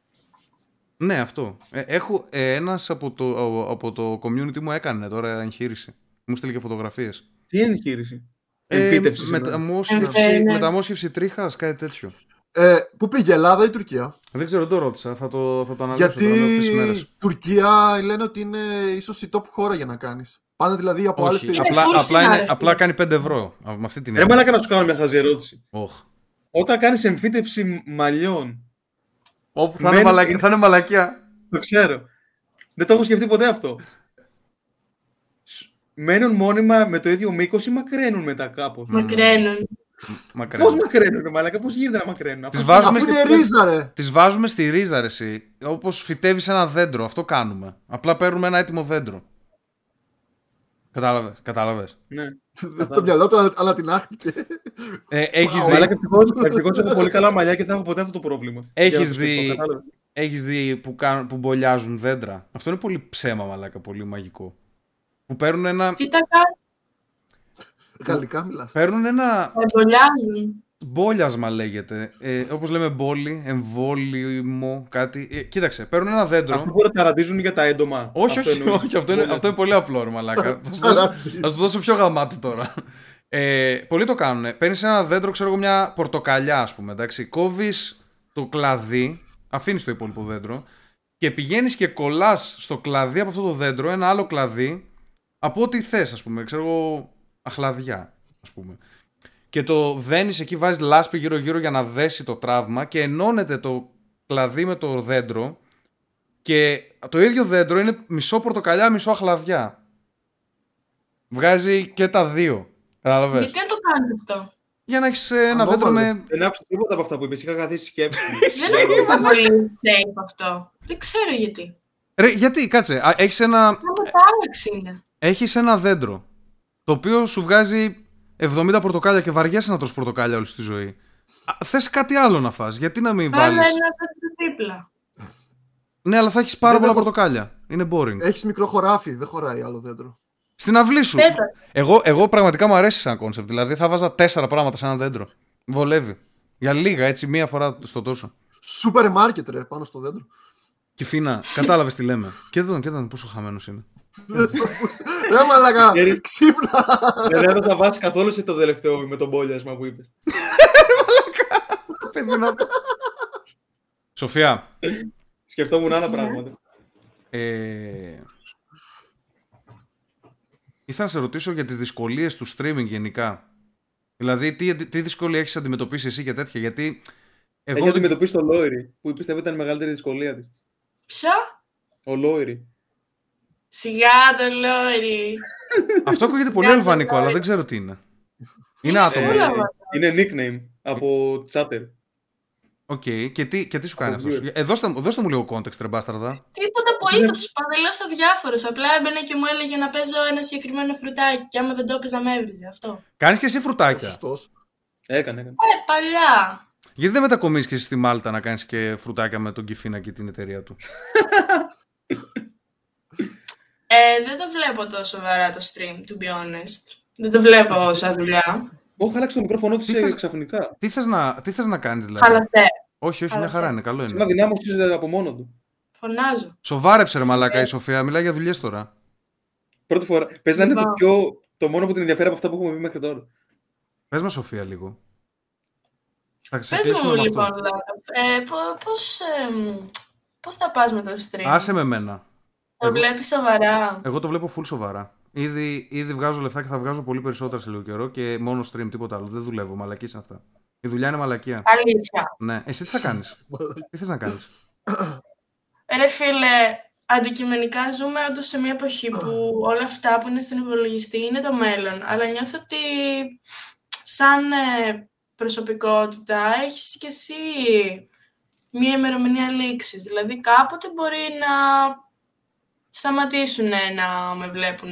Ναι, αυτό. Ε, έχω, ε, ένας από το, ο- από το community μου έκανε τώρα εγχείρηση. Μου στείλε και φωτογραφίες. Τι είναι εγχείρηση; Ε, Εμφύτευση. συγγνώμη. μεταμόσχευση, Ε, ναι. μεταμόσχευση τρίχας, κάτι τέτοιο. Ε, πού πήγε, Ελλάδα ή Τουρκία; Δεν ξέρω, δεν το ρώτησα. Θα το, θα το αναλύσω Γιατί τώρα αυτές τις η μέρες. Τουρκία λένε ότι είναι ίσως η top χώρα για να κάνεις. Πάνε δηλαδή από άλλες Όχι, περιοχές. απλά, full απλά, είναι, συνάδελφοι. απλά κάνει 5 ευρώ. Α, Με αυτή την Ρε έννοια. μαλάκα να σου κάνω μια χαζή ερώτηση. Οχ. Όταν κάνεις εμφύτευση μαλλιών, Όπου θα είναι μαλακ- θα είναι μαλακιά. το ξέρω. Δεν το έχω σκεφτεί ποτέ αυτό. Σ- Μένουν μόνιμα με το ίδιο μήκος ή μακραίνουν μετά κάπως; Μακραίνουν. Μακριά. Πώς μακραίνουν, ρε μαλάκα, πώς γίνεται να μακραίνουν. Τις Αυτό- βάζουμε Αφού στη- είναι ρίζα, ρε. Τις βάζουμε στη ρίζα, ρε, εσύ. Όπως φυτεύεις ένα δέντρο. Αυτό κάνουμε. Απλά παίρνουμε ένα έτοιμο δέντρο. Κατάλαβες. Κατάλαβες. Ναι. Δεν στο μυαλό του ανατινάχτηκε. Ε, έχεις Wow. δει, Μαλάκα, ευτυχώς έχω πολύ καλά μαλλιά και δεν θα έχω ποτέ αυτό το πρόβλημα. Έχεις Για να το σκεφτώ, δει- κατάλαβες. έχεις δει που, κάνουν, που μπολιάζουν δέντρα; Αυτό είναι πολύ ψέμα, μαλάκα. Πολύ μαγικό. Που παίρνουν ένα, Τι τα κάνουν, Γαλλικά μιλάς. παίρνουν ένα τα εμπολιάζουν. μπόλιασμα λέγεται. Ε, όπως λέμε μπόλι, εμβόλυμο, κάτι. Ε, κοίταξε, παίρνουν ένα δέντρο. Αυτό που τα ταραντίζουν για τα έντομα. Όχι, Αυτό όχι, εννοείς. όχι. Αυτό είναι, αυτό είναι πολύ απλό, ρε μαλάκα. Θα σου δώσω- Θα σου δώσω πιο γαμάτι τώρα. Ε, πολλοί το κάνουν. Παίρνεις ένα δέντρο, ξέρω εγώ, μια πορτοκαλιά, ας πούμε. Εντάξει. Κόβεις το κλαδί, αφήνεις το υπόλοιπο δέντρο και πηγαίνεις και κολλάς στο κλαδί από αυτό το δέντρο ένα άλλο κλαδί από ό,τι θες, ας πούμε. Ξέρω εγώ, αχλαδιά, ας πούμε. Και το δένεις εκεί, βάζεις λάσπη γύρω-γύρω για να δέσει το τραύμα και ενώνεται το κλαδί με το δέντρο Και το ίδιο δέντρο είναι μισό πορτοκαλιά, μισό αχλαδιά. Βγάζει και τα δύο. Κατάλαβες; Γιατί δεν το κάνεις αυτό; Για να έχεις ένα Ανώμαλο. δέντρο με. Δεν άκουσα τίποτα από αυτά που είπες. Είχα καθίσει σκέψη. δεν είναι πολύ safe αυτό. Δεν ξέρω γιατί. Ρε, γιατί, κάτσε. α, Έχεις ένα, Μα μετάλλαξη είναι. έχεις ένα δέντρο το οποίο σου βγάζει 70 πορτοκάλια και βαριέσαι να τρως πορτοκάλια όλη στη ζωή. Α, Θες κάτι άλλο να φας, γιατί να μην Βάλε βάλεις. ένα τέτοιο δίπλα. Ναι, αλλά θα έχεις πάρα Δεν πολλά έχω- πορτοκάλια. Είναι boring. Έχεις μικρό χωράφι, δεν χωράει άλλο δέντρο. Στην αυλή σου. Τέτα. Εγώ, εγώ πραγματικά μου αρέσει σαν κόνσεπτ. Δηλαδή θα βάζα τέσσερα πράγματα σε ένα δέντρο. Βολεύει. Για λίγα, έτσι, μία φορά στο τόσο. Σούπερ μάρκετ ρε, πάνω στο δέντρο. Κιφίνα, κατάλαβες τι λέμε. Και τον, και τον πόσο χαμένος είναι. Ρε μαλάκα, Έρη. ξύπνα. Δεν έδωσα βάση καθόλου σε το τελευταίο με το μπόλιασμα που είπες. Σοφία, Σκεφτόμουν άλλα πράγματα. ε... ήθελα να σε ρωτήσω για τις δυσκολίες του streaming γενικά. Δηλαδή, τι, τι δυσκολία έχεις αντιμετωπίσεις εσύ και τέτοια, γιατί Έχει εγώ... αντιμετωπίσει το Λόιρι, που πιστεύω ήταν η μεγαλύτερη δυσκολία της. Ποια; Ο Λόιρι. Σιγά το λόρι. Αυτό ακούγεται πολύ Κάτσε, αλβανικό, αλλά κάτσε. δεν ξέρω τι είναι. Είναι άτομο. Όλα Ε, αυτά. είναι nickname από chatter. Οκ, και, τι, και τι σου κάνει Από αυτός; viewer. Ε, δώστε, μου- δώστε μου λίγο context, ρε μπάσταρδα. Τίποτα απολύτως παντελώς αδιάφορο. Απλά έμπαινε και μου έλεγε να παίζω ένα συγκεκριμένο φρουτάκι. Και άμα δεν το έπαιζα, με έβριζε αυτό. Κάνεις και εσύ φρουτάκια; Σωστός. Έκανε, έκανε. Ε, παλιά. Γιατί δεν μετακομίσεις και εσύ στη Μάλτα να κάνεις και φρουτάκια με τον Κιφίνα και την εταιρεία του; Ε, δεν το βλέπω τόσο σοβαρά το stream, to be honest. Δεν το βλέπω σαν δουλειά. Όχι, άλλαξε το μικρόφωνο του Τι θες- ξαφνικά. Τι θες να, τι θες να κάνεις δηλαδή; Χαλασέ. Όχι, όχι, μια Χαλασέ. χαρά είναι, καλό Σαν να είναι. δυνάμωσε από μόνο του. Φωνάζω. Σοβάρεψε ρε Ε. μαλάκα η Σοφία, μιλάει για δουλειές τώρα. Πρώτη φορά. Παίζει να είναι το, Λοιπόν. πιο, το μόνο που την ενδιαφέρει από αυτά που έχουμε πει μέχρι τώρα. Πες μας Σοφία λίγο. Θα Πες ξεκινήσουμε μου με λοιπόν, αυτό. Λάκα, ε, πο- πώς, εμ, πώς θα πας με το stream; Άσε με μένα. Το εγώ- βλέπεις σοβαρά. Εγώ το βλέπω full σοβαρά. Ήδη, ήδη βγάζω λεφτά και θα βγάζω πολύ περισσότερα σε λίγο καιρό και μόνο stream, τίποτα άλλο. Δεν δουλεύω, μαλακίες είναι αυτά. Η δουλειά είναι μαλακία. Αλήθεια. Ναι, εσύ τι θα κάνεις; τι θες να κάνεις; Ρε φίλε, αντικειμενικά ζούμε όντως σε μια εποχή που όλα αυτά που είναι στον υπολογιστή είναι το μέλλον. Αλλά νιώθω ότι σαν ε, προσωπικότητα έχεις και εσύ μια ημερομηνία λήξης. Δηλαδή κάποτε μπορεί να σταματήσουν να με βλέπουν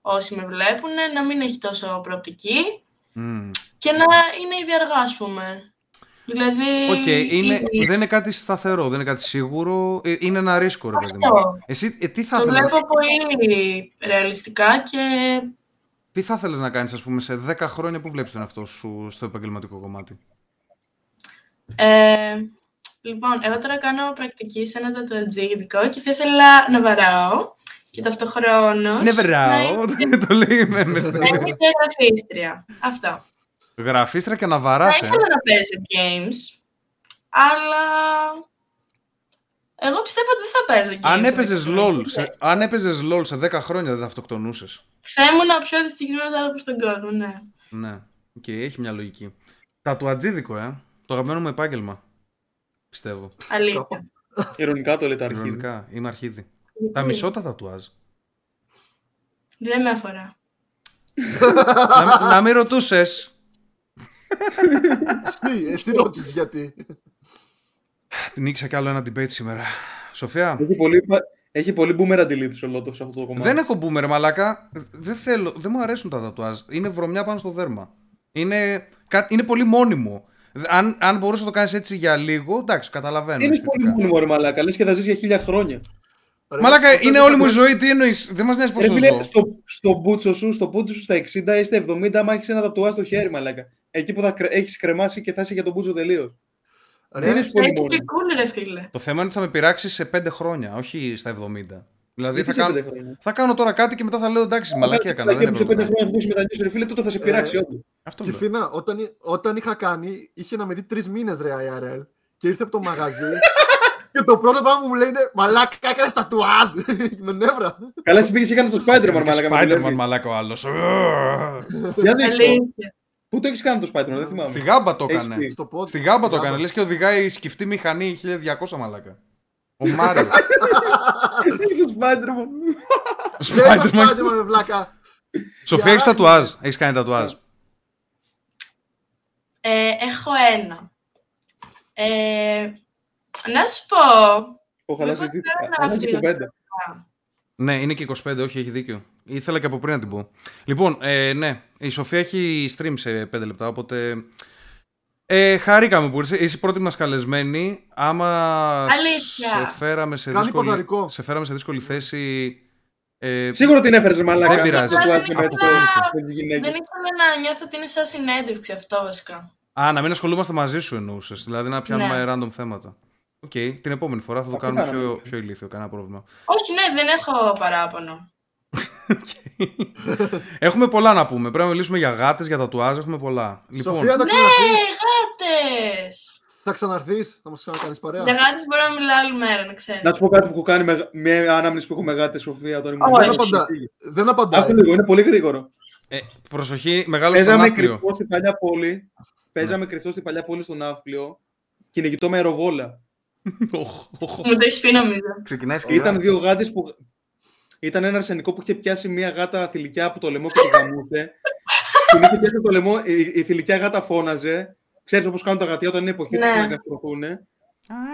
όσοι με βλέπουν, να μην έχει τόσο προοπτική Μμμ. και να είναι ήδη αργά, ας πούμε. Δηλαδή... Οκ, είναι, ήδη- δεν είναι κάτι σταθερό, δεν είναι κάτι σίγουρο. ε, Είναι ένα ρίσκο, ρε παιδί μου. Αυτό. Εσύ ε, τι θα Το ήθελες, βλέπω πολύ ρεαλιστικά και τι θα ήθελες να κάνεις, ας πούμε, σε 10 χρόνια που βλέπεις τον εαυτό σου στο επαγγελματικό κομμάτι; ε, λοιπόν, εγώ τώρα κάνω πρακτική σε ένα τατουατζίδικο και θα ήθελα να βαράω και ταυτοχρόνως Ναι, να βράω. είμαι- το λέει με, με να στέλνει. είμαι και γραφίστρια. Αυτό. Γραφίστρα και να Θα βαράς, ε. ήθελα να παίζω games, αλλά εγώ πιστεύω ότι δεν θα παίζω games. Αν έπαιζες αυτή τη στιγμή. LOL, σε, αν έπαιζες LOL σε 10 χρόνια δεν θα αυτοκτονούσες. Θα ήμουν ο πιο δυστυχισμένος άνθρωπος στον κόσμο, ναι. Ναι, οκ, έχει μια λογική. Τατουατζίδικο, ε. Το αγαπημένο μου επάγγελμα. Πιστεύω. Αλήθεια. Ειρωνικά το λέει το αρχίδι. Ειρωνικά, είμαι αρχίδι. Τα μισώ τα τατουάζ. Δεν με αφορά. να, να μην ρωτούσες. Εσύ, εσύ ρώτησες γιατί. Την νίκησα κι άλλο ένα debate σήμερα. Σοφία, Έχει πολύ, έχει πολύ boomer αντίληψη ο Λότοφ σε αυτό το κομμάτι. δεν έχω boomer, μαλάκα. Δεν θέλω, δεν μου αρέσουν τα τατουάζ. Είναι βρωμιά πάνω στο δέρμα. Είναι, κα- είναι πολύ μόνιμο. Αν, αν μπορούσες να το κάνεις έτσι για λίγο, εντάξει, καταλαβαίνω. Είναι αισθητικά. πολύ μόνιμο ρε μαλάκα. Λες και θα ζεις για χίλια χρόνια. Ρε, Μαλάκα, όταν είναι είχα όλη μου η το- ζωή, τι εννοείς, δεν μας νοιάζει Ρε πόσο φίλε, ζω. στο, στο μπούτσο σου, στο μπούτσο σου στα 60 ή στα 70, άμα έχεις ένα τατουάζ στο χέρι, μαλάκα. Εκεί που θα κρε... έχεις κρεμάσει και θα είσαι για τον μπούτσο τελείως. Ρε, είναι πολύ Έτσι μόνιμο. και cool, ρε φίλε. Το θέμα είναι ότι θα με πειράξεις σε 5 χρόνια, όχι στα 70. Δηλαδή θα Γιατί σε κάνω, πέντε χρόνια; θα κάνω τώρα κάτι και μετά θα λέω εντάξει, μαλακία έκανα. Δεν Και σε πέντε έπρεπε. χρόνια θα δώσει μετανιώσει, ρε φίλε, τότε θα σε πειράξει Ε, όντως. Αυτό Και λέω. Φίνα, όταν, όταν είχα κάνει, είχε να με δει τρεις μήνες ρε IRL και ήρθε από το μαγαζί. και το πρώτο πράγμα που μου λέει είναι Μαλάκα, έκανε τατουάζ! με νεύρα. Καλά, εσύ πήγες και έκανες το Spider-Man, μαλάκα. με τη Spider-Man Λέβη. μαλάκα ο άλλος. Για δείξτε το. Αλήθεια. Πού το έχεις κάνει το Spider-Man, δεν θυμάμαι. Στη γάμπα το Έχεις έκανε. πει. Στο πόδι. Στη γάμπα το Στη έκανε. Λες και οδηγάει σκυφτή μηχανή 1200 μαλάκα. Ο Μάριος. Το Spider-Man. Ο Δεν το Spider-Man. Spider-Man, ρε βλάκα. Σοφία, έχεις τατουάζ. Έχεις κάνει τατουάζ. Ε, έχω ένα. Ε, να σου πω. Έχω χαλάσει Μήπως τη- κάνω χαλάσει αυτή την κουβέντα. Ναι, είναι και 25, όχι, έχει δίκιο. Ήθελα και από πριν να την πω. Λοιπόν, ε, ναι, η Σοφία έχει stream σε 5 λεπτά, οπότε. Ε, χαρήκαμε που ήρθες. Είσαι η πρώτη μας καλεσμένη. Άμα Αλήθεια. σε φέραμε σε, Κάνει δύσκολη, ποδαρικό. σε φέραμε σε δύσκολη θέση. Ε, Σίγουρα την έφερες μαλάκα. Δεν πειράζει. να το Δεν άκουγε με ήθελα- το- με τις γυναίκες. Δεν ήθελα να νιώθω ότι είναι σαν συνέντευξη αυτό βασικά. Α, να μην ασχολούμαστε μαζί σου εννοούσες. Δηλαδή να πιάνουμε Ναι. random θέματα. Οκ, την επόμενη φορά θα το Αυτό κάνουμε κάναμε. πιο, πιο ηλίθιο, κανένα πρόβλημα. Όχι, ναι, δεν έχω παράπονο. Έχουμε πολλά να πούμε. Πρέπει να μιλήσουμε για γάτες, για τατουάζ, έχουμε πολλά. Λοιπόν, Σοφία, θα Ναι, ξαναρθείς. γάτες! Θα ξαναρθείς. Θα μας ξανακάνεις παρέα. Για γάτες μπορώ να μιλάω άλλη μέρα, να ξέρεις. Να σου πω κάτι που έχω κάνει με μια ανάμνηση που έχω με γάτε Σοφία. Όταν ήμουν Όχι. Δεν μικρός. απαντά. Δεν απαντάει. Άκου λίγο, είναι πολύ γρήγορο. ε, προσοχή, μεγάλο στον Παίζαμε άφλιο. κρυφτό στην παλιά πόλη. Παίζαμε κρυφτό στην παλιά πόλη στον Ναύπλιο. Κυνηγητό με αεροβόλα. Οχ, οχ, οχ. Μου το έχεις πει νομίζω. Ξεκινάει σκληρά. Ήταν δύο γάτες που. Ήταν ένα αρσενικό που είχε πιάσει μια γάτα θηλυκιά από το λαιμό και τη γαμούσε. Την είχε πιάσει από το λαιμό, η, η θηλυκιά γάτα φώναζε. Ξέρεις όπως κάνουν τα γατιά όταν είναι εποχή τους Ναι. να καστρωθούν.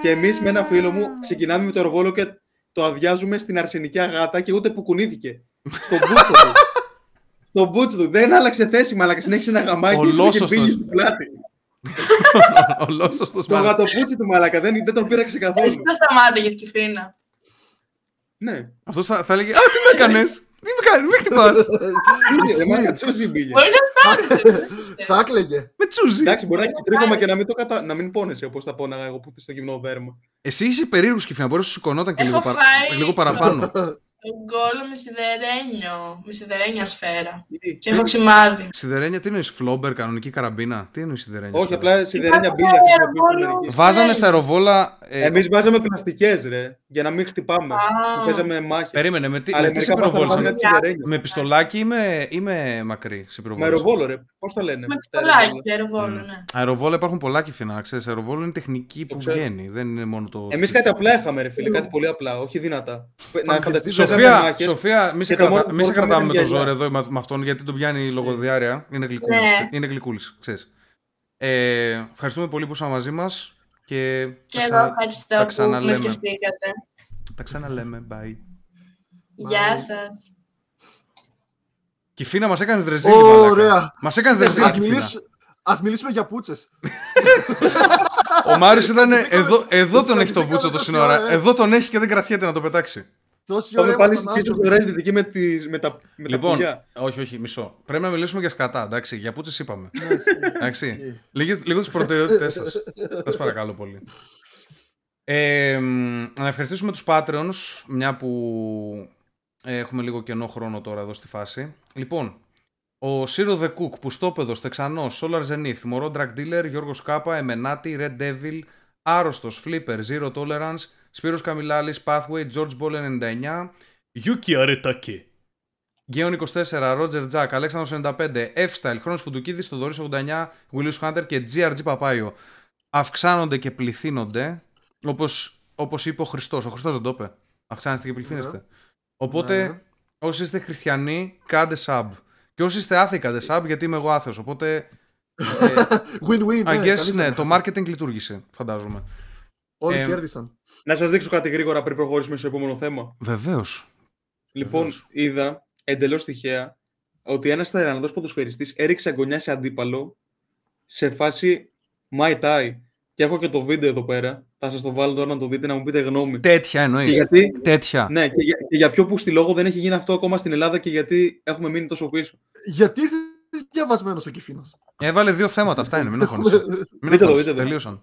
Και εμείς με ένα φίλο μου ξεκινάμε με το αεροβόλο και το αδειάζουμε στην αρσενικιά γάτα και ούτε που κουνήθηκε. Στον μπούτσο του. Στον μπούτσο του. Δεν άλλαξε θέση, μαλάκα. Συνέχισε να γαμάει και είχε Ολόσωστος. πήγε στο πλάτη. Ο Λόσωστος Το μάλλον. γατοπούτσι του μαλάκα. Δεν, δεν τον πήραξε Εσύ καθόλου. θα σταμάτηγες Κιφίνα. Ναι. Αυτός θα, θα έλεγε Α, τι με έκανες; Τι με κάνεις, με χτυπάς; Πήγε, μαλάκα, τσούζι πήγε. Μπορεί να θάρρυσες. Θα έκλαιγε. Με τσούζι Εντάξει, μπορεί να έχει τρίχωμα και να μην, το κατα... να μην πόνεσαι όπως τα πόναγα εγώ που στο γυμνό δέρμα. Εσύ είσαι περίεργος Κιφίνα, μπορείς να σου σηκωνόταν και Έχω λίγο, παρα- φάει λίγο παραπάνω Τον κόλλο με σιδερένιο. Με σιδερένια σφαίρα. Και έχω σημάδι. Σιδερένια, τι εννοείς, φλόμπερ, κανονική καραμπίνα; Τι εννοείς σιδερένια Όχι, σφαίρα; απλά σιδερένια Υπάρχουν μπίλια. αεροβόλου. Βάζανε στα αεροβόλα ε, Εμείς βάζαμε πλαστικές, ρε, για να μην χτυπάμε. Α. Παίζαμε μάχη. Περίμενε, με τι, Αλλά με τι σε μερικά βάζαμε πυροβόλησαν κάτι σιδερένια. Με πιστολάκι ή με, ή με μακρύ σε Με πυροβόλησαν αεροβόλο, ρε. Πώς τα λένε. Με τα πιστολάκι, αεροβόλα. αεροβόλο, ναι. Αεροβόλα υπάρχουν πολλά Κιφίνα, να ξέρεις Αεροβόλο είναι τεχνική που ξέρω. βγαίνει Δεν είναι μόνο το Εμείς κάτι απλά είχαμε, ρε φίλε. Κάτι πολύ απλά, όχι δυνατά. Να φανταστείς Σοφία, Σοφία, μη σε, και το μόνο κρατα... που μη σε μπορούσαμε κρατάμε με το ήταν ζόρι γυαλιά. εδώ με, με αυτόν γιατί τον πιάνει η λογοδιάρεια. Είναι γλυκούλης. Ναι. Είναι γλυκούλης, ξέρεις. Ε, ευχαριστούμε πολύ που ήσασταν μαζί μας και, Και τα, εγώ ξανα... ευχαριστώ τα που με ξαναλέμε. σκεφτήκατε. τα ξαναλέμε. Bye. Γεια σας. Κιφίνα, μας έκανες ρεζίλι, Ωραία. μαλάκα. Μας έκανες ρεζίλι, Ας Κιφίνα. μιλήσουμε, ας μιλήσουμε για πούτσες. Ο Μάριος ήταν εδώ, εδώ τον έχει τον Δεν Μπούτσο κάναμε το τόση σύνορα. ώρα, ε. Εδώ τον έχει και δεν κρατιέται να το πετάξει. Τόση Πάμε ώρα πάλι ήμασταν πίσω άνθρωποι. στο Reddit εκεί με, τις, με, τα, με τα Λοιπόν, πουλιά. όχι, όχι, μισό. Πρέπει να μιλήσουμε για σκατά, εντάξει. Για πούτσες είπαμε. Ναι, ισχύει. Εντάξει. Ισχύει. λίγο, λίγο τις προτεραιότητές σας. Σας παρακαλώ πολύ. Ε, μ, να ευχαριστήσουμε τους Patreons, μια που ε, έχουμε λίγο κενό χρόνο τώρα εδώ στη φάση. Λοιπόν, ο Σύρο The Cook, Πουστόπεδος, Τεξανός, Solar Zenith, Μωρό Drag Dealer, Γιώργος Κάπα, Εμενάτη, Red Devil, Άρρωστος, Flipper, Zero Tolerance, Σπύρος Καμιλάλης, Pathway, George Ball 99, Yuki Aretake, Γκέον 24, Roger Jack, Αλέξανδρος 95, F-Style, Χρόνος Φουντουκίδης, Θοδωρής 89, Willius Hunter και GRG Παπάιο. Αυξάνονται και πληθύνονται, όπως, όπως είπε ο Χριστός. Ο Χριστός δεν το είπε. Αυξάνεστε και πληθύνεστε. Οπότε, Ναι, ναι. όσοι είστε χριστιανοί, κάντε sub. Και όσοι είστε άθεοι, κάντε sub, γιατί είμαι εγώ άθεος. Οπότε, Win-win. I ναι, guess, κανείς ναι, δεν το έχασε. marketing λειτουργήσε, φαντάζομαι. Όλοι Ε, κέρδισαν. Να σας δείξω κάτι γρήγορα πριν προχωρήσουμε στο επόμενο θέμα. Βεβαίως. Λοιπόν, Βεβαίως. είδα εντελώς τυχαία ότι ένας Ταϊλανδός ποδοσφαιριστής έριξε αγωνιά σε αντίπαλο σε φάση My Tai. Και έχω και το βίντεο εδώ πέρα. Θα σας το βάλω τώρα να το δείτε να μου πείτε γνώμη. Τέτοια Και εννοείς. γιατί, Τέτοια. ναι, και για, και για ποιο που στη λόγο δεν έχει γίνει αυτό ακόμα στην Ελλάδα και γιατί έχουμε μείνει τόσο πίσω. Γιατί ήρθες διαβασμένος ο Κιφίνος. Έβαλε δύο θέματα, αυτά είναι, μην αγχώνεσαι. Μην Δείτε το, αγχώνεσαι, δείτε το. τελείωσαν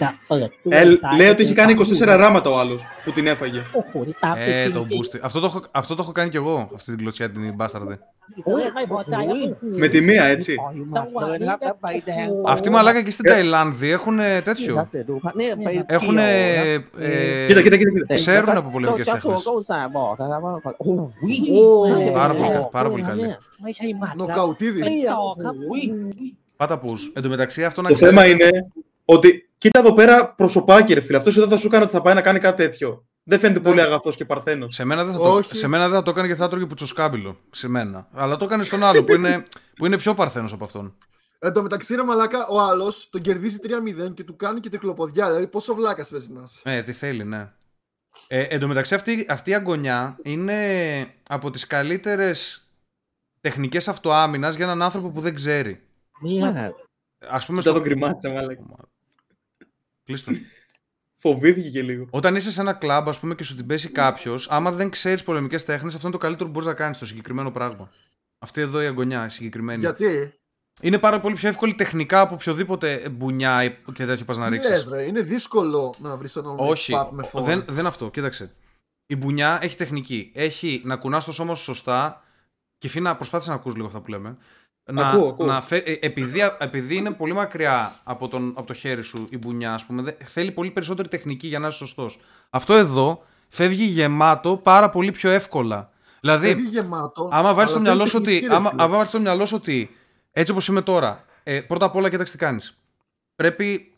จะเปิดด้วย Ε, ซ้าย λέει ότι έχει κάνει 24 เ ράματα ο άλλο που την έφαγε. โอ้โหนี่ตามติด Ε, จ το ริง boost. Αυτό το, έχω, αυτό το έχω κάνει κι εγώ, αυτή την κλωτσιά την μπάσταρδε. ๆอิสราเอลไม่พอใจครับโอ้โห Με τη μία, έτσι. ต่อยหมัดเลยนะครับแล้วใบแดง Αυτή μαλάκα και στην Ταϊλάνδη έχουν นี่ครับ τέτοιο. เดี๋ยวดูครับเนี่ยไป Έχουν. เกี่ยวครับ ε, Κοίτα, κοίτα, κοίτα. κοίτα. แต่ ξέρουν แล้ว από πολεμικές เจ้าตัว τέχνες.ก็อุตส่าห์บอกนะครับว่าโอ้โห Ω, น่าจะเป็น πάρα πολύ ศ κα- อก πάρα ด้วย πολύ ครับ καλή. เนี่ยไม่ใช่หมัดครับ Νοκαουτίδη. เป็นศอกครับ โอ้โห Πάτα πούς. Εν τω μεταξύ αυτό να Το ξέρετε, θέμα είναι Ότι κοίτα εδώ πέρα προσωπάκι, ρε φίλε. Αυτός εδώ θα σου κάνει ότι θα πάει να κάνει κάτι τέτοιο. Δεν φαίνεται Ναι. πολύ αγαθός και παρθένος. Σε μένα, δεν θα Όχι. το, σε μένα δεν θα το έκανε και θα τρώγε πουτσοσκάμπηλο. Σε μένα. Αλλά το έκανε στον άλλο που είναι, που είναι πιο παρθένος από αυτόν. Εν τω μεταξύ, ρε Μαλάκα, ο άλλος τον κερδίζει 3-0 και του κάνει και τρικλοποδιά. Δηλαδή, πόσο βλάκας παίζει να είσαι. Ε, τι θέλει, ναι. Ε, εν τω μεταξύ αυτή, αυτή η αγωνιά είναι από τις καλύτερες τεχνικές αυτοάμυνας για έναν άνθρωπο που δεν ξέρει. Μία. Ας πούμε Μετά στο... τον κρυμάτισα, μάλλον. Κλείστο. Φοβήθηκε και λίγο. Όταν είσαι σε ένα κλαμπ, ας πούμε, και σου την πέσει κάποιος, άμα δεν ξέρεις πολεμικές τέχνες, αυτό είναι το καλύτερο που μπορείς να κάνεις το συγκεκριμένο πράγμα. Αυτή εδώ η αγωνιά, η συγκεκριμένη. Γιατί, Είναι πάρα πολύ πιο εύκολη τεχνικά από οποιοδήποτε μπουνιά ή- και τέτοιο πας να τι ρίξεις. λες, ρε, είναι δύσκολο να βρεις τον άλλο Όχι, παπ με φόρμα. δεν, δεν αυτό, κοίταξε. Η μπουνιά έχει τεχνική. Έχει να κουνάς το σώμα σου σωστά. Και φίνα, προσπάθησε να ακούς λίγο αυτά που λέμε. Να, Ακούω, ακούω. να φε- ε, επειδή, επειδή είναι πολύ μακριά από, τον, από το χέρι σου η μπουνιά, ας πούμε, δε- θέλει πολύ περισσότερη τεχνική για να είσαι σωστός. Αυτό εδώ φεύγει γεμάτο πάρα πολύ πιο εύκολα. Δηλαδή, Φεύγει γεμάτο. Άμα βάλεις στο αλλά μυαλό θέλει σου ότι. τεχνική, ρε Άμα, φίλε. άμα βάλεις στο μυαλό σου ότι. Έτσι όπως είμαι τώρα. Ε, πρώτα απ' όλα, κοίταξε τι κάνεις. Πρέπει.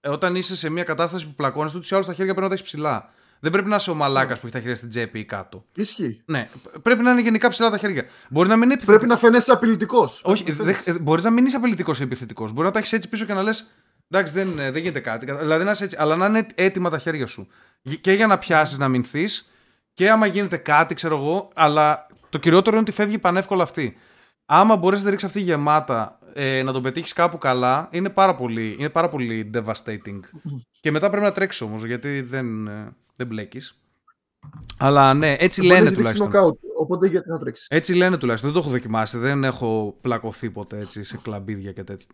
ε, όταν είσαι σε μια κατάσταση που πλακώνεις, ούτω ή άλλω τα χέρια πρέπει να τα έχεις ψηλά. Δεν πρέπει να είσαι ο μαλάκας που έχει τα χέρια στην τσέπη ή κάτω. Ισχύει. Ναι, π- πρέπει να είναι γενικά ψηλά τα χέρια. Μπορεί να μην είναι Πρέπει επιθετικό. να φαίνεσαι απειλητικός. Όχι, μπορείς να μην είσαι απειλητικός ή επιθετικός. Μπορεί να τα έχεις έτσι πίσω και να λες. Εντάξει, δεν, ε, δεν γίνεται κάτι. Δηλαδή να είσαι έτσι. Αλλά να είναι έτοιμα τα χέρια σου. Γ- Και για να πιάσεις, να μηνθείς. Και άμα γίνεται κάτι, ξέρω εγώ. Αλλά το κυριότερο είναι ότι φεύγει πανεύκολα αυτή. Άμα μπορέσει να ρίξεις αυτή γεμάτα, ε, να τον πετύχεις κάπου καλά, είναι πάρα πολύ, είναι πάρα πολύ devastating. Και μετά πρέπει να τρέξει όμως, γιατί δεν, ε, δεν μπλέκεις. Αλλά ναι, έτσι λένε τουλάχιστον. Νοκάουτ, οπότε γιατί να τρέξεις. Έτσι λένε τουλάχιστον. Δεν το έχω δοκιμάσει. Δεν έχω πλακωθεί ποτέ έτσι σε κλαμπίδια και τέτοια.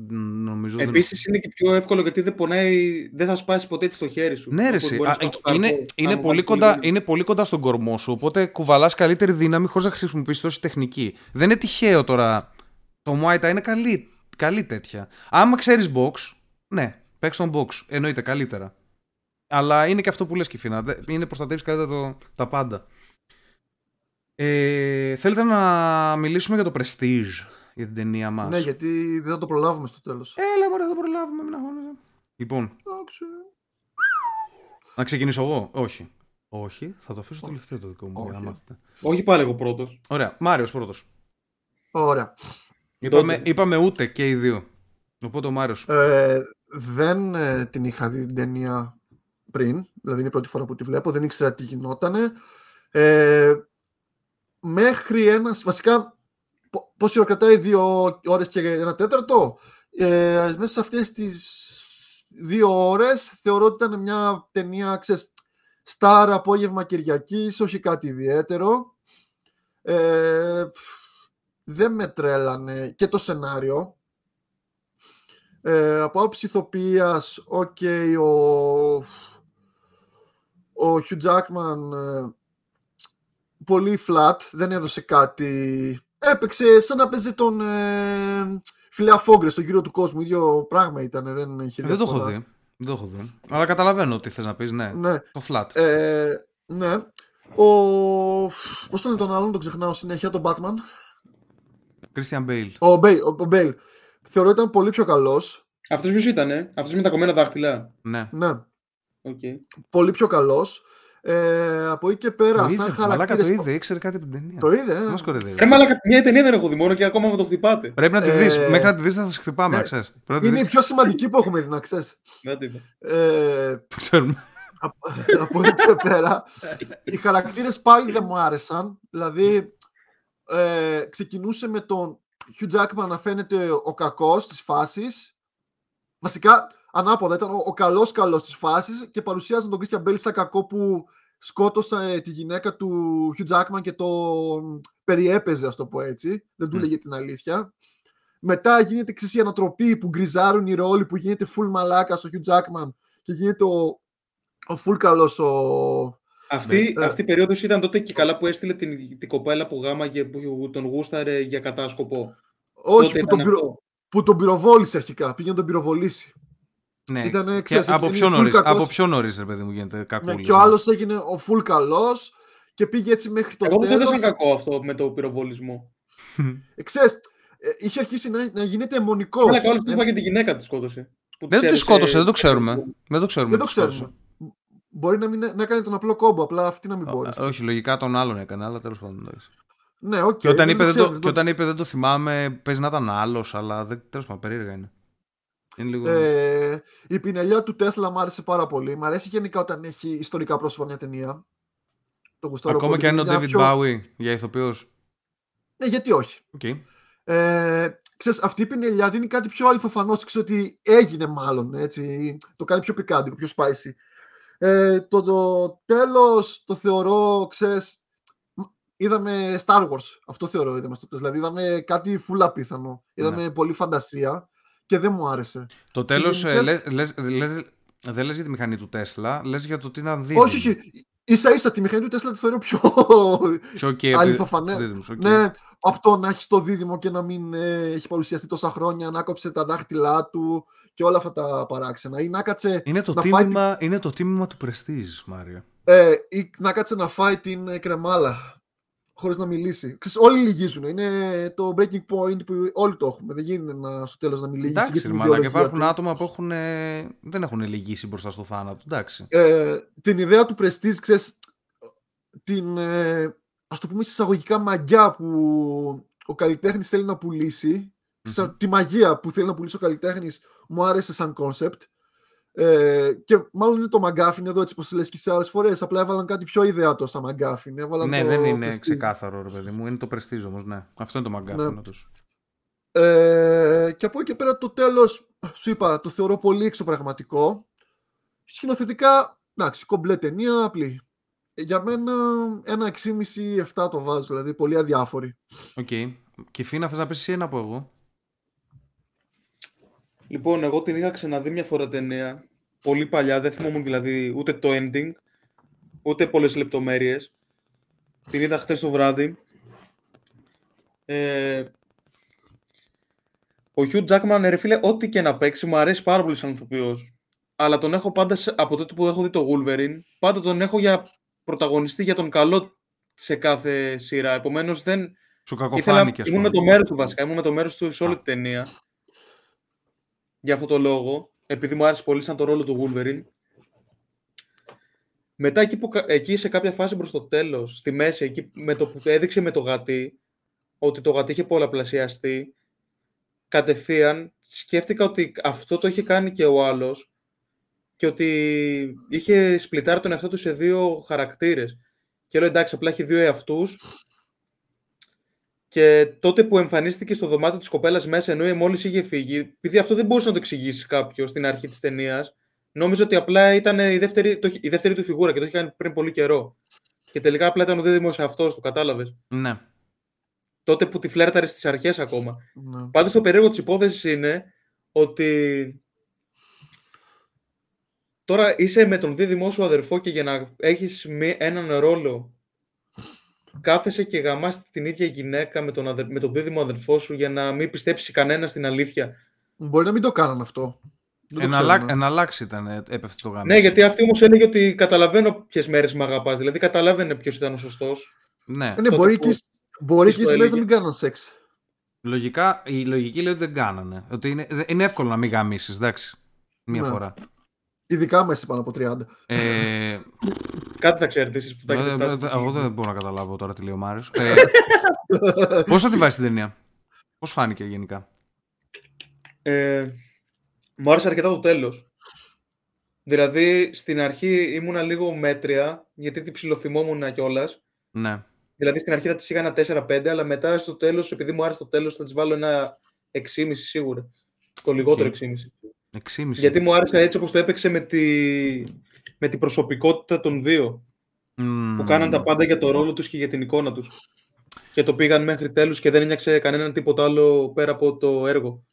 Ν- Νομίζω δεν- Επίσης είναι και πιο εύκολο γιατί δεν πονάει, δεν θα σπάσει ποτέ έτσι το χέρι σου. Ναι, ρε, Όπως εσύ. μπορείς Α, να ε, σπάσεις είναι, καρπό, είναι, άμα πολύ βάλεις κοντά, λίγο. είναι πολύ κοντά στον κορμό σου. Οπότε κουβαλάς καλύτερη δύναμη χωρίς να χρησιμοποιήσεις τόση τεχνική. Δεν είναι τυχαίο τώρα. Το Muay Thai είναι καλή, καλή τέτοια. Άμα ξέρεις box, ναι, παίξει τον box. Εννοείται καλύτερα. Αλλά είναι και αυτό που λες Κιφίνα. δε- Είναι προστατεύεις καλύτερα το, τα πάντα. Ε, θέλετε να μιλήσουμε για το Prestige, για την ταινία μας; Ναι, γιατί δεν θα το προλάβουμε στο τέλος. Έλα, μωρέ, θα το προλάβουμε. Μην αγχώνεσαι. Λοιπόν, να ξεκινήσω εγώ; Όχι. Όχι, θα το αφήσω τελευταίο το δικό μου για να Όχι. μάθετε. Όχι πάλι εγώ πρώτος. Ωραία, Μάριος πρώτος. Ωραία. Είπαμε, Τότε. είπαμε ούτε και οι δύο. Οπότε ο Μάριος. Ε, δεν ε, την είχα δει την ταινία πριν, δηλαδή είναι η πρώτη φορά που τη βλέπω, δεν ήξερα τι γινότανε. Ε, μέχρι ένας, βασικά, πο- πόση ώρα κρατάει, δύο ώρες και ένα τέταρτο; Ε, μέσα σε αυτές τις δύο ώρες θεωρώ ότι ήταν μια ταινία, ξέρεις, Star απόγευμα Κυριακής, όχι κάτι ιδιαίτερο. Ε, δεν με τρέλανε και το σενάριο. Ε, από άποψη ηθοποιίας, οκ, ο, ο Hugh Jackman ε, πολύ flat, δεν έδωσε κάτι. Έπαιξε σαν να παίζει τον ε, Φιλέα Φόγκρε στον γύρο του κόσμου. ίδιο πράγμα ήταν, δεν είχε Δεν το έχω διαφορά. δει. Δεν το έχω δει. Αλλά καταλαβαίνω τι θες να πεις, ναι. Ναι, Το flat. ε, ναι. Ο, πώς τον λένε τον άλλον, τον ξεχνάω συνέχεια, τον Batman. Christian Bale. Ο Μπέιλ, ο, ο Bale. Θεωρώ ήταν πολύ πιο καλός. Αυτός ποιος ήταν, ε; Αυτός με τα κομμένα δάχτυλα; Ναι. Ναι, Οκ. πολύ πιο καλός. Ε, από εκεί και πέρα, Το σαν είδε, μαλάκα χαρακτήρες... το είδε, ήξερε κάτι από την ταινία. Το είδε, ε. Δεν μας κοροϊδεύει. Ρε μαλάκα, μια ταινία δεν έχω δει μόνο και ακόμα με το χτυπάτε. Πρέπει να τη Ε, δεις. Μέχρι να τη δεις θα σε χτυπάμε, ναι. ξέρεις. Πρέπει να τη Είναι η δεις. πιο σημαντική που έχουμε δει, να ξέρεις. Δεν το είπα. Ε, Το ξέρουμε. από εκεί και πέρα, οι χαρακτήρες πάλι δεν μου άρεσαν. Δηλαδή, ε, ξεκινούσε με τον Hugh Jackman να φαίνεται ο κακός της φάσης. Βασικά, ανάποδα, ήταν ο, ο καλός καλός της φάσης και παρουσίαζαν τον Christian Bale σαν κακό που σκότωσε τη γυναίκα του Hugh Jackman και τον περιέπαιζε, ας το πω έτσι. Δεν του Μμ. έλεγε την αλήθεια. Μετά γίνεται εξής η ανατροπή που γκριζάρουν οι ρόλοι, που γίνεται full μαλάκας στο Hugh Jackman και γίνεται ο, ο full καλός ο... Αυτή, Ναι. αυτή η περίοδος ήταν τότε και καλά που έστειλε την, την κοπέλα που γάμαγε που τον γούσταρε για κατάσκοπο. Όχι, Τότε που τον, ήταν πυρο... αυτό. που τον πυροβόλησε αρχικά. Πήγε να τον πυροβολήσει. Ναι. Ήτανε, Και ξέρεις, από είναι πιο full νωρίς, κακός. από πιο νωρίς, ρε παιδί μου, γίνεται κακούλης. Ναι, και ο άλλος έγινε ο full καλός και πήγε έτσι μέχρι το Εγώ δεν το τέλο. έδωσα κακό αυτό με το πυροβολισμό. Ξέρεις, ε, είχε αρχίσει να, να γίνεται αιμονικός. Μαλάκα, όλο αυτό είπα και τη γυναίκα τη σκότωσε. που Δεν της το έδωσε- σκότωσε, δεν το ξέρουμε. Δεν το ξέρουμε. Δεν το τι σκότωσε. ξέρουμε. Μπορεί να, μην, να έκανε τον απλό κόμπο, απλά αυτή να μην μπορεί. Α, Όχι, λογικά τον άλλον έκανε, αλλά τέλος πάντων. εντάξει. Ναι, οκ. Και, όταν δεν είπε, δεν ξέρω, το, και όταν είπε δεν το θυμάμαι, παίζει να ήταν άλλος, αλλά δεν, τέλος πάντων, περίεργα είναι. Είναι λίγο. Ε, η πινελιά του Τέσλα μου άρεσε πάρα πολύ. Μ' αρέσει γενικά όταν έχει ιστορικά πρόσωπα μια ταινία. Το γουστάρω Ακόμα πολύ. και αν είναι ο Μια David πιο- Bowie για ηθοποιός. Ναι, γιατί όχι. Οκ. Ε, ξέρεις, αυτή η πινελιά δίνει κάτι πιο αληθοφανό. Ξέρεις ότι έγινε μάλλον, έτσι. Το κάνει πιο πικάντικο, πιο spicy. Ε, το, το τέλος το θεωρώ, ξέρεις, μ- είδαμε Star Wars. Αυτό θεωρώ είδαμε στο τέλος. Δηλαδή είδαμε κάτι φουλ απίθανο. Είδαμε πολύ φαντασία και δεν μου άρεσε. Το τέλος. γενικές- δεν λες για τη μηχανή του Τέσλα, λες για το τι να δει. Όχι, όχι. Ίσα ίσα τη μηχανή του Tesla τη θεωρώ πιο Πιο okay, επειδή- αληθοφανές. δίδυμος, οκ. Ναι, από το να έχει το δίδυμο και να μην ε, έχει παρουσιαστεί τόσα χρόνια, να έκοψε τα δάχτυλά του και όλα αυτά τα παράξενα. Ή να κάτσε Είναι το, να φάει τίμημα, είναι το τίμημα του Prestige, Μάριο. Ε, ή να κάτσε να φάει την ε, κρεμάλα χωρίς να μιλήσει. Ξέρεις, όλοι λυγίζουν. Είναι το breaking point που όλοι το έχουμε. Δεν γίνεται να, στο τέλος να μιλήσει. Εντάξει, για ρε την μαλάκα, ιδεολογία υπάρχουν του. άτομα που έχουν, ε, δεν έχουν λυγίσει μπροστά στο θάνατο. Εντάξει. Ε, την ιδέα του Prestige, ξέρεις, την, ε, ας το πούμε εισαγωγικά μαγιά που ο καλλιτέχνης θέλει να πουλήσει, Ξέρεις, τη μαγεία που θέλει να πουλήσει ο καλλιτέχνης μου άρεσε σαν concept. Ε, και μάλλον είναι το McGuffin εδώ έτσι πως λες και σε άλλες φορές απλά έβαλαν κάτι πιο ιδεατό σαν McGuffin έβαλαν ναι, το δεν είναι Prestige. ξεκάθαρο, ρε παιδί μου. Είναι το Prestige όμως, ναι. Αυτό είναι το μαγκάφι. Ναι. τους. Ε, και από εκεί και πέρα το τέλος, σου είπα, το θεωρώ πολύ εξωπραγματικό. Σκηνοθετικά, εντάξει, κομπλέ ταινία, απλή. Ε, Για μένα ένα 6,5-7 το βάζω, δηλαδή πολύ αδιάφορη. Οκ. Και Φίνα, θες να πεις εσύ ένα από εγώ; Λοιπόν, εγώ την είχα ξαναδεί μια φορά ταινία. Πολύ παλιά, δεν θυμόμουν δηλαδή ούτε το ending, ούτε πολλές λεπτομέρειες. Την είδα χθες το βράδυ. Ε, ο Hugh Jackman, ρε φίλε, ό,τι και να παίξει, μου αρέσει πάρα πολύ σαν ηθοποιός. Αλλά τον έχω πάντα, σε- από τότε που έχω δει το Wolverine, πάντα τον έχω για πρωταγωνιστή για τον καλό σε κάθε σειρά. Επομένως δεν, Σου Ήθελα, κακοφάνηκε, α ήμουν με πούμε. το μέρος του βασικά. Ήμουν με το μέρος του σε όλη την ταινία. Για αυτό το λόγο. Επειδή μου άρεσε πολύ σαν το ρόλο του Wolverine. Μετά εκεί, που, κα- εκεί σε κάποια φάση προς το τέλος, στη μέση, εκεί με το που έδειξε με το γατί, ότι το γατί είχε πολλαπλασιαστεί, κατευθείαν σκέφτηκα ότι αυτό το είχε κάνει και ο άλλος και ότι είχε σπλιτάρει τον εαυτό του σε δύο χαρακτήρες. Και λέω εντάξει, απλά έχει δύο εαυτούς και τότε που εμφανίστηκε στο δωμάτιο της κοπέλας μέσα, ενώ μόλις είχε φύγει, επειδή αυτό δεν μπορούσε να το εξηγήσει κάποιος στην αρχή της ταινίας, νόμιζε ότι απλά ήταν η δεύτερη, το, η δεύτερη του φιγούρα και το είχε κάνει πριν πολύ καιρό. Και τελικά απλά ήταν ο δίδυμο αυτός, το κατάλαβες. Ναι. Τότε που τη φλέρταρε στις αρχές ακόμα. Ναι. Πάντως το περίεργο της υπόθεσης είναι ότι τώρα είσαι με τον δίδυμό σου αδερφό και για να έχεις μη- έναν ρόλο κάθεσαι και γαμάς την ίδια γυναίκα με τον, αδερ... με τον δίδυμο αδερφό σου για να μην πιστέψει κανένα στην αλήθεια. Μπορεί να μην το κάναν αυτό. Δεν το Εναλλά... ξέρουμε. Εναλλάξει ήταν, ε, έπεφτε το γάμο. Ναι, γιατί αυτή όμως έλεγε ότι καταλαβαίνω ποιες μέρες με αγαπάς, δηλαδή καταλάβαινε ποιος ήταν ο σωστός. Ναι. Ε, ναι, τότε μπορεί που- και, μπορεί της και οι το σημαίες να έλεγε. μην κάναν σεξ. Λογικά, η λογική λέει ότι δεν κάνανε. Ότι είναι, είναι εύκολο να μην γαμίσεις, εντάξει. Μία Ναι. φορά. Ειδικά άμα είσαι πάνω από 30. Ε, Κάτι θα ξέρετε εσείς που τα έχετε ε, φτάσει. ε, στο εγώ σημείο. δεν μπορώ να καταλάβω τώρα τι λέει ο Μάριος. Ε, πώς θα τη βάζει την ταινία; Πώς φάνηκε γενικά; Ε, μου άρεσε αρκετά το τέλος. Δηλαδή, στην αρχή ήμουνα λίγο μέτρια, γιατί την ψιλοθυμόμουν κιόλας. Ναι. Δηλαδή, στην αρχή θα της είχα ένα 4-5, αλλά μετά στο τέλος, επειδή μου άρεσε το τέλος, θα της βάλω ένα 6,5 σίγουρα. Το λιγότερο Οκ. 6,5. 6,5. Γιατί μου άρεσε έτσι όπως το έπαιξε με τη, με την προσωπικότητα των δύο. Μμμ. Που κάναν τα πάντα για το ρόλο τους και για την εικόνα τους. Και το πήγαν μέχρι τέλους και δεν ένοιαξε κανέναν τίποτα άλλο πέρα από το έργο.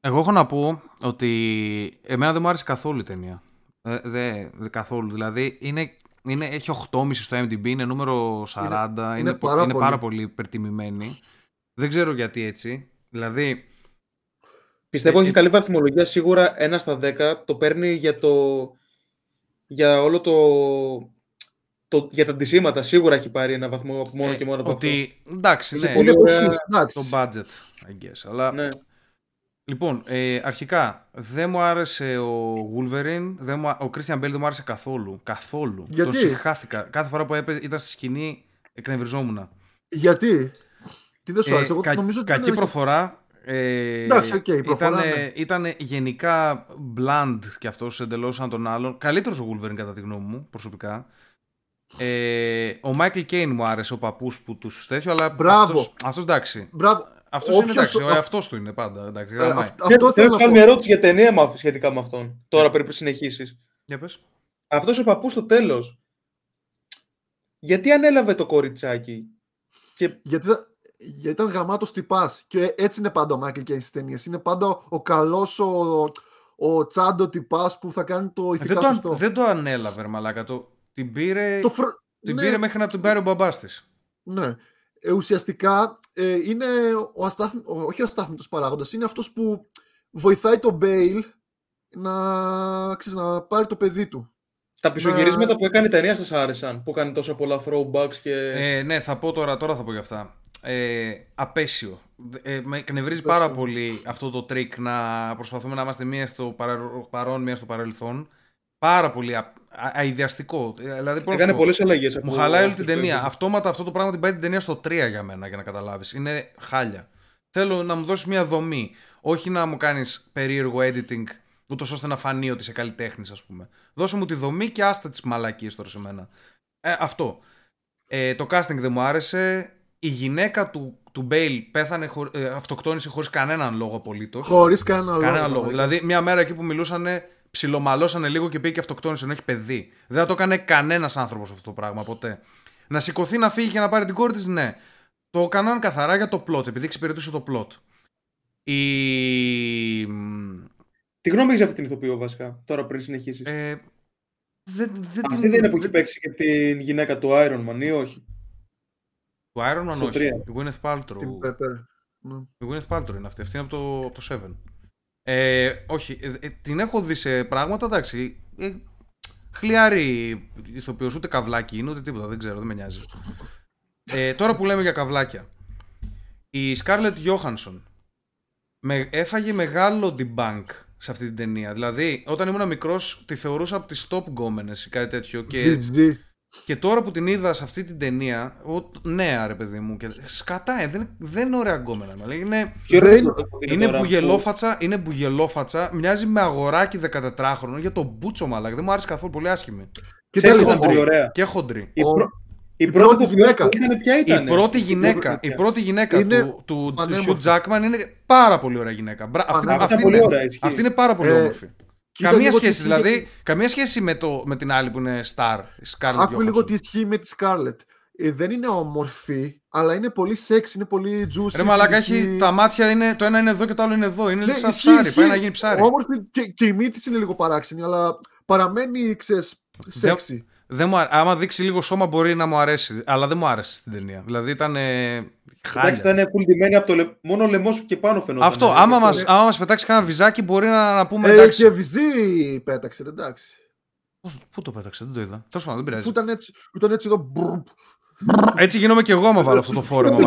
Εγώ έχω να πω ότι εμένα δεν μου άρεσε καθόλου η ταινία. Ε, δε, δε καθόλου. Δηλαδή είναι, είναι, έχει 8,5 στο MDB, είναι νούμερο 40. Είναι, είναι πο- πάρα είναι πολύ. πάρα πολύ υπερτιμημένη. Δεν ξέρω γιατί έτσι. Δηλαδή, Πιστεύω Ε, έχει ε, καλή βαθμολογία. Σίγουρα ένα στα 10 το παίρνει για το. για όλο το. το για τα αντισήματα. Σίγουρα έχει πάρει ένα βαθμό μόνο ε, και μόνο από ότι. Εντάξει, Είχε ναι, πολύ Είναι ωραία- εποχής, το εντάξει. budget, I guess. Αλλά αυτό. Ναι. Λοιπόν, ε, αρχικά δεν μου άρεσε ο Wolverine, δεν μου, α- ο Christian Bale δεν μου άρεσε καθόλου. Καθόλου. Γιατί; Τον συγχάθηκα. Κάθε φορά που έπαι, ήταν στη σκηνή εκνευριζόμουν. Γιατί; Τι δεν σου Ε, άρεσε, εγώ κα- νομίζω ότι κακή ήταν- προφορά. Ε, Εντάξει, οκ, η προφορά, ήταν, ναι. ήταν γενικά bland και αυτός εντελώς σαν τον άλλον. Καλύτερος ο Wolverine κατά τη γνώμη μου, προσωπικά. Ε, ο Michael Caine μου άρεσε, ο παππούς που τους τέτοιο, αλλά Μπράβο. αυτός, αυτός εντάξει. Μπράβο. Αυτός είναι Όποιος- εντάξει, ο αυ- εαυτός του είναι πάντα. Εντάξει, Ε, γραμμάει. αυ- Αυτό Θέλω θέλω να να κάνω πω. μια ερώτηση για ταινία με αυ- σχετικά με αυτόν. Τώρα πρέπει να συνεχίσεις. Για πες. Αυτός ο παππούς στο τέλος. Γιατί ανέλαβε το κοριτσάκι. Και Γιατί, ήταν- γιατί ήταν γαμάτος τυπάς. Και έτσι είναι πάντα ο Μάικλ Κέιν στις ταινίες. Είναι πάντα ο καλός, ο, ο τσάντο τυπάς που θα κάνει το Ε, ηθικά δεν, το, σωστό. αν- δεν το ανέλαβε, ρε μαλάκα. Το, την πήρε, Το φρ- την ναι, πήρε μέχρι να την πάρει ο μπαμπάς της. ναι. Ε, ουσιαστικά ε, είναι ο αστάθμι, ο, όχι ο αστάθμιτος παράγοντας, είναι αυτός που βοηθάει τον Μπέιλ να, ξέρεις, να πάρει το παιδί του. τα πισωγυρίσματα που έκανε η ταινία σας άρεσαν. Που έκανε τόσα πολλά throwbacks και. Ε, ναι, θα πω τώρα, τώρα θα πω για αυτά. Ε, απαίσιο. Ε, με εκνευρίζει Απαίσιο. πάρα πολύ αυτό το τρίκ να προσπαθούμε να είμαστε μία στο παρα- παρόν, μία στο παρελθόν. Πάρα πολύ α, α- αηδιαστικό. Ε, Δηλαδή, πώς να έκανε σου πω, πολλές αλλαγές. Μου χαλάει όλη την ταινία. Αυτόματα αυτό το πράγμα την πάει την ταινία στο 3 για μένα, για να καταλάβεις. Είναι χάλια. Θέλω να μου δώσεις μια δομή. Όχι να μου κάνεις περίεργο editing, ούτως ώστε να φανεί ότι είσαι καλλιτέχνης, ας πούμε. Δώσε μου τη δομή και άστα τις μαλακίες τώρα σε μένα. Ε, αυτό. Ε, το casting δεν μου άρεσε. Η γυναίκα του, του Μπέιλ πέθανε, χω, ε, αυτοκτόνησε χωρίς κανέναν λόγο απολύτως. Χωρίς κανένα λόγο. Κανένα λόγο. πραγματικά. Δηλαδή, μια μέρα εκεί που μιλούσαν, ψιλομαλώσανε λίγο και πήγε και αυτοκτόνησε, ενώ έχει παιδί. Δεν θα το έκανε κανένας άνθρωπος αυτό το πράγμα ποτέ. Να σηκωθεί να φύγει και να πάρει την κόρη της, ναι. Το έκαναν καθαρά για το plot, επειδή εξυπηρετούσε το plot. Η. Τι γνώμη έχεις για αυτή την ηθοποιό βασικά, τώρα πριν συνεχίσει; Ε, δεν, δεν Αυτή την- δεν είναι που έχει δεν- παίξει και την γυναίκα του Iron Man ή όχι; Του Iron Man, στο όχι. τρία. Η Gwyneth Paltrow. Την Pepper. Ναι. Η Gwyneth Paltrow είναι αυτή. Αυτή είναι από το, από το Seven. Ε, όχι, ε, ε, την έχω δει σε πράγματα, εντάξει. Ε, χλιάρη ηθοποιός, ούτε καβλάκι είναι, ούτε τίποτα, δεν ξέρω, δεν με νοιάζει. Ε, τώρα που λέμε για καβλάκια. Η Scarlett Johansson με, έφαγε μεγάλο debunk σε αυτή την ταινία. Δηλαδή, όταν ήμουν μικρός, τη θεωρούσα από τις top γκόμενες ή κάτι τέτοιο. Και VG. Και τώρα που την είδα σε αυτή την ταινία, ο, νέα ρε παιδί μου, και σκατά, ε, δεν, δεν είναι ωραία γκόμενα. μα λέει. Είναι, Ποιο Δεν- είναι το δείτε είναι, τώρα, που- μπουγελόφατσα, είναι μπουγελόφατσα, μοιάζει με αγοράκι 14χρονο για το μπούτσο μαλάκι. Δεν μου άρεσε καθόλου, πολύ άσχημη. Και Ξέρεις, ήταν ήταν πολύ ωραία. Και χοντρή. Η, Ο- πρω- η η πρώτη πρώτη που γυναίκα. ήταν ποια ήταν. Η πρώτη γυναίκα, η πρώτη γυναίκα Είναι του, του, του πανέμορφη. Hugh Jackman είναι πάρα πολύ ωραία γυναίκα. Μπρα- αυτή, Πανέμορφη. αυτή, Αυτά πολύ είναι, ωραία, ισχύει. αυτή είναι πάρα πολύ Ε, όμορφη. Κοίτα Καμία λίγο τι σχέση, ισχύει- δηλαδή, καμία σχέση με, το, με την άλλη που είναι star, η Scarlett Άκου λίγο Johansson. τι ισχύει με τη Scarlett. Ε, δεν είναι όμορφη, αλλά είναι πολύ σεξ, είναι πολύ juicy. Ρε μαλάκα, φιλική. έχει, τα μάτια είναι, το ένα είναι εδώ και το άλλο είναι εδώ. Είναι Ναι, σαν ισχύει, ψάρι, ισχύει. πάει να γίνει ψάρι. Όμορφη και, και η μύτη της είναι λίγο παράξενη, αλλά παραμένει, ξέρεις, σεξι. Δεν μου, αρ- άμα δείξει λίγο σώμα μπορεί να μου αρέσει, αλλά δεν μου άρεσε στην ταινία. Δηλαδή ήταν ε, Εντάξει, χάλια. ήταν full ντυμένη από το λε... μόνο ο λαιμό και πάνω φαινόταν. Αυτό, Ε, άμα αυτό. μας, άμα μας πετάξει κανένα βυζάκι μπορεί να, να πούμε Ε, εντάξει. και βυζί πέταξε, εντάξει. Πώς- Πού το πέταξε, δεν το είδα. Τέλος πάντων, δεν πειράζει. Αφού ήταν έτσι, ήταν έτσι εδώ. μπρρρ. Έτσι γίνομαι και εγώ άμα βάλω αυτό το φόρεμα,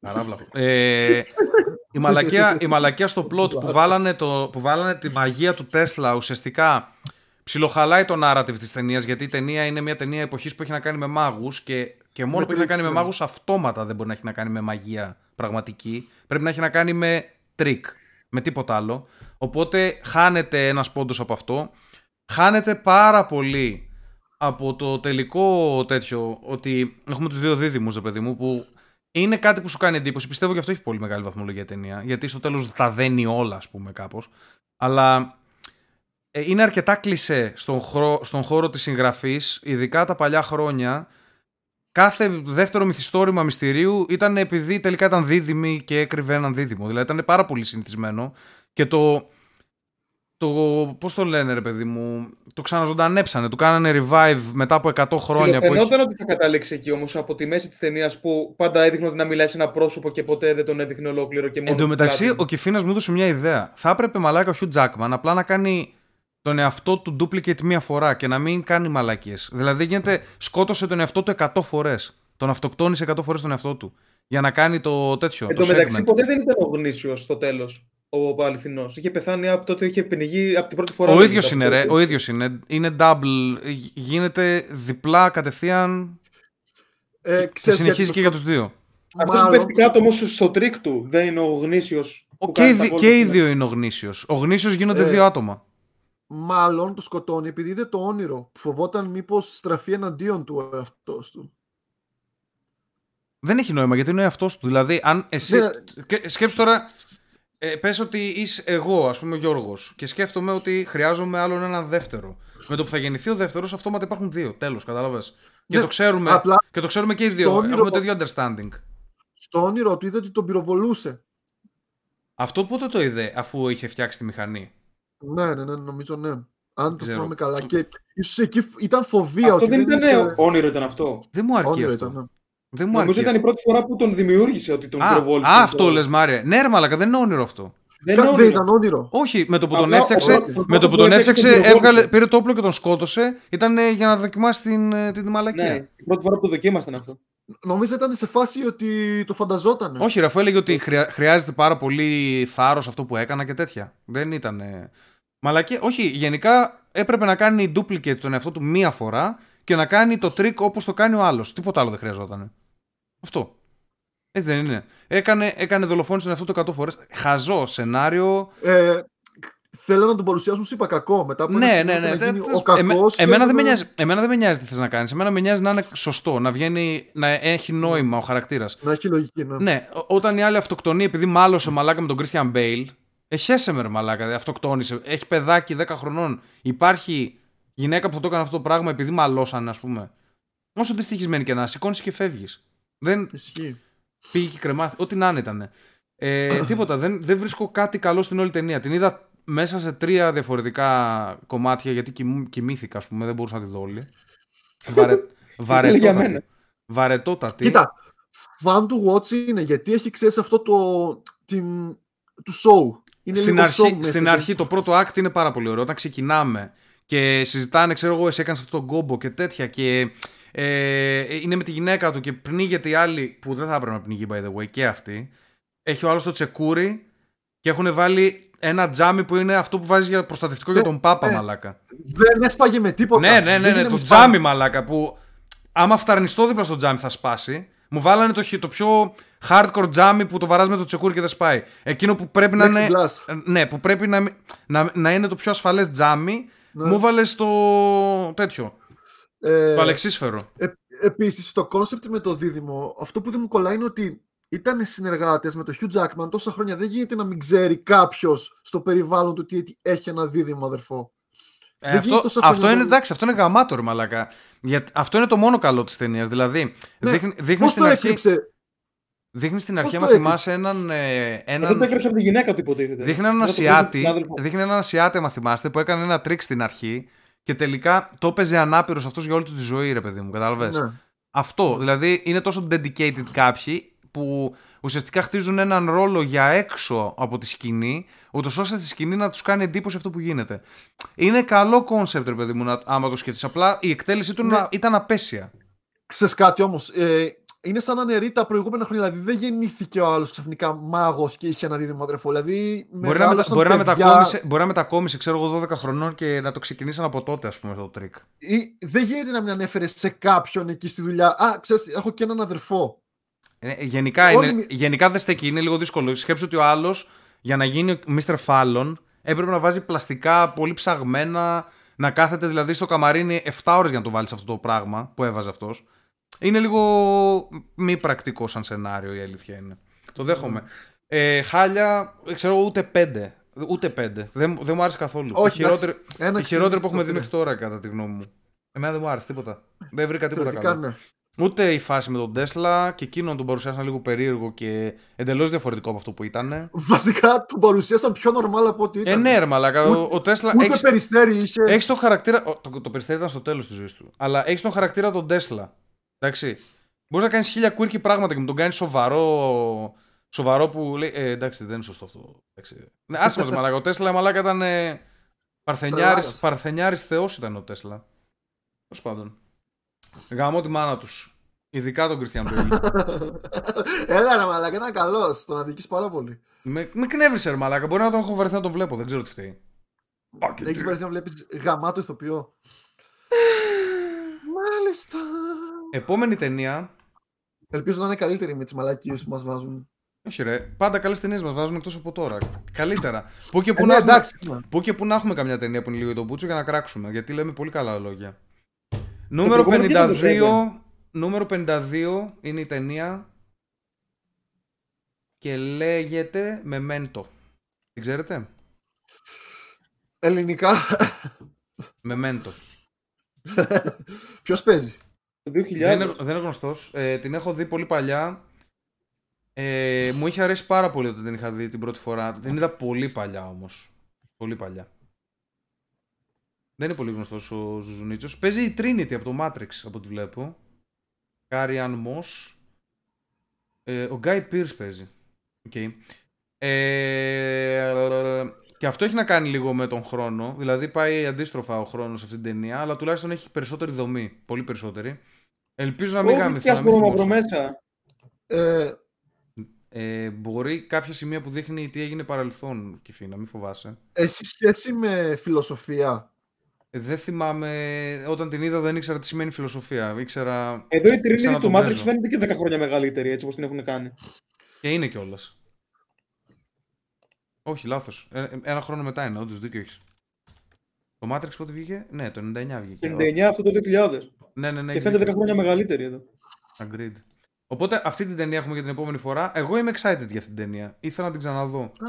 Βλάχος, μαλάκα. εντάξει, είναι βλάχος. Καράβλαχο. Ε, η, μαλακία, η μαλακία στο plot που βάλανε, το, που βάλανε τη μαγεία του Τέσλα ουσιαστικά ψιλοχαλάει το narrative της ταινίας γιατί η ταινία είναι μια ταινία εποχής που έχει να κάνει με μάγους και, και μόνο Με που έχει να κάνει με tricks, ναι. μάγους αυτόματα δεν μπορεί να έχει να κάνει με μαγεία πραγματική. Πρέπει να έχει να κάνει με trick, με τίποτα άλλο. Οπότε χάνεται ένας πόντος από αυτό. Χάνεται πάρα πολύ από το τελικό τέτοιο ότι έχουμε τους δύο δίδυμους, ρε παιδί μου, που είναι κάτι που σου κάνει εντύπωση. Πιστεύω γι' αυτό έχει πολύ μεγάλη βαθμολογία η ταινία. Γιατί στο τέλος τα δένει όλα, ας πούμε, κάπως. Αλλά ε, είναι αρκετά κλισέ στον, χώρο, στον χώρο της συγγραφής, ειδικά τα παλιά χρόνια. Κάθε δεύτερο μυθιστόρημα μυστηρίου ήταν επειδή τελικά ήταν δίδυμη και έκρυβε έναν δίδυμο. Δηλαδή ήταν πάρα πολύ συνηθισμένο και το, το πώς το λένε ρε παιδί μου, το ξαναζωντανέψανε, του κάνανε revive μετά από 100 χρόνια. Που έχει... Φαινόταν ότι θα κατάληξει εκεί όμως από τη μέση της ταινίας που πάντα έδειχνε ότι να μιλάει σε ένα πρόσωπο και ποτέ δεν τον έδειχνε ολόκληρο και μόνο. Εν τω το μεταξύ, πλάτη. ο Κιφίνας μου έδωσε μια ιδέα. Θα έπρεπε μαλάκα ο Hugh Jackman απλά να κάνει τον εαυτό του duplicate μία φορά και να μην κάνει μαλακίες. Δηλαδή γίνεται, σκότωσε τον εαυτό του 100 φορές. Τον αυτοκτόνησε 100 φορές τον εαυτό του. για να κάνει το τέτοιο. Εν το τω μεταξύ, segment. ποτέ δεν ήταν ο γνήσιος στο τέλος. Ο αληθινός. Είχε πεθάνει από τότε, είχε πνιγεί από την πρώτη φορά. Ο δεν ίδιος ήταν είναι, από ρε. τότε. Ο ίδιος είναι. Είναι double. Γ- Γίνεται διπλά κατευθείαν Ε, και ξέρεις συνεχίζει γιατί και το για τους δύο. Αυτό που Μάλλον- πέφτει κάτω όμως στο τρίκ του δεν είναι ο γνήσιος. Ο, και, οι δι- και οι δύο είναι ο γνήσιος. Ο γνήσιος γίνονται Ε, δύο άτομα. Μάλλον το σκοτώνει επειδή είδε το όνειρο. που Φοβόταν μήπως στραφεί εναντίον του ο εαυτός του. Δεν έχει νόημα γιατί είναι ο εαυτός του. Δηλαδή, αν εσύ. Ναι. και- Σκέψου τώρα. Ε, πες ότι είσαι εγώ, ας πούμε ο Γιώργος και σκέφτομαι ότι χρειάζομαι άλλον έναν δεύτερο. Με το που θα γεννηθεί ο δεύτερος, αυτόματα υπάρχουν δύο. Τέλος, κατάλαβες. Και, Ναι, το ξέρουμε, απλά και το ξέρουμε και οι δύο. στο όνειρο- Έχουμε το ίδιο understanding. Στο όνειρο του είδε ότι τον πυροβολούσε. Αυτό πότε το είδε αφού είχε φτιάξει τη μηχανή; Ναι, ναι, ναι, νομίζω ναι. Αν το ξέρω. θυμάμαι καλά. Και ίσως εκεί φ- ήταν φοβία. Αυτό ότι δεν ήταν είχε- όνειρο, ήταν αυτό. Δεν μου αρκεί Όνειρο αυτό. ήταν. Ναι. Δεν μου Νομίζω αρκεί. ήταν η πρώτη φορά που τον δημιούργησε ότι τον Α, πυροβόλησε. α, τον αυτό τρόπο. λες Μάρια. Ναι, ρε μαλακα, δεν είναι όνειρο αυτό. Δεν Κα- είναι Δεν όνειρο. ήταν όνειρο. Όχι, με το που τον Απλά έφτιαξε, ο- ο- με το που ο- τον ο- έφτιαξε, τον πυροβόλησε. έβγαλε, πήρε το όπλο και τον σκότωσε. Ήταν ε, για να δοκιμάσει την, ε, την μαλακία. Ναι, η πρώτη φορά που δοκίμασταν αυτό. Νομίζω ήταν σε φάση ότι το φανταζόταν. Όχι, ρε, αφού έλεγε ότι χρειά- χρειάζεται πάρα πολύ θάρρος αυτό που έκανα και τέτοια. Δεν ήταν. ε, Μαλακία. Όχι, γενικά έπρεπε να κάνει duplicate τον εαυτό του μία φορά και να κάνει το trick όπως το κάνει ο άλλος. Τίποτα άλλο δεν χρειαζόταν. Αυτό. Έτσι δεν είναι. Έκανε, έκανε δολοφόνηση τον εαυτό του 100 φορές. Χαζό σενάριο. Ε, θέλω να τον παρουσιάσουν σου είπα κακό. Μετά από ένα Ναι, σημείο ναι, ναι. να Δεν- γίνει δεν- ο κακός εμέ- και εμένα, δεν να- με νοιάζει, εμένα δεν με νοιάζει τι θες να κάνεις. Εμένα με νοιάζει να είναι σωστό, να βγαίνει, να έχει νόημα ο χαρακτήρας. Να έχει λογική, ναι. Ναι, ό- όταν η άλλη αυτοκτονεί επειδή μάλωσε μαλάκα με τον Christian Bale, εχέσαι με ρε μαλάκα, δε, αυτοκτόνησε. Έχει παιδάκι 10 χρονών. Υπάρχει γυναίκα που θα το έκανε αυτό το πράγμα επειδή μαλώσανε, ας πούμε. Όσο δυστυχισμένη και να σηκώνεις και φεύγεις. Δεν Ισχύει. πήγε και κρεμάθηκε. Ό,τι να είναι ήταν. Ε, τίποτα. Δεν, δεν βρίσκω κάτι καλό στην όλη ταινία. Την είδα μέσα σε τρία διαφορετικά κομμάτια γιατί κοιμού- κοιμήθηκα, ας πούμε. Δεν μπορούσα να τη δω όλη. Βαρε, για βαρετότατη. μένα. Βαρετότατη. Κοίτα, fan του watch είναι γιατί έχει ξέρεις αυτό το. Την, του show. Είναι στην λίγο αρχή, show μέσα στην του. αρχή το πρώτο act είναι πάρα πολύ ωραίο. Όταν ξεκινάμε και συζητάνε, ξέρω εγώ, εσύ έκανες αυτό το κόμπο και τέτοια και ε, είναι με τη γυναίκα του και πνίγεται η άλλη που δεν θα έπρεπε να πνιγεί by the way και αυτή. Έχει ο άλλος το τσεκούρι και έχουν βάλει ένα τζάμι που είναι αυτό που βάζει για προστατευτικό για Ναι, τον Πάπα, ναι. μαλάκα. Δεν έσπαγε με τίποτα. Ναι, ναι, ναι, Δεν ναι, γίνεται το με σπάγι. τζάμι, μαλάκα που άμα φταρνιστώ δίπλα στο τζάμι θα σπάσει. Μου βάλανε το, χι- το πιο hardcore τζάμι που το βαράς με το τσεκούρι και δεν σπάει. Εκείνο που πρέπει να είναι. Plexiglass. Ναι, που πρέπει να, μη- να, να είναι το πιο ασφαλές τζάμι. Ναι. Μου βάλες το τέτοιο. Ε, Το αλεξίσφαιρο. Ε, επίσης, το concept με το δίδυμο, αυτό που δεν μου κολλάει είναι ότι ήταν συνεργάτες με το Hugh Jackman τόσα χρόνια. Δεν γίνεται να μην ξέρει κάποιος στο περιβάλλον του ότι έχει ένα δίδυμο αδερφό. Ε, δεν αυτό, γίνεται τόσο αυτό φαινόμενο. είναι εντάξει, αυτό είναι γαμάτο, ρε μαλάκα. Γιατί, αυτό είναι το μόνο καλό της ταινίας. Δηλαδή, Ναι, δείχνει, δείχνει, Πώς στην το αρχή, έκρυψε. δείχνει στην αρχή, πώς άμα το θυμάσαι, έναν. ε, έναν Δεν το έκρυψε από τη γυναίκα του υποτίθεται. Δείχνει έναν Δεν το Ασιάτη, κρύβει από τον άδελφο. δείχνει έναν Ασιάτη, άμα θυμάστε, που έκανε ένα τρίκ στην αρχή και τελικά το έπαιζε ανάπηρος αυτός για όλη του τη ζωή, ρε παιδί μου. Κατάλαβες; Ναι. Αυτό. Δηλαδή είναι τόσο dedicated κάποιοι που ουσιαστικά χτίζουν έναν ρόλο για έξω από τη σκηνή, ούτως ώστε στη σκηνή να τους κάνει εντύπωση αυτό που γίνεται. Είναι καλό concept, ρε παιδί μου, να, άμα το σκεφτείς. Απλά η εκτέλεσή του Ναι. να- ήταν απαίσια. Ξέρεις κάτι όμως, ε, είναι σαν να αναιρεί τα προηγούμενα χρόνια. Δηλαδή δεν γεννήθηκε ο άλλος ξαφνικά μάγος και είχε ένα δίδυμο αδερφό. Δηλαδή Μπορεί να, μετα, μεγάλωσαν μπορεί, να παιδιά μετακόμισε, μπορεί να μετακόμισε, ξέρω εγώ, 12 χρονών και να το ξεκινήσαν από τότε, ας πούμε, αυτό το τρίκ. ή- δεν γίνεται να μην ανέφερε σε κάποιον εκεί στη δουλειά. Α, ξέρεις, έχω και έναν αδερφό. Ε, γενικά, Όλοι είναι, μη- γενικά δεν στέκει, είναι λίγο δύσκολο. Σκέψου ότι ο άλλος για να γίνει ο Mr. Fallon έπρεπε να βάζει πλαστικά πολύ ψαγμένα, να κάθεται δηλαδή στο καμαρίνι 7 ώρες για να το βάλει αυτό το πράγμα που έβαζε αυτός. Είναι λίγο μη πρακτικό σαν σενάριο η αλήθεια είναι. Το δέχομαι. Ε, χάλια, ξέρω εγώ, ούτε πέντε. Ούτε πέντε. Δεν, δεν μου άρεσε καθόλου. Όχι, η χειρότερη, Ένα η χειρότερη που έχουμε δει ξυνίστικο μέχρι τώρα, κατά τη γνώμη μου. Εμένα δεν μου άρεσε τίποτα. Δεν βρήκα τίποτα Θεωρητικά, καλό. ναι. Ούτε η φάση με τον Τέσλα και εκείνον τον παρουσιάσαν λίγο περίεργο και εντελώς διαφορετικό από αυτό που ήταν. Βασικά τον παρουσίασαν πιο normal από ό,τι ήταν. Ε, ναι, ρε μαλάκα. Ο, ο Τέσλα. Ούτε Έχεις, περιστέρι είχε. έχεις τον χαρακτήρα. ο- Το, το περιστέρι ήταν στο τέλος της ζωής του. Αλλά έχεις τον χαρακτήρα τον Τέσλα. Εντάξει. Μπορείς να κάνεις χίλια quirky πράγματα και μου τον κάνεις σοβαρό. Σοβαρό που λέει. Ε, εντάξει, δεν είναι σωστό αυτό. Εντάξει. Ναι, άσε μας, μαλάκα. Ο Τέσλα μαλάκα ήταν. Ε, Παρθενιάρης, Τρελάρας. παρθενιάρης θεός ήταν ο Τέσλα. Τέλος πάντων. Γαμώ τη μάνα τους. Ειδικά τον Christian Bale. Έλα ρε μαλάκα, ήταν καλός. Τον αδικείς πάρα πολύ. με, με κνεύρισε, ρε μαλάκα. Μπορεί να τον έχω βαρεθεί να τον βλέπω. Δεν ξέρω τι φταίει. Έχεις βρεθεί να βλέπεις γαμάτο ηθοποιό. Μάλιστα. Επόμενη ταινία. Ελπίζω να είναι καλύτερη με τις μαλακίες που μας βάζουν. Όχι, ρε. Πάντα καλές ταινίες μας βάζουν εκτός από τώρα. Καλύτερα. Πού και Ε, πού, ναι, να έχουμε, εντάξει. πού και πού να έχουμε καμιά ταινία που είναι λίγο το μπούτσο για να κράξουμε. Γιατί λέμε πολύ καλά λόγια. Νούμερο προηγούμενο τι ήταν το 52, νούμερο 52 είναι η ταινία και λέγεται Memento. Την ξέρετε; Ελληνικά. Memento. Ποιος παίζει; Το 2000. Δεν είναι, δεν είναι γνωστός. Ε, την έχω δει πολύ παλιά. Ε, μου είχε αρέσει πάρα πολύ όταν την είχα δει την πρώτη φορά. Την είδα πολύ παλιά όμως. Πολύ παλιά. Δεν είναι πολύ γνωστός ο Ζουζουνίτσος. Παίζει η Trinity από το Matrix από ό,τι βλέπω. Carrie-Anne Moss. Ε, ο Guy Pearce παίζει. Οκ. Ε, και αυτό έχει να κάνει λίγο με τον χρόνο. Δηλαδή πάει αντίστροφα ο χρόνος σε αυτήν την ταινία, αλλά τουλάχιστον έχει περισσότερη δομή. Πολύ περισσότερη. Ελπίζω να μην Όχι, γάμηθω. και να μην άσπρο μαύρο θυμώσω. μέσα. Ε, Ε, μπορεί κάποια σημεία που δείχνει τι έγινε παρελθόν, Κιφή, να μην φοβάσαι. έχει σχέση με φιλοσοφία; Ε, δεν θυμάμαι, όταν την είδα δεν ήξερα τι σημαίνει φιλοσοφία. Ήξερα. Εδώ η Ξανά Trinity τον του Matrix παίζω. φαίνεται και 10 χρόνια μεγαλύτερη έτσι όπως την έχουν κάνει. Και είναι κιόλας. Όχι, λάθος. ένα χρόνο μετά είναι, όντως δίκιο έχεις. Το Matrix πότε βγήκε, ναι, το 99 βγήκε. 99 αυτό το 2000. Ναι, ναι, ναι. Και έχεις φαίνεται 10 δίκιο. χρόνια μεγαλύτερη εδώ. Agreed. Οπότε αυτή την ταινία έχουμε για την επόμενη φορά. Εγώ είμαι excited για αυτή την ταινία. Ήθελα να την ξαναδώ. I'm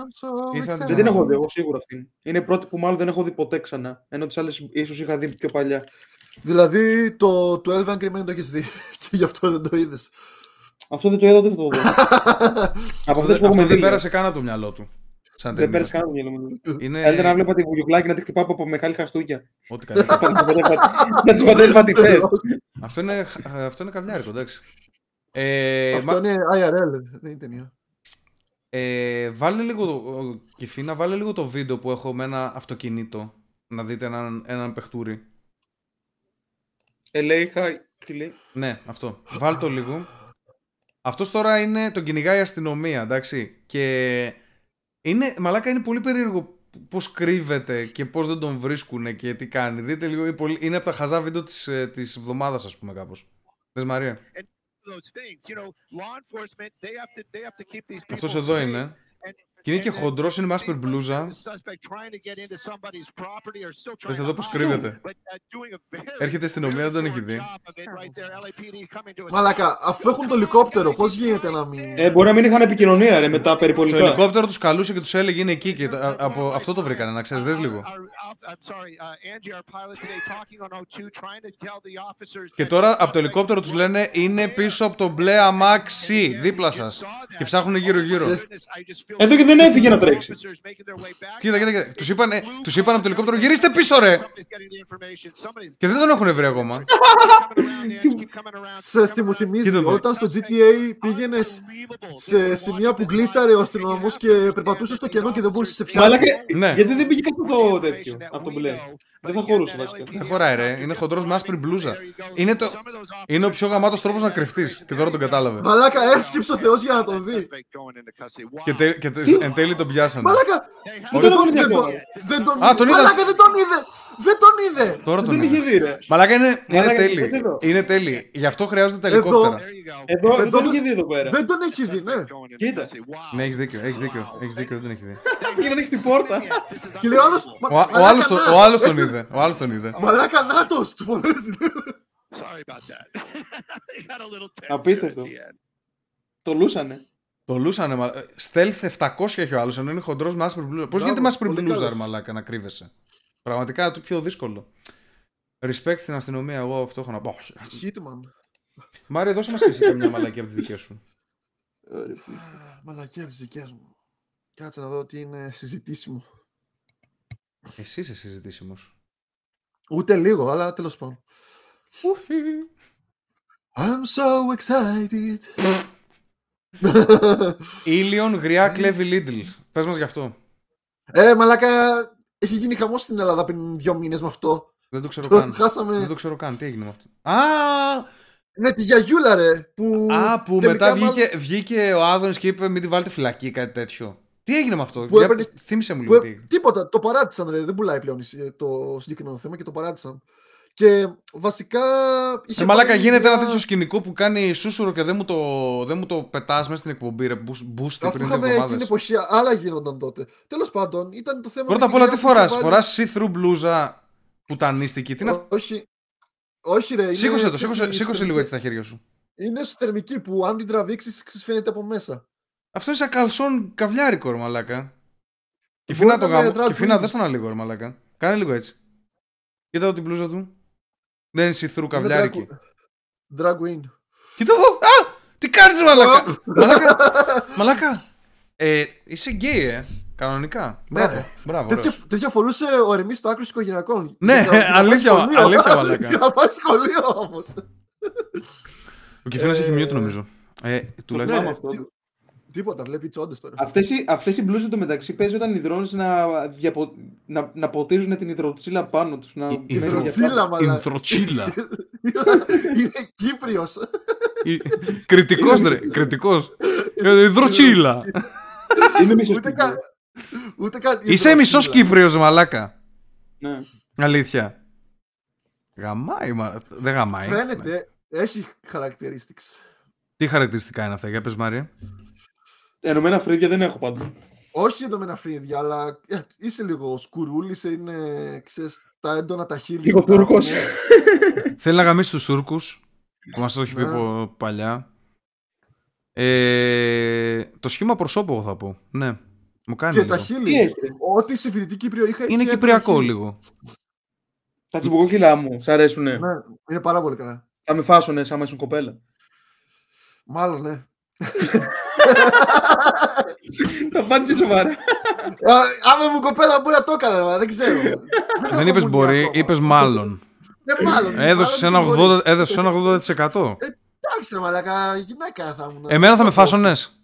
so Ήθελα να excited. την Δεν την έχω δει εγώ σίγουρα αυτήν. Είναι η πρώτη που μάλλον δεν έχω δει ποτέ ξανά. Ενώ τις άλλες ίσως είχα δει πιο παλιά. Δηλαδή το 12 Angry Men το έχεις δει και γι' αυτό δεν το είδες. Αυτό δεν το είδα, δεν θα το δω. Από αυτές που Αυτό έχουμε δει. δεν λέω. πέρασε καν από το μυαλό του. Σαν Δεν ταινία. πέρασε καν το μυαλό μου. Είναι. Καλύτερα να βλέπα τη βουγιουκλάκη να τη χτυπάω από μεγάλη χαστούκια. Ό,τι καλύτερο. Να τις πατάει πατητές. αυτό, είναι, αυτό είναι καβλιάρικο, εντάξει. Ε, Αυτό μα- είναι IRL, δεν είναι ταινία. ε, βάλε λίγο, το- Κιφίνα, βάλε λίγο το βίντεο που έχω με ένα αυτοκίνητο. Να δείτε έναν, έναν παιχτούρι. Ε, λέει, χα- τι λέει; Ναι, αυτό. Βάλ το λίγο. Αυτός τώρα είναι, τον κυνηγάει η αστυνομία, εντάξει. Και είναι, μαλάκα είναι πολύ περίεργο πώς κρύβεται και πώς δεν τον βρίσκουν και τι κάνει. Δείτε λίγο, είναι, πολύ, είναι από τα χαζά βίντεο της, ε, της εβδομάδας, ας πούμε, κάπως. Δες Μαρία; those things. You know, law enforcement, they have to, they have to keep these people Αυτός εδώ safe. είναι. And- Και είναι και and then χοντρός, είναι με see άσπρη the μπλούζα. suspect trying to get into somebody's property or still Δες trying εδώ to πώς hide, κρύβεται. but, uh, doing a very, Έρχεται η αστυνομία, δεν τον έχει very δει. poor job of it right there. LAPD coming to a Μαλάκα, αφού έχουν το ελικόπτερο, πώς γίνεται να μην... Ε, μπορεί να μην είχαν επικοινωνία ρε, με τα Το περιπολικά. ελικόπτερο τους καλούσε και τους έλεγε είναι εκεί και το- α- από αυτό το βρήκανε, να ξέρεις, δες λίγο. Και τώρα από το ελικόπτερο τους λένε είναι πίσω από το μπλε αμάξι, δίπλα σας. Και ψάχνουν γύρω-γύρω. Εδώ και δεν έφυγε να τρέξει. Κοίτα, κοίτα, κοίτα. Τους είπαν, τους είπαν από το ελικόπτερο γυρίστε πίσω ρε! Και δεν τον έχουν βρει ακόμα. Σε τι μου θυμίζει, Κοίτα εδώ. όταν στο GTA πήγαινες σε σημεία που γκλίτσαρε ο αστυνομικός και περπατούσες στο κενό και δεν μπορούσες να σε πιάσει. Μαλάκα, Ναι. γιατί δεν πήγε κάτω το τέτοιο, από το μπλε. Δεν θα χωρούσε βασικά. Δεν χωράει ρε, είναι χοντρός με άσπρη μπλούζα. Είναι, το, είναι ο πιο γαμάτος τρόπος να κρυφτείς. Και τώρα τον κατάλαβε. Μαλάκα, έσκυψε ο Θεός για να τον δει. Και, τε, και τε- εν τέλει τον πιάσανε. Μαλάκα, Δεν δεν τον τον, είδε δεν τον, ακόμα. δεν τον Α, είδε. τον είδα. Μαλάκα, δεν τον είδε. Δεν τον είδε. Τώρα τον Δεν είχε είδε. δει ρε. Μαλάκα είναι, είναι Μαλάκα, τέλει. δεν εδώ. Είναι τέλει. Γι' αυτό χρειάζονται τα Εδώ. ελικόπτερα. Εδώ δεν Εδώ- τον είχε δει εδώ πέρα. Δεν τον έχει δει, ναι. Κοίτα. Ναι, έχεις δίκιο, έχεις δίκιο, έχεις δίκιο, δεν τον έχει δει. Πήγε να ανοίξει την πόρτα. Και λέει ο άλλος, Ο, α- ο, άλλος, το- ο άλλος τον είδε, ο άλλος τον είδε. Μαλάκα, νάτος, του φορέζει. Απίστευτο. Το λούσανε. Το λούσανε, μα... Stealth 700 έχει ο άλλος, ενώ είναι χοντρός με άσπρη μπλούζα. Πώς Μπράβο, γίνεται με άσπρη πολύ μπλούζα, καλός. ρε μαλάκα, να κρύβεσαι; Πραγματικά το πιο δύσκολο. Respect στην αστυνομία, εγώ αυτό έχω να πω. Όχι. Hitman. Μάρια, δώσε μας και εσύ καμιά μαλακή από τις δικές σου. Μαλακία από τις δικές μου. Κάτσε να δω τι είναι συζητήσιμο. Εσύ είσαι συζητήσιμος. Ούτε λίγο, αλλά τέλος πάντων. I'm so excited. Ήλιον, γριά, κλέβει Lidl. Πες μας γι' αυτό. ε, μαλάκα, έχει γίνει χαμός στην Ελλάδα πριν δύο μήνες με αυτό. Δεν το ξέρω Το καν. χάσαμε. Δεν το ξέρω καν. Τι έγινε με αυτό. Α! Ναι, τη γιαγιούλα ρε. Που Α, που τελικά μετά μάλλον- βγήκε, βγήκε ο Άδωνης και είπε μην τη βάλετε φυλακή ή κάτι τέτοιο. Τι έγινε με αυτό, Που Για- έπαιρνε- θύμισε μου που λίγο. έ- τι έγινε. Τίποτα, το παράτησαν ρε. Δεν πουλάει πλέον η- το συγκεκριμένο θέμα και το παράτησαν. Και βασικά. είχε Ρε μαλάκα πάει γίνεται μια- ένα τέτοιο σκηνικό που κάνει σούσουρο και δεν μου το, δεν μου το πετάς μέσα στην εκπομπή ρε, boost, boost Αφού πριν δύο είχαμε εκείνη την εβδομάδες. εποχή, άλλα γίνονταν τότε. Τέλος πάντων, ήταν το θέμα. Πρώτα με απ' τη όλα τι γυναίκα που είχε φοράς, βάλει- φοράς see-through μπλούζα πουτανίστικη, τι είναι αυτό; Όχι. Όχι, ρε. είναι- Σήκωσε το, ξέρεις, σήκωσε, η σήκωσε ισοθερμική- λίγο έτσι τα χέρια σου. Είναι ισοθερμική που αν την τραβήξεις, φαίνεται από μέσα. Αυτό είναι σαν καλσόν καβλιάρικο ρε μαλάκα. Και Μπορεί φίνα να το είναι γάμο. drag Και φίνα queen. δες τον λίγο ρε μαλάκα. Κάνε λίγο έτσι. Κοίτα εδώ την μπλούζα του. Δεν είναι see-through Είναι καβλιάρικη. Drag, drag queen. Κοίτα εδώ. Α! Τι κάνεις ρε μαλάκα. μαλάκα. Μαλάκα. Ε, είσαι γκέι ε. Κανονικά. Ναι, Μπράβο. ρε. Μπράβο. Τέτοια, ωραίος. τέτοια φορούσε ο Ερμή στο άκρο οικογενειακών. Ναι, Για να- για να πάει αλήθεια, σχολείο. αλήθεια, μαλάκα. Για να πάει σχολείο όμως. Ο Κεφίνας έχει Ε, mute νομίζω. Ε, Το τουλάχιστον. Θυμάμαι αυτό. Τίποτα, βλέπει τσόντε τώρα. Αυτές οι, αυτές οι μπλούζες μεταξύ παίζει όταν υδρώνεις να, διαπο, να, να ποτίζουν την υδροτσίλα πάνω τους. Να Η- μένει υδρο- για Υδροτσίλα, πάντα. μαλάκα. Ινθροτσίλα. Είναι Κύπριος. Κριτικός ρε, κριτικός. Ε, Υδροτσίλα. Είναι μισός Ούτε Κύπριος. καν. Ούτε καν. Είσαι υδροτσίλα. μισός Κύπριος μαλάκα. Ναι. Αλήθεια. Γαμάει, μα... δεν γαμάει. Φαίνεται, έχει characteristics. Τι χαρακτηριστικά είναι αυτά, για πες Μάρια. Ενωμένα φρύδια δεν έχω πάντα. Όχι εντωμένα φρύδια, αλλά ε, είσαι λίγο σκουρούλη, είναι ξέρεις, τα έντονα τα χείλη. Λίγο που τα Τούρκος. έχουμε. Θέλει να γαμίσει τους Τούρκους, που μας το έχει πει Ναι. από παλιά. Ε, το σχήμα προσώπου εγώ θα πω. Ναι, μου κάνει Και λίγο. τα Τι χείλη. έχει. Ό,τι σε φοιτητή Κύπριο είχα. Είναι είχε κυπριακό έντονα χείλη. λίγο. Τα τσιμποκόκκιλά μου, σ' αρέσουνε. Ναι, είναι πάρα πολύ καλά. Θα με φάσουνε σαν ήσουν κοπέλα. Μάλλον, ναι. Τα απάντησε σοβαρά. Α, Άμα μου κοπέλα μπορεί να το έκανα, αλλά δεν ξέρω. Δεν έχω είπες μουνί μπορεί, ακόμα. είπες μάλλον. Ναι, μάλλον. Έδωσες μάλλον ένα δεν μπορεί. 80%. Έδωσες ένα 80%. Εντάξει, ρε μαλάκα, γυναίκα θα ήμουν. Εμένα θα με Δεν το- φάσονες.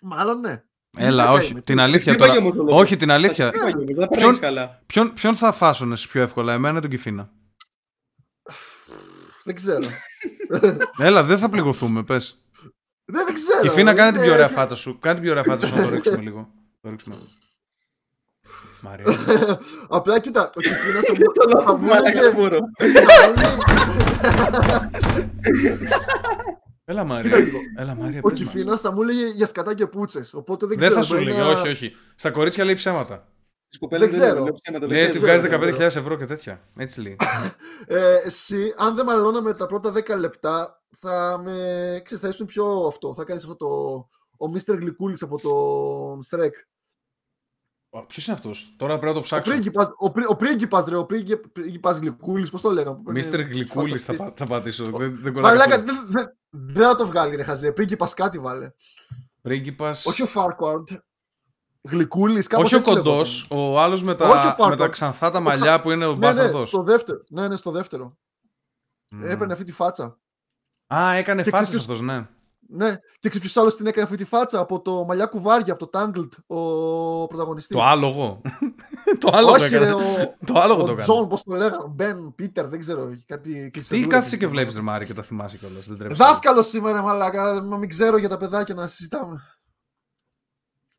Μάλλον ναι. Έλα, Γυναίκα όχι. είμαι, Την τι- αλήθεια τι τώρα. είπα για μου το λόγο. Όχι, την αλήθεια. Τι είπα, Γιώργο, Δεν Ποιον- περνάει καλά. Ποιον, ποιον θα φάσονες πιο εύκολα, εμένα ή τον Κιφίνα; Δεν ξέρω. Έλα, δεν θα πληγωθούμε, πες. Δεν, δεν ξέρω. Κιφίνα, κάνε την Είναι- πιο ωραία φάτσα σου. Κάνε την πιο ωραία φάτσα σου να το ρίξουμε λίγο. Το ρίξουμε. Μάρια. Απλά κοίτα, ο Κιφίνας θα Το μου- θα λόγο μου που μαλάκα έλεγε- μπορώ. Έλα, Κοίτα Μάρια. λίγο. Έλα, Μάρια, Ο πες μας. Κιφίνας θα μου έλεγε για σκατά και πούτσες. Οπότε δεν Δεν ξέρω. θα σου μπορεί έλεγε, να- όχι, όχι. Στα κορίτσια λέει ψέματα. Τις κοπέλες Δεν δεν ξέρω. λέω ψέματα, δεν Λέει ότι ξέρω. βγάζει δεν 15.000 ευρώ και τέτοια. Έτσι λέει. Ε, εσύ, αν δεν μαλώναμε τα πρώτα 10 λεπτά, θα με. Ξέρεις, θα ήσουν πιο αυτό. Θα κάνεις αυτό το. Ο Mr. Γλυκούλης από το Shrek. Ποιος είναι αυτός, τώρα πρέπει να το Ο ψάξω. πρίγκιπας, ο, πρί, ο πρίγκιπας, ρε, ο πρίγκι- πρίγκιπας Γλυκούλης, πώς το λέγαμε. που Μίστερ παίρνει Γλυκούλης φατσοστή. θα, πα- θα πατήσω. Δεν, δεν κολλάει Μαλάκα, καθόλου. δεν δε, δεν θα το βγάλει ρε χαζέ. Πρίγκιπας κάτι βάλε. Πρίγκιπας. Όχι ο Φάρκουαρντ. Γλυκούλης, κάπως Όχι ο έτσι κοντός, λεγόταν. ο άλλος με, Όχι ο τα, Φάρκο. με τα ξανθά τα Ο μαλλιά ξα- που είναι ο Ναι, ναι, μπάσταρδο. στο δεύτερο. Ναι, ναι, στο δεύτερο. Έπαιρνε αυτή τη φάτσα. Α, έκανε Και φάτσα ξέρεις αυτός, ναι. Ναι, και ξέρεις ποιος άλλος την έκανε αυτή τη φάτσα; Από το μαλλιά κουβάρια, από το Tangled, ο πρωταγωνιστής. Το άλογο. το άλογο Όχι, ρε, έκανε. ο, Το άλογο το ο έκανε. Τζον, πώς το λέγανε, Μπεν, Πίτερ, δεν ξέρω. Κάτι Τι κλεισεδούλες κάθεσαι εκεί. και βλέπεις, Ρε Μάρη, και τα θυμάσαι κιόλας. Δεν τρέπεσαι. Δάσκαλος σήμερα, μαλάκα. Μα μην ξέρω για τα παιδάκια να συζητάμε.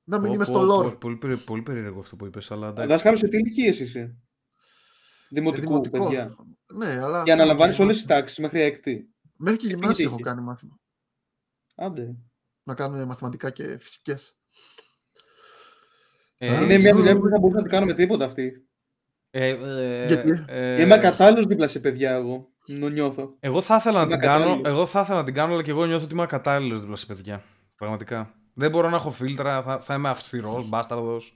Να μην Πω, είμαι πω, στο πω, λόρ. Πολύ, περί- πολύ περίεργο αυτό που είπες, αλλά εντάξει. Δάσκαλο σε τι ηλικίες είσαι; Δημοτικού, Δημοτικό. παιδιά. Ναι, αλλά. Και αναλαμβάνει όλες τις τάξεις μέχρι έκτη. Μέχρι και Τι γυμνάσιο τύχη. έχω κάνει μάθημα. Άντε. Να κάνουμε μαθηματικά και φυσικές. Ε, Είναι μια δουλειά που δεν θα μπορούσα να την κάνω με τίποτα αυτή. ε, ε, Γιατί; ε, Είμαι ακατάλληλος δίπλα σε παιδιά εγώ. Νο νιώθω. Εγώ θα ήθελα να Είμαι την κάνω, ακατάλληλος. εγώ θα ήθελα να την κάνω, αλλά και εγώ νιώθω ότι είμαι ακατάλληλος δίπλα σε παιδιά. Πραγματικά. Δεν μπορώ να έχω φίλτρα, θα, θα είμαι αυστηρός, μπάσταρδος.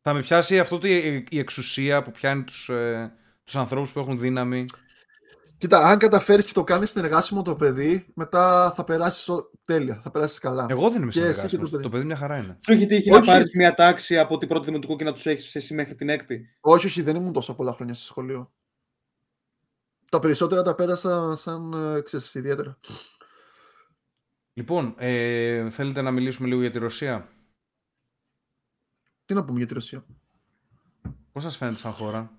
Θα με πιάσει αυτό το, η, η εξουσία που πιάνει τους ε, τους ανθρώπους που έχουν δύναμη. Κοίτα, αν καταφέρεις και το κάνεις συνεργάσιμο το παιδί, μετά θα περάσεις τέλεια. Θα περάσεις καλά. Εγώ δεν είμαι Και εσύ και συνεργάσιμος. το παιδί. Το παιδί μια χαρά είναι. Σου έχει τύχει Όχι. να πάρεις μια τάξη από την πρώτη δημοτικού και να τους έχεις εσύ μέχρι την έκτη; Όχι, όχι, δεν ήμουν τόσο πολλά χρόνια στο σχολείο. Τα περισσότερα τα πέρασα σαν, ε, ξέρεις, ιδιαίτερα. Λοιπόν, ε, θέλετε να μιλήσουμε λίγο για τη Ρωσία; Τι να πούμε για τη Ρωσία; Πώς σας φαίνεται σαν χώρα;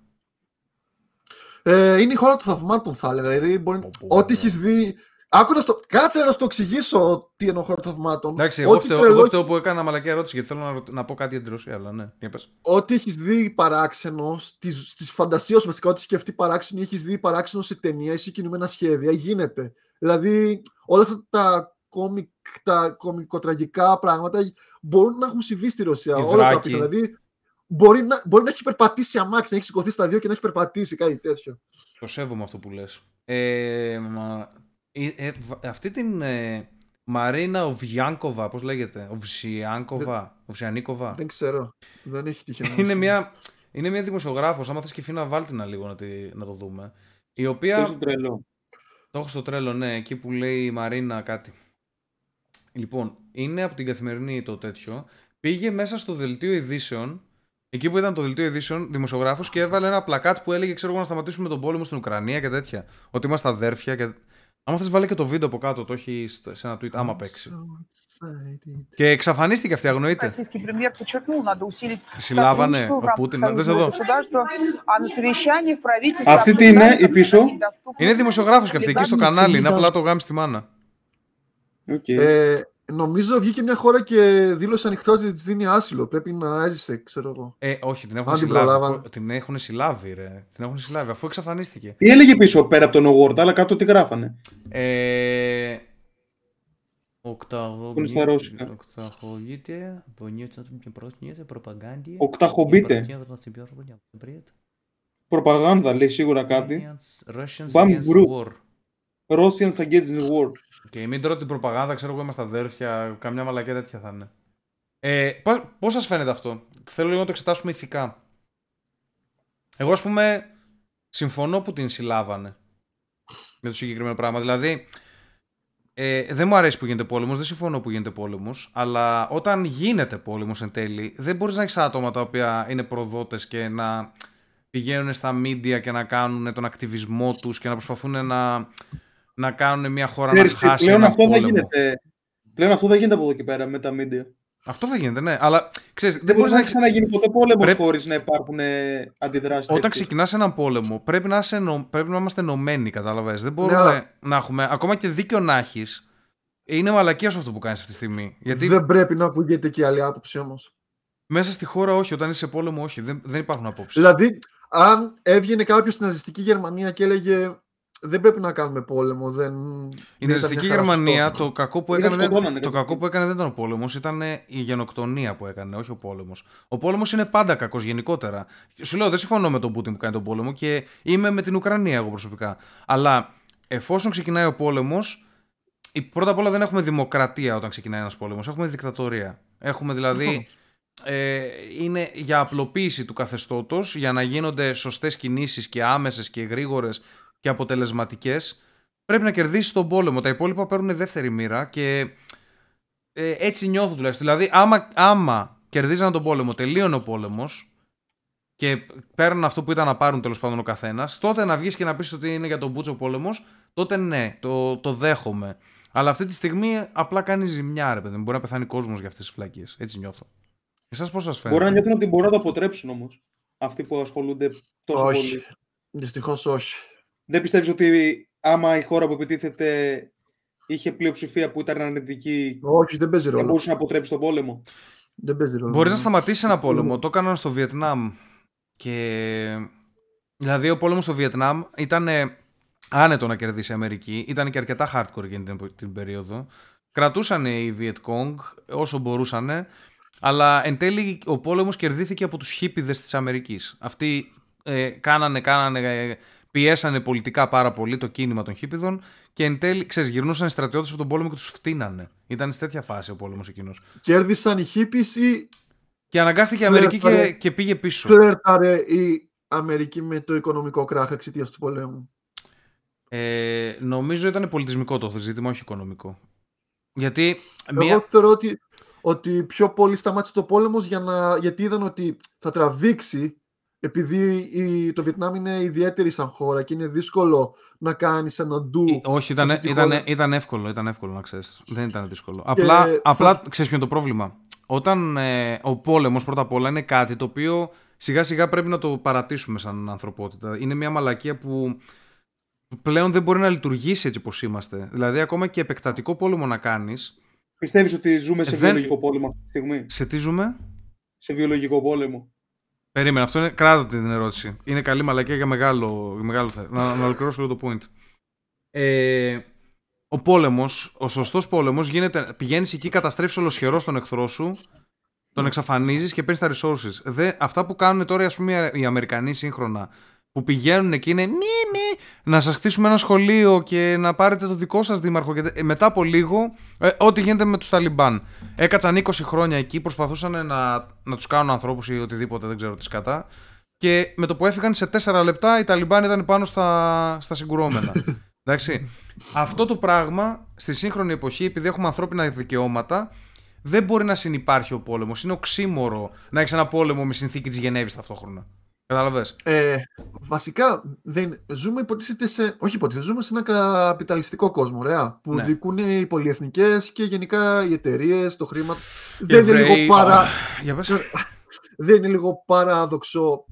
Ε, είναι η χώρα των θαυμάτων, θα έλεγα. Δηλαδή, μπορεί... Πω, πω, ό,τι ναι. έχεις δει Άκου να στο... Κάτσε να σου το εξηγήσω τι εννοώ χώρο θαυμάτων. Εντάξει, εγώ Ό,τι φταίω, τρελό- εγώ φταίω που έκανα μαλακή ερώτηση γιατί θέλω να, ρω- να πω κάτι για την Ρωσία, αλλά ναι. Για πες. Ό,τι έχεις δει παράξενο στη, στη φαντασία σου, βασικά, ό,τι σκεφτεί παράξενο ή έχεις δει παράξενο σε ταινία ή σε κινούμενα σχέδια, γίνεται. Δηλαδή, όλα αυτά τα, κομικ, τα κομικοτραγικά πράγματα μπορούν να έχουν συμβεί στη Ρωσία. Οι όλα τα δράκοι. απίθανα. Δηλαδή, μπορεί να, μπορεί να έχει περπατήσει αμάξι, να έχει σηκωθεί στα δύο και να έχει περπατήσει κάτι τέτοιο. Το σέβομαι αυτό που λες. Ε, μα, ε, ε, β- αυτή την ε, Μαρίνα Οβιάνκοβα, πώς λέγεται, Οβσιάνκοβα, Οβσιανίκοβα. Δεν ξέρω. Δεν έχει τύχει. να Είναι μου μια, είναι μια δημοσιογράφος, άμα θες και φύνα βάλτινα λίγο να, τη, να το δούμε. Η Αυτό οποία, είναι τρελό. το έχω στο τρέλο, ναι, εκεί που λέει η Μαρίνα κάτι. Λοιπόν, είναι από την καθημερινή το τέτοιο. Πήγε μέσα στο δελτίο ειδήσεων, εκεί που ήταν το δελτίο ειδήσεων, δημοσιογράφο και έβαλε ένα πλακάτ που έλεγε: Ξέρω εγώ να σταματήσουμε τον πόλεμο στην Ουκρανία και τέτοια. Ότι είμαστε αδέρφια. Και... Άμα θε, βάλει και το βίντεο από κάτω, το έχει σε ένα tweet. Άμα παίξει. Και εξαφανίστηκε αυτή, αγνοείται. Συλλάβανε ο Πούτιν. Δεν σε δω. Αυτή τι είναι, η πίσω. Είναι δημοσιογράφο και αυτή, εκεί στο κανάλι. Είναι απλά το γάμι στη μάνα. Okay. Ε, νομίζω βγήκε μια χώρα και δήλωσε ανοιχτό ότι της δίνει άσυλο. Πρέπει να έζησε, ξέρω εγώ. Ε, όχι, την έχουν, συλλάβει, την έχουν συλλάβει. Έχουν συλλάβει, αφού εξαφανίστηκε. Τι έλεγε πίσω πέρα από τον Award, αλλά κάτω τι γράφανε; Ε, Οκταχογείται, προπαγάνδια. Προπαγάνδα λέει σίγουρα κάτι. Bam group. Russians against the war. Και μην τρώω την προπαγάνδα, ξέρω εγώ είμαστε αδέρφια, καμιά μαλακία τέτοια θα είναι. Ε, Πώς σας φαίνεται αυτό, Θέλω λίγο να το εξετάσουμε ηθικά. Εγώ, ας πούμε, συμφωνώ που την συλλάβανε με το συγκεκριμένο πράγμα. Δηλαδή, ε, δεν μου αρέσει που γίνεται πόλεμος, δεν συμφωνώ που γίνεται πόλεμος, αλλά όταν γίνεται πόλεμος εν τέλει, δεν μπορείς να έχεις άτομα τα οποία είναι προδότες και να πηγαίνουν στα media και να κάνουν τον ακτιβισμό τους και να προσπαθούν να, να κάνουν μια χώρα Ξέρεις να τι, χάσει πλέον ένα αυτό δεν πόλεμο. γίνεται. Πλέον αυτό δεν γίνεται από εδώ και πέρα με τα media. Αυτό δεν γίνεται, ναι. Αλλά ξέρεις, Δεν δεν μπορείς μπορείς να να... ξαναγίνει ποτέ πόλεμος Πρέπει- χωρίς να υπάρχουν ε, αντιδράσεις. Όταν ξεκινάς έναν πόλεμο, πρέπει να, είσαι ενω- πρέπει να είμαστε ενωμένοι, κατάλαβες. Δεν μπορούμε αλλά- να έχουμε. Ακόμα και δίκιο να έχεις. Είναι μαλακία σου αυτό που κάνεις αυτή τη στιγμή. Γιατί Δεν πρέπει να ακούγεται και άλλη άποψη όμως. μέσα στη χώρα, όχι. Όταν είσαι σε πόλεμο, όχι. Δεν, δεν υπάρχουν απόψεις. Δηλαδή, αν έβγαινε κάποιος στην ναζιστική Γερμανία και έλεγε Δεν πρέπει να κάνουμε πόλεμο. Δεν... Η ναζιστική Γερμανία το κακό που Ήταν έκανε, δεν, σκοτώνανε το κάποιον. κακό που έκανε δεν ήταν ο πόλεμος, ήταν η γενοκτονία που έκανε, όχι ο πόλεμος. Ο πόλεμος είναι πάντα κακός γενικότερα. Σου λέω, δεν συμφωνώ με τον Πούτιν που κάνει τον πόλεμο και είμαι με την Ουκρανία εγώ προσωπικά. Αλλά εφόσον ξεκινάει ο πόλεμος, πρώτα απ' όλα δεν έχουμε δημοκρατία όταν ξεκινάει ένας πόλεμος. Έχουμε δικτατορία. Έχουμε δηλαδή. Ε, είναι για απλοποίηση του καθεστώτος για να γίνονται σωστές κινήσεις και άμεσες και γρήγορες και αποτελεσματικές πρέπει να κερδίσει τον πόλεμο. Τα υπόλοιπα παίρνουν δεύτερη μοίρα και ε, έτσι νιώθω τουλάχιστον. Δηλαδή, άμα, άμα κερδίζαν τον πόλεμο, τελείωνε ο πόλεμος και παίρνουν αυτό που ήταν να πάρουν τέλος πάντων ο καθένας, τότε να βγεις και να πεις ότι είναι για τον Μπούτσο πόλεμος, τότε ναι, το, το δέχομαι. Αλλά αυτή τη στιγμή απλά κάνει ζημιά, ρε παιδί μου. Μπορεί να πεθάνει κόσμος για αυτές τις φυλακίε. Έτσι νιώθω. Εσάς πώς σας φαίνεται; Μπορεί να νιώθουν ότι μπορούν να το αποτρέψουν όμως. Αυτοί που ασχολούνται τόσο Όχι. πολύ. Δυστυχώς όχι. Δεν πιστεύεις ότι άμα η χώρα που επιτίθεται είχε πλειοψηφία που ήταν αρνητική, Όχι, δεν παίζει θα ρόλο. μπορούσε να αποτρέψει τον πόλεμο; Δεν παίζει ρόλο. Μπορείς να σταματήσει ένα πόλεμο. Το έκαναν στο Βιετνάμ. Και. Δηλαδή, ο πόλεμος στο Βιετνάμ ήταν άνετο να κερδίσει η Αμερική. Ήταν και αρκετά hardcore εκείνη την, την περίοδο. Κρατούσαν οι Viet Cong όσο μπορούσαν. Αλλά εν τέλει ο πόλεμος κερδίθηκε από τους χίπιδες της Αμερικής. Αυτοί ε, κάνανε, κάνανε, ε, πιέσανε πολιτικά πάρα πολύ το κίνημα των χίπιδων και εν τέλει, ξέρεις, γυρνούσαν οι στρατιώτες από τον πόλεμο και τους φτύνανε. Ήταν σε τέτοια φάση ο πόλεμος εκείνος. Κέρδισαν οι χίπης ή Και αναγκάστηκε η Αμερική και, Φλερταρε. και πήγε πίσω. φλερταρε η Αμερική με το οικονομικό κράχ εξαιτίας του πολέμου; Ε, νομίζω ήταν πολιτισμικό το ζήτημα, όχι οικονομικό. Γιατί μία... Εγώ θεωρώ ότι, ότι πιο πολύ σταμάτησε το πόλεμος για να, γιατί είδαν ότι θα τραβήξει επειδή η, το Βιετνάμ είναι ιδιαίτερη σαν χώρα και είναι δύσκολο να κάνεις ένα ντου. Ε, Όχι, ήταν, σε αυτή τη ήταν, χώρα. ήταν εύκολο, ήταν εύκολο να ξέρεις. Δεν ήταν δύσκολο. Απλά, θα- απλά ξέρεις ποιο είναι το πρόβλημα; Όταν ε, ο πόλεμος πρώτα απ' όλα είναι κάτι το οποίο σιγά σιγά πρέπει να το παρατήσουμε σαν ανθρωπότητα. Είναι μια μαλακία που πλέον δεν μπορεί να λειτουργήσει έτσι όπως είμαστε. Δηλαδή, ακόμα και επεκτατικό πόλεμο να κάνεις, Πιστεύεις ότι ζούμε σε Δεν- βιολογικό πόλεμο αυτή τη στιγμή; σε τι ζούμε; Σε βιολογικό πόλεμο. Περίμενε, αυτό είναι. Κράτα την ερώτηση. Είναι καλή μαλακία για μεγάλο, για μεγάλο θέμα. Να, να ολοκληρώσω λίγο το point. Ε, ο πόλεμος, ο σωστός πόλεμος, πηγαίνεις εκεί, καταστρέφεις ολοσχερός τον εχθρό σου, τον εξαφανίζεις και παίρνεις τα resources. Δε, αυτά που κάνουν τώρα ας πούμε, οι Αμερικανοί σύγχρονα, που πηγαίνουν εκεί είναι μη, μη, να σας χτίσουμε ένα σχολείο και να πάρετε το δικό σας δήμαρχο. Και, ε, μετά από λίγο, ε, ό,τι γίνεται με τους Ταλιμπάν. Έκατσαν 20 χρόνια εκεί, προσπαθούσαν να, να τους κάνουν ανθρώπους ή οτιδήποτε, δεν ξέρω τι σκατά. Και με το που έφυγαν σε 4 λεπτά, οι Ταλιμπάν ήταν πάνω στα, στα συγκρουόμενα. Εντάξει. Αυτό το πράγμα στη σύγχρονη εποχή, επειδή έχουμε ανθρώπινα δικαιώματα, δεν μπορεί να συνεπάρχει ο πόλεμος. Είναι οξύμορο να έχεις ένα πόλεμο με συνθήκη της Γενέβης ταυτόχρονα. Κατάλαβες. Ε, βασικά, δεν, ζούμε υποτίθεται σε. Όχι υποτίθεται, ζούμε σε ένα καπιταλιστικό κόσμο, ωραία. Που Ναι. δικούν οι πολυεθνικές και γενικά οι εταιρείες, το χρήμα. Δεν είναι, Εβραίοι- λίγο παρα... Για πες. δεν είναι λίγο παράδοξο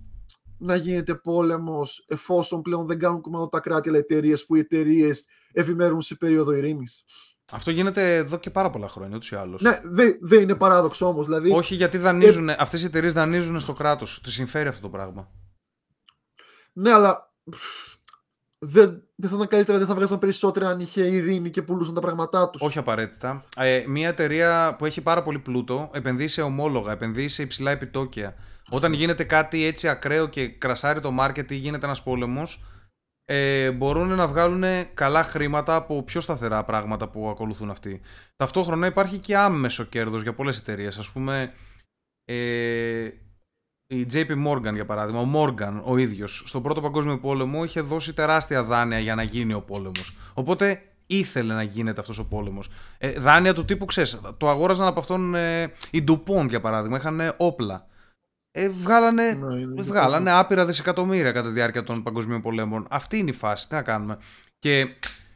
να γίνεται πόλεμος εφόσον πλέον δεν κάνουν κομμάτι τα κράτη, αλλά εταιρείες που οι εταιρείες ευημερούν σε περίοδο ειρήνης. Αυτό γίνεται εδώ και πάρα πολλά χρόνια, ούτως ή άλλως. Ναι, δεν δεν είναι παράδοξο όμως. Δηλαδή, Όχι γιατί δανείζουν, αυτές οι εταιρείες δανείζουν στο κράτος. Τη συμφέρει αυτό το πράγμα. Ναι, αλλά πφ, δεν, δεν θα ήταν καλύτερα, δεν θα βγάζαν περισσότερα αν είχε ειρήνη και πουλούσαν τα πράγματά τους. Όχι απαραίτητα. Ε, μια εταιρεία που έχει πάρα πολύ πλούτο επενδύει σε ομόλογα, επενδύει σε υψηλά επιτόκια. Όταν γίνεται κάτι έτσι ακραίο και κρασάρει το μάρκετ ή γίνεται ένας πόλεμος, ε, μπορούν να βγάλουν καλά χρήματα από πιο σταθερά πράγματα που ακολουθούν αυτοί. Ταυτόχρονα υπάρχει και άμεσο κέρδος για πολλές εταιρείες. Α πούμε, ε, η JP Morgan για παράδειγμα, ο Morgan ο ίδιος, στον Πρώτο Παγκόσμιο Πόλεμο είχε δώσει τεράστια δάνεια για να γίνει ο πόλεμος. Οπότε ήθελε να γίνεται αυτός ο πόλεμος. Ε, δάνεια του τύπου, ξέρεις, το αγόραζαν από αυτόν ε, οι DuPont για παράδειγμα, είχαν ε, όπλα. Ε, βγάλανε, Ναι, είναι βγάλανε άπειρα δισεκατομμύρια κατά τη διάρκεια των παγκοσμίων πολέμων. Αυτή είναι η φάση. Τι να κάνουμε. Και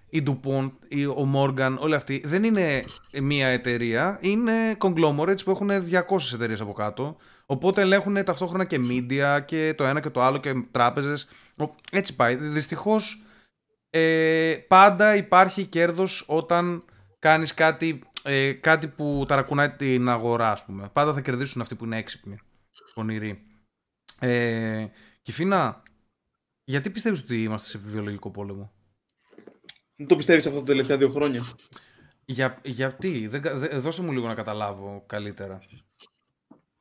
η DuPont, η, ο Morgan, όλοι αυτοί δεν είναι μία εταιρεία. Είναι conglomerates που έχουν 200 εταιρείες από κάτω. Οπότε ελέγχουν ταυτόχρονα και media και το ένα και το άλλο και τράπεζες. Ο- Έτσι πάει. Δυστυχώς ε, πάντα υπάρχει κέρδος όταν κάνεις κάτι, ε, κάτι που ταρακουνάει την αγορά, ας πούμε. Πάντα θα κερδίσουν αυτοί που είναι έξυπνοι, πονηροί. Ε, Κιφίνα, γιατί πιστεύεις ότι είμαστε σε βιολογικό πόλεμο; Δεν το πιστεύεις αυτό τα τελευταία δύο χρόνια. Για, γιατί, δεν, κα- δε- δώσε μου λίγο να καταλάβω καλύτερα.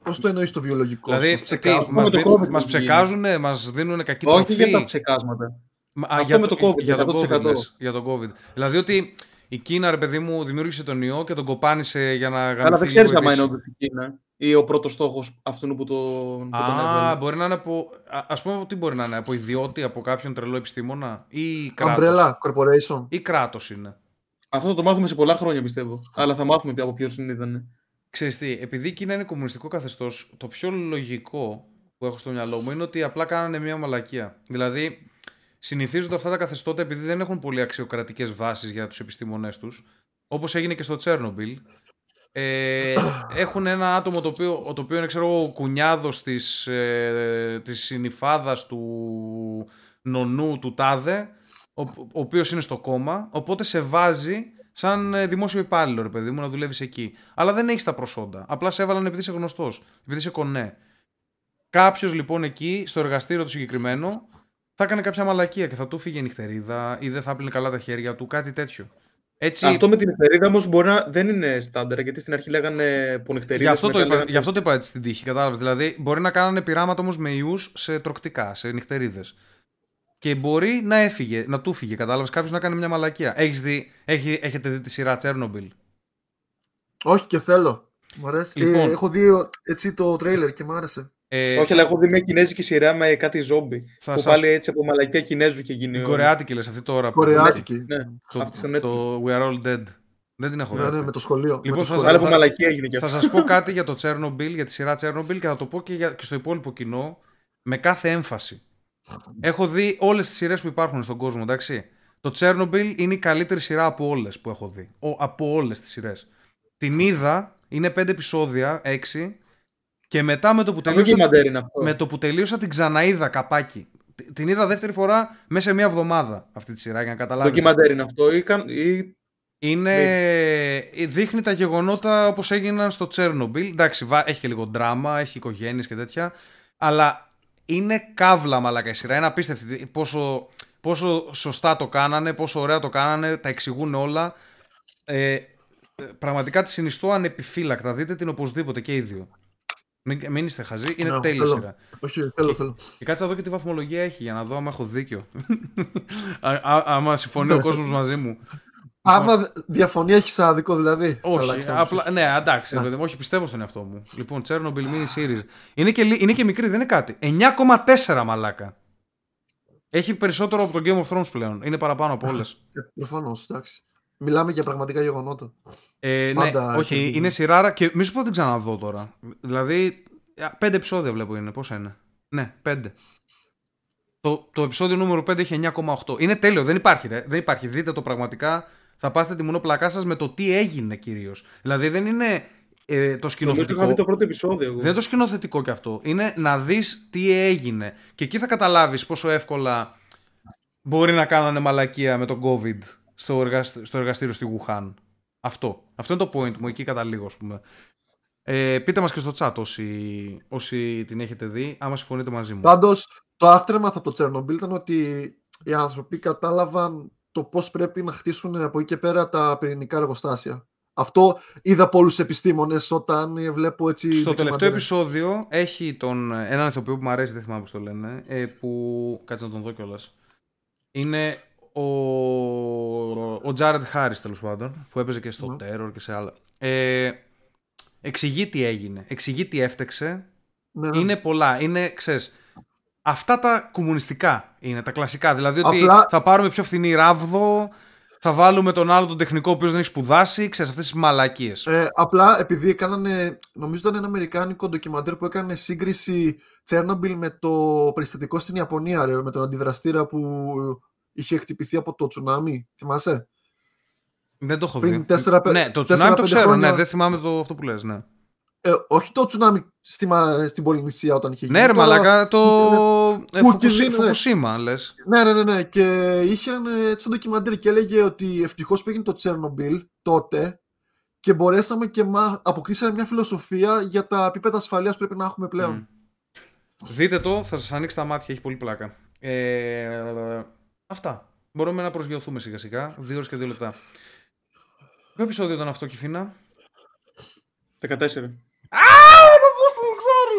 Πώς το εννοείς το βιολογικό, δηλαδή, μας τι, ψεκάζουν. μας, με το δίνουν- COVID μας που γίνει. ψεκάζουν, μας δίνουν κακή Όχι τροφή; για τα ψεκάσματα. Μα, α, Αυτό για με το COVID, Για τον 100%. COVID, λες, για τον COVID. Δηλαδή ότι η Κίνα, ρε παιδί μου, δημιούργησε τον ιό και τον κοπάνισε για να γαμηθεί Αλλά δεν ξέρεις λίγο η άμα Δύση. είναι όντως η Κίνα ή ο πρώτος στόχος αυτού που, το, που τον Α, έβαλε. μπορεί να είναι από. Α ας πούμε, τι μπορεί να είναι, από ιδιώτη, από κάποιον τρελό επιστήμονα ή κράτος; Umbrella Corporation. Ή κράτος είναι. Αυτό θα το μάθουμε σε πολλά χρόνια πιστεύω. Αλλά θα μάθουμε από ποιον ήταν. Ξέρεις τι, επειδή η Κίνα είναι κομμουνιστικό καθεστώς, το πιο λογικό που έχω στο μυαλό μου είναι ότι απλά κάνανε μια μαλακία. Δηλαδή, συνηθίζονται αυτά τα καθεστώτα επειδή δεν έχουν πολύ αξιοκρατικές βάσεις για τους επιστήμονές τους, όπως έγινε και στο Τσέρνομπιλ. Ε, έχουν ένα άτομο το οποίο, το οποίο είναι ξέρω, εγώ, ο κουνιάδος της, ε, της συνυφάδας του νονού του Τάδε ο, ο οποίος είναι στο κόμμα οπότε σε βάζει σαν ε, δημόσιο υπάλληλο ρε παιδί μου να δουλεύεις εκεί. Αλλά δεν έχεις τα προσόντα. Απλά σε έβαλαν επειδή είσαι γνωστός επειδή είσαι κονέ. Κάποιος λοιπόν εκεί στο εργαστήριο του συγκεκριμένο θα έκανε κάποια μαλακία και θα του φύγε νυχτερίδα ή δεν θα πλύνε καλά τα χέρια του, κάτι τέτοιο. Έτσι, Αυτό με την νυχτερίδα όμως μπορεί να δεν είναι στάνταρ γιατί στην αρχή λέγανε πονυχτερίδα. Γι' αυτό, το είπα, γι' αυτό το είπα έτσι στην τύχη, κατάλαβες. Δηλαδή, μπορεί να κάνανε πειράματα όμως με ιούς σε τροκτικά, σε νυχτερίδες. Και μπορεί να έφυγε, να του φύγε, κατάλαβες. Κάποιος να κάνει μια μαλακία. Έχεις δει, έχει, έχετε δει τη σειρά Τσέρνομπιλ; Όχι και θέλω. Μ' αρέσει. Λοιπόν. Ε, έχω δει ο- έτσι το τρέιλερ και μ' άρεσε. Ε, Όχι, αλλά έχω δει μια κινέζικη σειρά με κάτι ζόμπι. Θα που σας- πάλι έτσι από μαλακία Κινέζου και γίνει. την ο- Κορεάτικη λες αυτή τώρα. που- Κορεάτικη. Ναι, Το, αυτή στο Netflix. το We are all dead. Δεν την έχω δει. Ναι, ναι, αυτή. με το σχολείο. Λοιπόν, με το θα- σχολείο. Αλλά θα- από μαλακία έγινε και Θα αυτό. σας πω κάτι για το Τσέρνομπιλ, για τη σειρά Τσέρνομπιλ και θα το πω και, για, και στο υπόλοιπο κοινό με κάθε έμφαση. Έχω δει όλες τις σειρές που υπάρχουν στον κόσμο, εντάξει. Το Τσέρνομπιλ είναι η καλύτερη σειρά από όλες που έχω δει. Ο, από όλες τις σειρές. Την είδα, είναι πέντε επεισόδια, έξι. Και μετά με το που Θα μην τελείωσα, μαντέρι είναι αυτό. με το που τελείωσα την ξαναείδα καπάκι. Τ- Την είδα δεύτερη φορά μέσα σε μία εβδομάδα αυτή τη σειρά για να καταλάβετε. Ντοκιμαντέρ είναι αυτό ή, καν- ή Είναι... Δείχνει τα γεγονότα όπως έγιναν στο Τσέρνομπιλ. Εντάξει, βα- έχει και λίγο δράμα, έχει οικογένειες και τέτοια. Αλλά είναι καύλα μαλάκα η σειρά. Είναι απίστευτη πόσο, πόσο σωστά το κάνανε, πόσο ωραία το κάνανε, τα εξηγούν όλα. Ε, πραγματικά τη συνιστώ ανεπιφύλακτα. Δείτε την οπωσδήποτε και οι δύο. Μην, μην είστε χαζοί, είναι Ναι, τέλεια θέλω. σειρά. Όχι, θέλω, θέλω. Και κάτσε να δω και τι βαθμολογία έχει για να δω άμα έχω δίκιο. Α, α- άμα συμφωνεί ο κόσμος μαζί μου. Άμα διαφωνία έχεις άδικο, δηλαδή. θα Όχι, αλλάξεις άποψη. απλά, ναι, εντάξει, Ναι. παιδί μου, όχι, πιστεύω στον εαυτό μου. Λοιπόν, Chernobyl mini series. Είναι και, λι- είναι και μικρή, δεν είναι κάτι. 9,4 μαλάκα. Έχει περισσότερο από το Game of Thrones πλέον. Είναι παραπάνω από όλες. Προφανώς, εντάξει. Μιλάμε για πραγματικά γεγονότα. Ε, ναι, Πάντα όχι, έχει- είναι σειράρα και μη σου πω να την ξαναδώ τώρα. Δηλαδή, α, πέντε επεισόδια βλέπω είναι. Πόσα είναι; Ναι, πέντε. Το, το επεισόδιο νούμερο 5 έχει 9,8. Είναι τέλειο, δεν υπάρχει, ρε. Δεν υπάρχει. Δείτε το πραγματικά. Θα πάθετε τη μονοπλακά σας με το τι έγινε κυρίως. Δηλαδή δεν είναι ε, το νομίζω σκηνοθετικό. είχα δει το πρώτο επεισόδιο. Εγώ. Δεν είναι το σκηνοθετικό κι αυτό. Είναι να δεις τι έγινε. Και εκεί θα καταλάβεις πόσο εύκολα μπορεί να κάνανε μαλακία με τον COVID στο, εργασ- στο εργαστήριο στη Wuhan. Αυτό. Αυτό είναι το point μου. Εκεί καταλήγω, ας πούμε. Ε, πείτε μας και στο chat όσοι, όσοι την έχετε δει, άμα συμφωνείτε μαζί μου. Πάντως, το aftermath από το Chernobyl ήταν ότι οι άνθρωποι κατάλαβαν το πώς πρέπει να χτίσουν από εκεί και πέρα τα πυρηνικά εργοστάσια. Αυτό είδα πολλού επιστήμονες όταν ε, βλέπω έτσι. Στο τελευταίο ντοκιμαντέρ. επεισόδιο έχει τον, έναν ηθοποιό που μου αρέσει, δεν θυμάμαι πώς το λένε, ε, που κάτσε να τον δω κιόλας. Είναι ο, ο Jared Harris τέλος πάντων, που έπαιζε και στο Ναι. Terror και σε άλλα. Ε, εξηγεί τι έγινε, εξηγεί τι έφτεξε. Ναι, ναι. Είναι πολλά, είναι, ξέρεις, αυτά τα κομμουνιστικά είναι, τα κλασικά. Δηλαδή ότι Απλά- θα πάρουμε πιο φθηνή ράβδο, θα βάλουμε τον άλλο τον τεχνικό ο οποίος δεν έχει σπουδάσει, ξέρεις, αυτές τις μαλακίες. Ε, απλά επειδή έκανανε, νομίζω ήταν ένα αμερικάνικο ντοκιμαντέρ που έκανε σύγκριση Τσέρνομπιλ με το περιστατικό στην Ιαπωνία, ρε, με τον αντιδραστήρα που είχε χτυπηθεί από το τσουνάμι. Θυμάσαι; Δεν το έχω Πριν δει. τέσσερα, πε- ναι, το τέσσερα, τσουνάμι το πέντε ξέρω, χρόνια- ναι, δεν θυμάμαι το, αυτό που λες, ναι. Ε, όχι το τσουνάμι στη, Μα- στην Πολυνησία όταν είχε Ναι, ρε τώρα- μαλακά, το ε, Που Φουκουσί- κινδύνευε. Φουκουσίμα, λες. Ναι, ναι, ναι, ναι. Και είχε ένα έτσι ντοκιμαντέρ και έλεγε ότι ευτυχώς που έγινε το Τσέρνομπιλ τότε και μπορέσαμε και μα... αποκτήσαμε μια φιλοσοφία για τα επίπεδα ασφαλείας που πρέπει να έχουμε πλέον. Μμ. Δείτε το, θα σας ανοίξει τα μάτια, έχει πολύ πλάκα. Ε, αυτά. Μπορούμε να προσγειωθούμε σιγά σιγά. Δύο ώρες και δύο λεπτά. Ποιο επεισόδιο ήταν αυτό, Κιφίνα; 14. Πώς το ξέρει!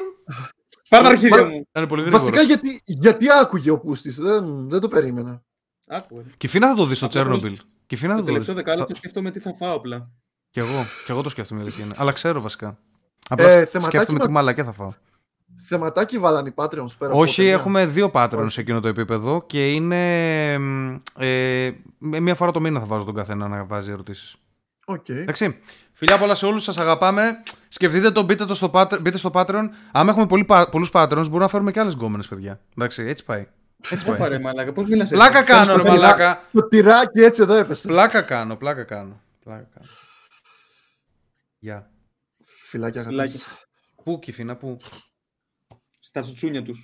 Πάρ' τα αρχίδια Μα- μου. Ήταν πολύ γρήγορος. Βασικά γιατί, γιατί άκουγε ο Πούστης, δεν, δεν το περίμενα. Άκου. ε. Κιφίνα θα το δεις στο Απλά Τσέρνομπιλ. Κιφίνα θα Το το δεις. τελευταίο δεκάλεπτο σκέφτομαι τι θα φάω απλά. Κι εγώ, κι εγώ το σκέφτομαι η αλήθεια είναι. Αλλά ξέρω βασικά. Απλά Ε, σκ- θεματάκι σκέφτομαι μα- τι μαλακιά θα φάω. Θεματάκι βάλανε οι Patreons πέρα από Όχι, ταινία. έχουμε δύο Patreons Όχι. σε εκείνο το επίπεδο και είναι. μ, Ε, με μία φορά το μήνα θα βάζω τον καθένα να βάζει ερωτήσεις. Οκ. Εντάξει. Φιλιά πολλά σε όλους, σας αγαπάμε. Σκεφτείτε το, μπείτε, το στο, Pat- μπείτε στο Patreon. Άμα έχουμε πολλούς Patreons, μπορούμε να φέρουμε και άλλες γκόμενες, παιδιά. Εντάξει, έτσι πάει. Έτσι Όπα πάει. ρε μαλάκα, πώς μιλάς έτσι; πλάκα κάνω, ρε μαλάκα. Το τυράκι έτσι εδώ έπεσε. πλάκα κάνω, πλάκα κάνω. Πλάκα κάνω. Γεια. Φιλάκια Φιλάκια. αγαπητοί. Πού, Κιφίνα, πού; Στα τσουτσούνια τους.